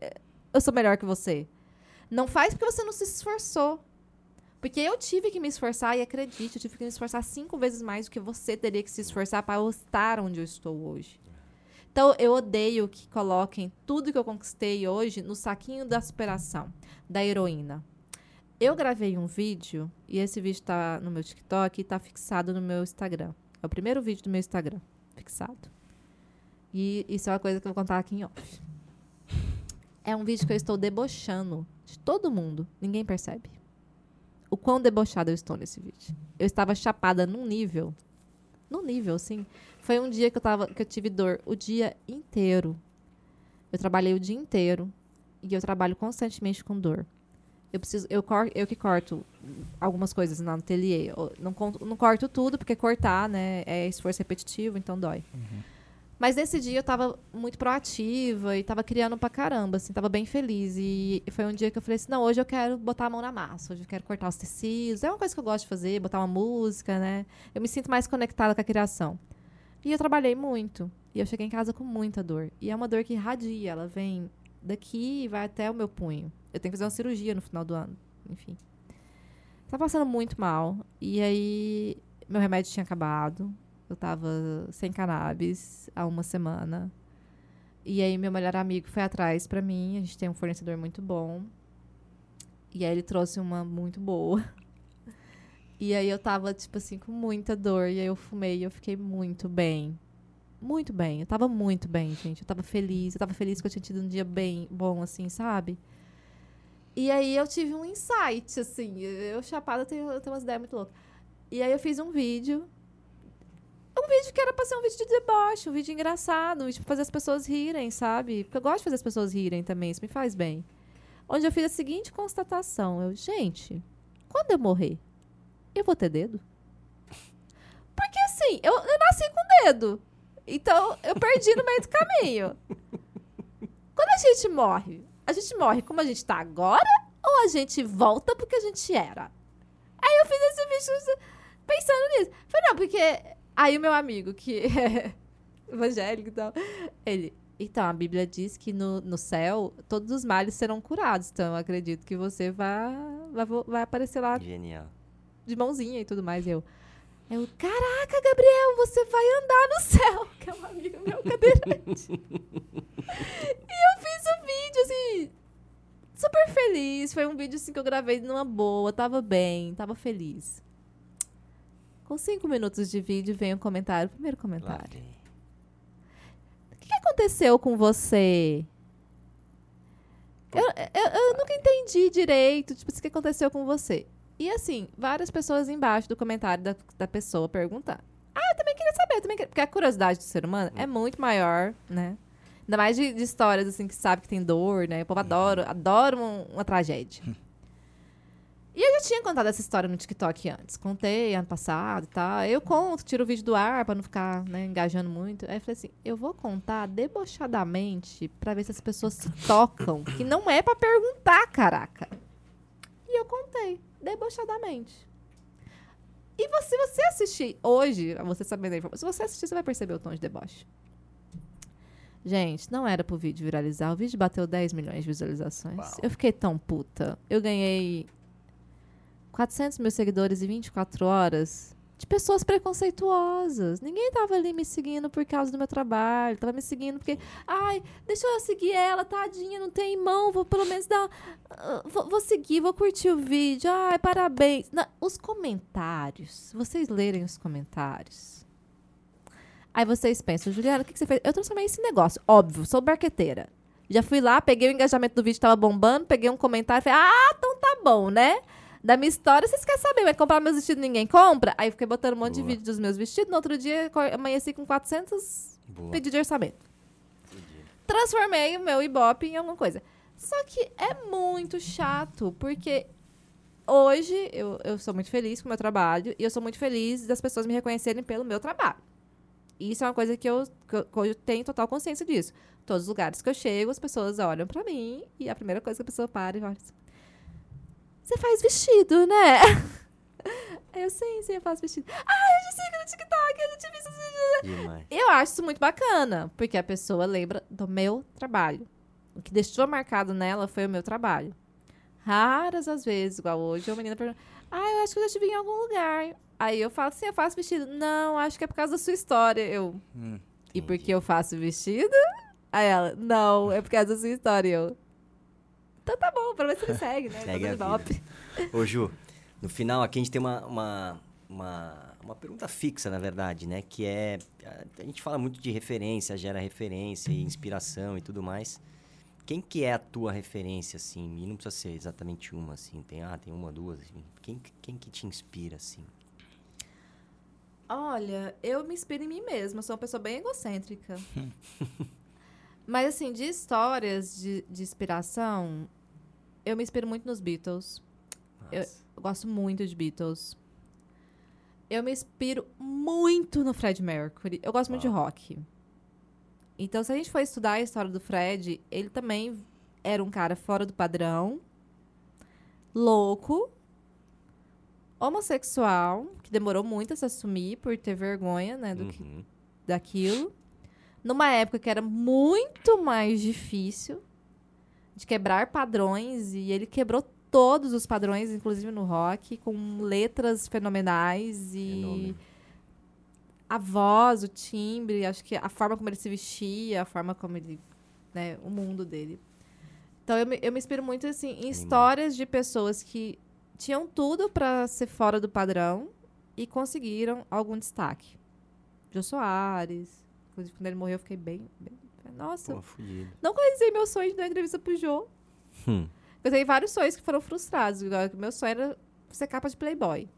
eu sou melhor que você. Não faz porque você não se esforçou. Porque eu tive que me esforçar, e acredite, eu tive que me esforçar cinco vezes mais do que você teria que se esforçar para eu estar onde eu estou hoje. Então, eu odeio que coloquem tudo que eu conquistei hoje no saquinho da superação, da heroína. Eu gravei um vídeo, e esse vídeo tá no meu TikTok e tá fixado no meu Instagram. É o primeiro vídeo do meu Instagram, fixado. E isso é uma coisa que eu vou contar aqui em off. É um vídeo que eu estou debochando de todo mundo. Ninguém percebe. O quão debochada eu estou nesse vídeo. Eu estava chapada num nível. Num nível, assim. Foi um dia que eu, tava, que eu tive dor o dia inteiro. Eu trabalhei o dia inteiro. E eu trabalho constantemente com dor. Eu preciso, eu, cor, eu que corto algumas coisas no ateliê. Não, não corto tudo, porque cortar, né, é esforço repetitivo, então dói. Mas nesse dia eu tava muito proativa e tava criando pra caramba, assim, tava bem feliz. E foi um dia que eu falei assim: não, hoje eu quero botar a mão na massa, hoje eu quero cortar os tecidos. É uma coisa que eu gosto de fazer, botar uma música, né? Eu me sinto mais conectada com a criação. E eu trabalhei muito. E eu cheguei em casa com muita dor. E é uma dor que irradia, ela vem daqui e vai até o meu punho. Eu tenho que fazer uma cirurgia no final do ano, enfim. Tava passando muito mal. E aí, meu remédio tinha acabado. Eu tava sem cannabis há uma semana. E aí, meu melhor amigo foi atrás pra mim. A gente tem um fornecedor muito bom. E aí, ele trouxe uma muito boa. E aí, eu tava, tipo assim, com muita dor. E aí, eu fumei e eu fiquei muito bem. Muito bem. Eu tava muito bem, gente. Eu tava feliz. Eu tava feliz que eu tinha tido um dia bem bom, assim, sabe? E aí, eu tive um insight, assim. Eu, chapada, tenho, eu tenho umas ideias muito loucas. E aí, eu fiz um vídeo um vídeo que era pra ser um vídeo de deboche, um vídeo engraçado, um vídeo pra fazer as pessoas rirem, sabe? Porque eu gosto de fazer as pessoas rirem também, isso me faz bem. Onde eu fiz a seguinte constatação: eu, gente, quando eu morrer, eu vou ter dedo? Porque assim, eu, eu nasci com dedo. Então, eu perdi no meio do caminho. Quando a gente morre, a gente morre como a gente tá agora ou a gente volta porque a gente era? Aí eu fiz esse vídeo pensando nisso. Falei, não, porque Aí o meu amigo, que é evangélico e tal, ele. Então, a Bíblia diz que no, no céu todos os males serão curados. Então, eu acredito que você vai, vai, vai aparecer lá Genial. de mãozinha e tudo mais. Eu. Eu, caraca, Gabriel, você vai andar no céu. Que é um amigo meu cadeirante. e eu fiz o vídeo, assim, super feliz. Foi um vídeo, assim, que eu gravei numa boa. Tava bem, tava feliz. Com cinco minutos de vídeo, vem o comentário. Primeiro comentário. O que aconteceu com você? Eu, eu, eu nunca entendi direito, tipo, o que aconteceu com você. E assim, várias pessoas embaixo do comentário da, da pessoa perguntando. Ah, eu também queria saber, também queria... Porque a curiosidade do ser humano é muito maior, né? Ainda mais de, de histórias, assim, que sabe que tem dor, né? O povo adora, adora um- uma tragédia. E eu já tinha contado essa história no TikTok antes. Contei ano passado e tal. Eu conto, tiro o vídeo do ar pra não ficar né, engajando muito. Aí eu falei assim: eu vou contar debochadamente pra ver se as pessoas se tocam. Que não é pra perguntar, caraca. E eu contei, debochadamente. E você, se você assistir hoje, você sabendo a informação, se você assistir, você vai perceber o tom de deboche. Gente, não era pro vídeo viralizar. O vídeo bateu 10 milhões de visualizações. Uau. Eu fiquei tão puta. Eu ganhei 400 mil seguidores em 24 horas de pessoas preconceituosas. Ninguém tava ali me seguindo por causa do meu trabalho. Tava me seguindo porque, ai, deixa eu seguir ela, tadinha, não tem mão, vou pelo menos dar. ah, vou, vou seguir, vou curtir o vídeo. Ai, parabéns. Na- os comentários, vocês lerem os comentários. Aí vocês pensam, Juliana, o que, que você fez? Eu transformei esse negócio. Óbvio, sou barqueteira. Já fui lá, peguei o engajamento do vídeo, tava bombando, peguei um comentário, falei, ah, então tá bom, né? Da minha história, vocês querem saber, vai comprar meus vestidos ninguém compra? Aí eu fiquei botando um monte de Boa. vídeo dos meus vestidos, no outro dia amanheci com 400 Boa. pedidos de orçamento. Transformei o meu Ibope em alguma coisa. Só que é muito chato, porque hoje eu, eu sou muito feliz com o meu trabalho e eu sou muito feliz das pessoas me reconhecerem pelo meu trabalho. Isso é uma coisa que eu, que eu, que eu tenho total consciência disso. Todos os lugares que eu chego, as pessoas olham pra mim e a primeira coisa que a pessoa para e olha assim, Você faz vestido, né? Aí eu, sim, sim, eu faço vestido. Ah, eu já sigo no TikTok, eu já te vi. Demais. Eu acho isso muito bacana, porque a pessoa lembra do meu trabalho. O que deixou marcado nela foi o meu trabalho. Raras as vezes, igual hoje, uma menina pergunta, ah, eu acho que eu já te vi em algum lugar. Aí eu falo, sim, eu faço vestido. Não, acho que é por causa da sua história. Eu, Hum, e porque eu faço vestido? Aí ela, não, é por causa da sua história. Eu, então tá bom, pelo menos ele segue, né? Segue a Tá vida. Ô, Ju, no final aqui a gente tem uma, uma, uma, uma pergunta fixa, na verdade, né? Que é. A gente fala muito de referência, gera referência e inspiração e tudo mais. Quem que é a tua referência, assim? E não precisa ser exatamente uma, assim. Tem, ah, tem uma, duas, assim. Quem, quem que te inspira, assim? Olha, eu me inspiro em mim mesma, sou uma pessoa bem egocêntrica. Mas, assim, de histórias de, de inspiração, eu me inspiro muito nos Beatles. Eu-. Eu gosto muito de Beatles. Eu me inspiro muito no Fred Mercury. Eu gosto muito de Uau. rock. Então, se a gente for estudar a história do Fred, ele também era um cara fora do padrão, louco, homossexual, que demorou muito a se assumir por ter vergonha, né, do que Uhum. daquilo. Numa época que era muito mais difícil de quebrar padrões, e ele quebrou todos os padrões, inclusive no rock, com letras fenomenais e a voz, o timbre, acho que a forma como ele se vestia, a forma como ele, né, o mundo dele. Então eu me, eu me inspiro muito assim em histórias de pessoas que tinham tudo pra ser fora do padrão e conseguiram algum destaque. Jô Soares, inclusive quando ele morreu eu fiquei bem, bem nossa, Pô, fudido. não conheci meu sonho de dar entrevista pro Jô. Hum. Eu tenho vários sonhos que foram frustrados. que Meu sonho era ser capa de Playboy.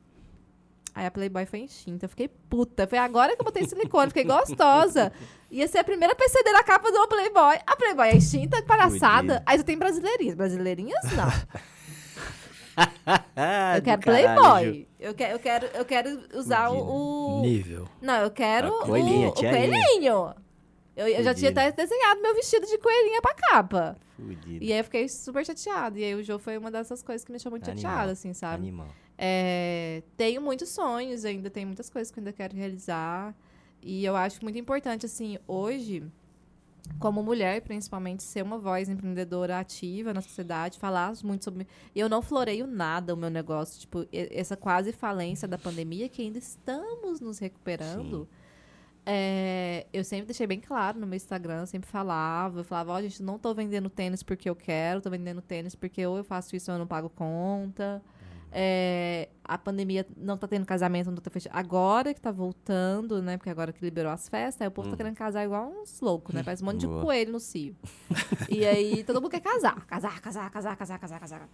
Aí a Playboy foi extinta. Eu fiquei puta. Foi agora que eu botei silicone. Fiquei gostosa. Ia ser a primeira PCD da capa do Playboy. A Playboy é extinta, que palhaçada. Aí você tem brasileirinhas. Brasileirinhas, não. Ah, Eu quero. Playboy. Eu quero, eu quero, eu quero usar o, o- Nível. Não, eu quero o, o tiarinha. coelhinho. Eu, eu já tinha até desenhado meu vestido de coelhinha pra capa. Fudido. E aí eu fiquei super chateada. E aí o Jô foi uma dessas coisas que me deixou muito Animal. chateada, assim, sabe? Animal. É, tenho muitos sonhos ainda, tenho muitas coisas que eu ainda quero realizar. E eu acho muito importante, assim, hoje, como mulher, principalmente, ser uma voz empreendedora ativa na sociedade, falar muito sobre. Eu não floreio nada o meu negócio. Tipo, essa quase falência da pandemia, que ainda estamos nos recuperando. É, eu sempre deixei bem claro no meu Instagram, sempre falava, eu falava, ó, gente, não tô vendendo tênis porque eu quero, tô vendendo tênis porque ou eu faço isso ou eu não pago conta. É, a pandemia não tá tendo casamento, não tá fechando. Agora que tá voltando, né? Porque agora que liberou as festas, aí o povo tá querendo casar igual uns loucos, né? Parece um monte de Boa. coelho no cio. e aí todo mundo quer casar. Casar, casar, casar, casar, casar, casar.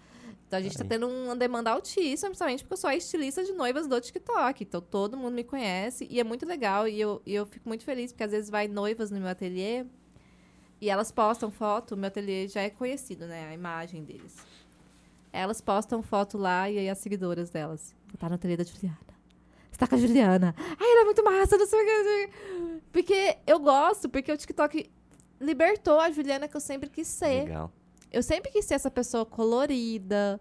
Então a gente tá Aí. tendo uma demanda altíssima, principalmente porque eu sou a estilista de noivas do TikTok. Então todo mundo me conhece e é muito legal. E eu, e eu fico muito feliz, porque às vezes vai noivas no meu ateliê e elas postam foto, o meu ateliê já é conhecido, né? A imagem deles. Elas postam foto lá e aí as seguidoras delas. Tá no ateliê da Juliana. Você tá com a Juliana. Ai, ela é muito massa, não sei o que. Porque eu gosto, porque o TikTok libertou a Juliana que eu sempre quis ser. Legal. Eu sempre quis ser essa pessoa colorida,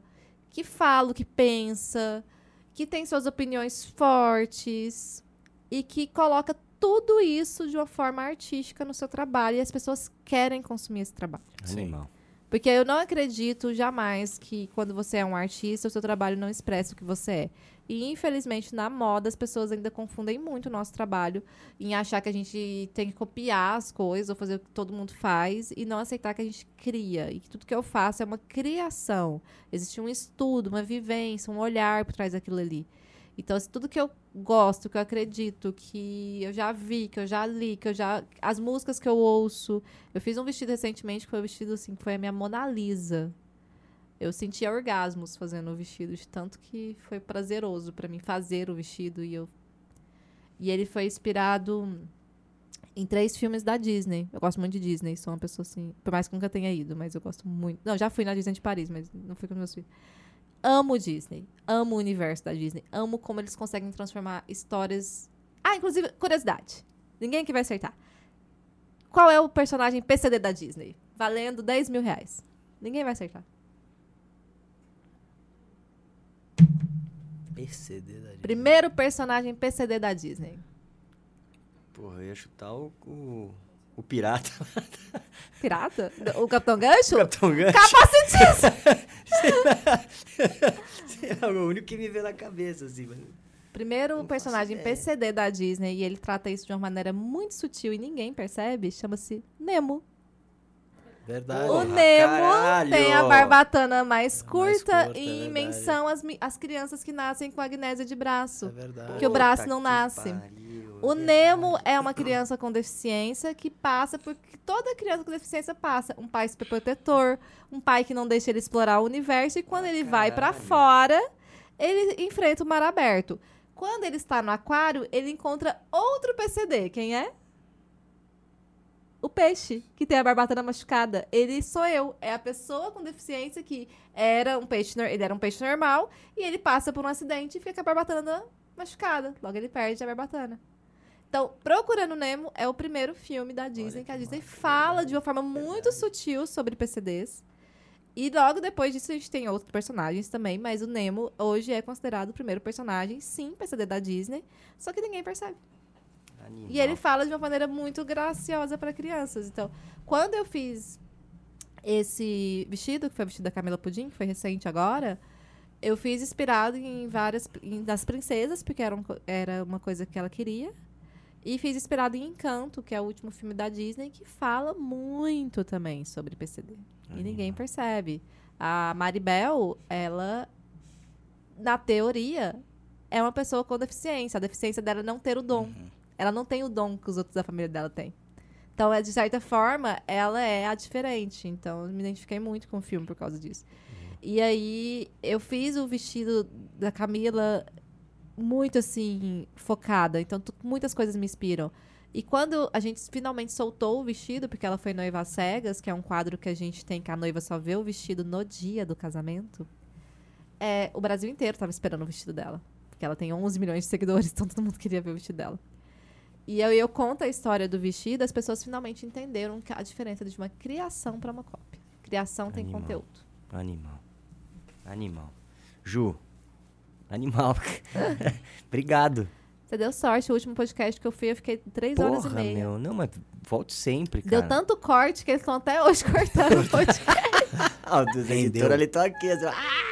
que fala o que pensa, que tem suas opiniões fortes e que coloca tudo isso de uma forma artística no seu trabalho e as pessoas querem consumir esse trabalho. Sim. Animal. Porque eu não acredito jamais que quando você é um artista, o seu trabalho não expressa o que você é. E, infelizmente, na moda, as pessoas ainda confundem muito o nosso trabalho em achar que a gente tem que copiar as coisas ou fazer o que todo mundo faz e não aceitar que a gente cria. E que tudo que eu faço é uma criação. Existe um estudo, uma vivência, um olhar por trás daquilo ali. Então, se tudo que eu gosto, que eu acredito, que eu já vi, que eu já li, que eu já. As músicas que eu ouço. Eu fiz um vestido recentemente que foi um vestido assim, que foi a minha Mona Lisa. Eu sentia orgasmos fazendo o vestido, de tanto que foi prazeroso pra mim fazer o vestido. E, eu... e ele foi inspirado em três filmes da Disney. Eu gosto muito de Disney, sou uma pessoa assim. Por mais que nunca tenha ido, mas eu gosto muito. Não, já fui na Disney de Paris, mas não fui com meus filhos. Amo Disney. Amo o universo da Disney. Amo como eles conseguem transformar histórias. Ah, inclusive, curiosidade. Ninguém aqui vai acertar. Qual é o personagem PCD da Disney? Valendo 10 mil reais. Ninguém vai acertar. PCD da Disney. Primeiro personagem PCD da Disney. Porra, eu ia chutar o. o... O pirata. Pirata? O Capitão Gancho? Capitão Gancho. Capacitista! é o único que me veio na cabeça, assim. Mas... Primeiro Não personagem. PCD da Disney, e ele trata isso de uma maneira muito sutil e ninguém percebe, chama-se Nemo. Verdade. o Nemo caralho! tem a barbatana mais Mais curta, curta, é em menção às, às crianças que nascem com agnésia de braço. É verdade. Que o braço Puta não nasce. pariu, O é Nemo verdade. é uma criança com deficiência que passa por que toda criança com deficiência passa. Um pai super protetor, um pai que não deixa ele explorar o universo e quando Ah, ele vai pra caralho. fora, ele enfrenta o mar aberto. Quando ele está no aquário, ele encontra outro PCD. Quem é? O peixe, que tem a barbatana machucada. Ele sou eu. É a pessoa com deficiência que era um peixe, ele era um peixe normal e ele passa por um acidente e fica com a barbatana machucada. Logo ele perde a barbatana. Então, Procurando Nemo é o primeiro filme da Disney que a Disney fala de uma forma muito sutil sobre PCDs. E logo depois disso a gente tem outros personagens também, mas o Nemo hoje é considerado o primeiro personagem, sim, PCD da Disney, só que ninguém percebe. Animal. E ele fala de uma maneira muito graciosa para crianças. Então, quando eu fiz esse vestido, que foi o vestido da Camila Pudim, que foi recente agora, eu fiz inspirado em várias em, das princesas, porque era, um era uma coisa que ela queria. E fiz inspirado em Encanto, que é o último filme da Disney, que fala muito também sobre PCD. E ninguém Animal. percebe. A Maribel, ela, na teoria, é uma pessoa com deficiência. A deficiência dela é não ter o dom. Ela não tem o dom que os outros da família dela têm. Então, é, de certa forma, ela é a diferente. Então, eu me identifiquei muito com o filme por causa disso. E aí, eu fiz o vestido da Camila muito, assim, focada. Então, muitas coisas me inspiram. E quando a gente finalmente soltou o vestido, porque ela foi noiva às cegas, que é um quadro que a gente tem que a noiva só vê o vestido no dia do casamento, é, o Brasil inteiro estava esperando o vestido dela. Porque ela tem 11 milhões de seguidores, então todo mundo queria ver o vestido dela. E eu, eu conto a história do vestido, as pessoas finalmente entenderam que a diferença de uma criação para uma cópia. Criação tem Animal. conteúdo. Animal. Animal. Ju. Animal. Obrigado. Você deu sorte, o último podcast que eu fui, eu fiquei três horas e Porra, meia. meu. Não, mas volte sempre, cara. Deu tanto corte que eles estão até hoje cortando o podcast. Ah, o ali estão aqui. assim, ah!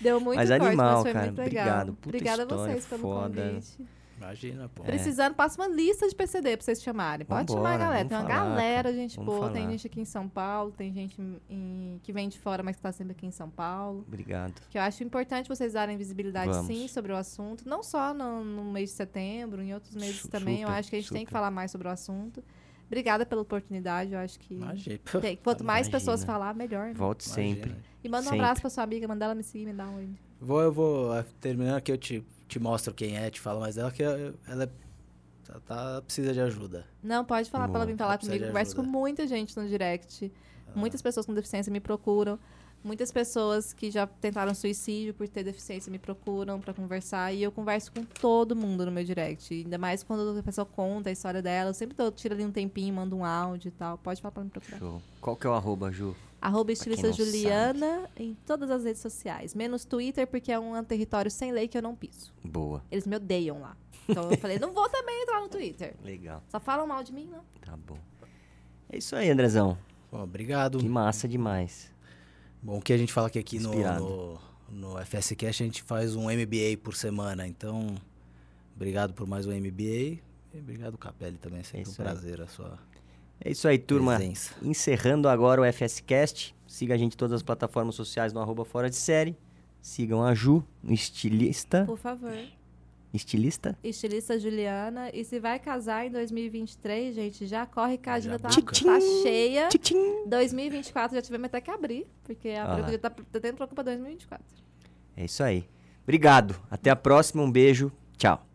Deu muito Mas corte, animal, mas foi cara. muito legal. Obrigado. Puta Obrigada a vocês pelo foda. convite. Imagina, pô. Precisando, passa uma lista de PCD pra vocês chamarem. Pode chamar a Vambora, galera. Tem uma falar, galera, gente boa. Tem falar. gente aqui em São Paulo, tem gente em- que vem de fora, mas que tá sempre aqui em São Paulo. Obrigado. Que eu acho importante vocês darem visibilidade, Vamos. sim, sobre o assunto. Não só no, no mês de setembro, em outros meses Su- também. eu super, acho que a gente tem que super. falar mais sobre o assunto. Obrigada pela oportunidade. Eu acho que Imagina. tem- quanto mais Imagina. pessoas falar, melhor. né? Volte Imagina. sempre. E manda um Sempre. abraço pra sua amiga, manda ela me seguir, me dá um. Vou, eu vou, eh, terminando aqui, eu te, te mostro quem é, te falo mais dela, que ela é- tá, tá- precisa de ajuda. Não, pode falar pra ela vir falar comigo. Converso com muita gente no direct. Muitas pessoas com deficiência me procuram. Muitas pessoas que já tentaram suicídio por ter deficiência me procuram pra conversar. E eu converso com todo mundo no meu direct. Ainda mais quando a pessoa conta a história dela. Eu sempre tiro ali um tempinho, mando um áudio e tal. Pode falar pra me procurar. Show. Qual que é o arroba, Ju? Arroba estilista Juliana em todas as redes sociais. Menos Twitter, porque é um território sem lei que eu não piso. Boa. Eles me odeiam lá. Então eu falei, não vou também entrar no Twitter. Legal. Só falam mal de mim, não. Tá bom. É isso aí, Andrezão. Bom, obrigado. Que massa demais. Bom, o que a gente fala que aqui no, no, no FSCast a gente faz um MBA por semana. Então, obrigado por mais um MBA. E obrigado, Capelli, também. É sempre um isso aí. prazer a sua É isso aí, turma. presença. Encerrando agora o FSCast. Siga a gente em todas as plataformas sociais no arroba fora de série. Sigam a Ju, no estilista. Por favor. Estilista? Estilista Juliana. E se vai casar em 2023, gente, já corre que a Já agenda tá, tá cheia. Tchim-tchim. 2024 já tivemos até que abrir, porque a Ah já tá, tá tendo procura pra 2024. É isso aí. Obrigado. Até a próxima. Um beijo. Tchau.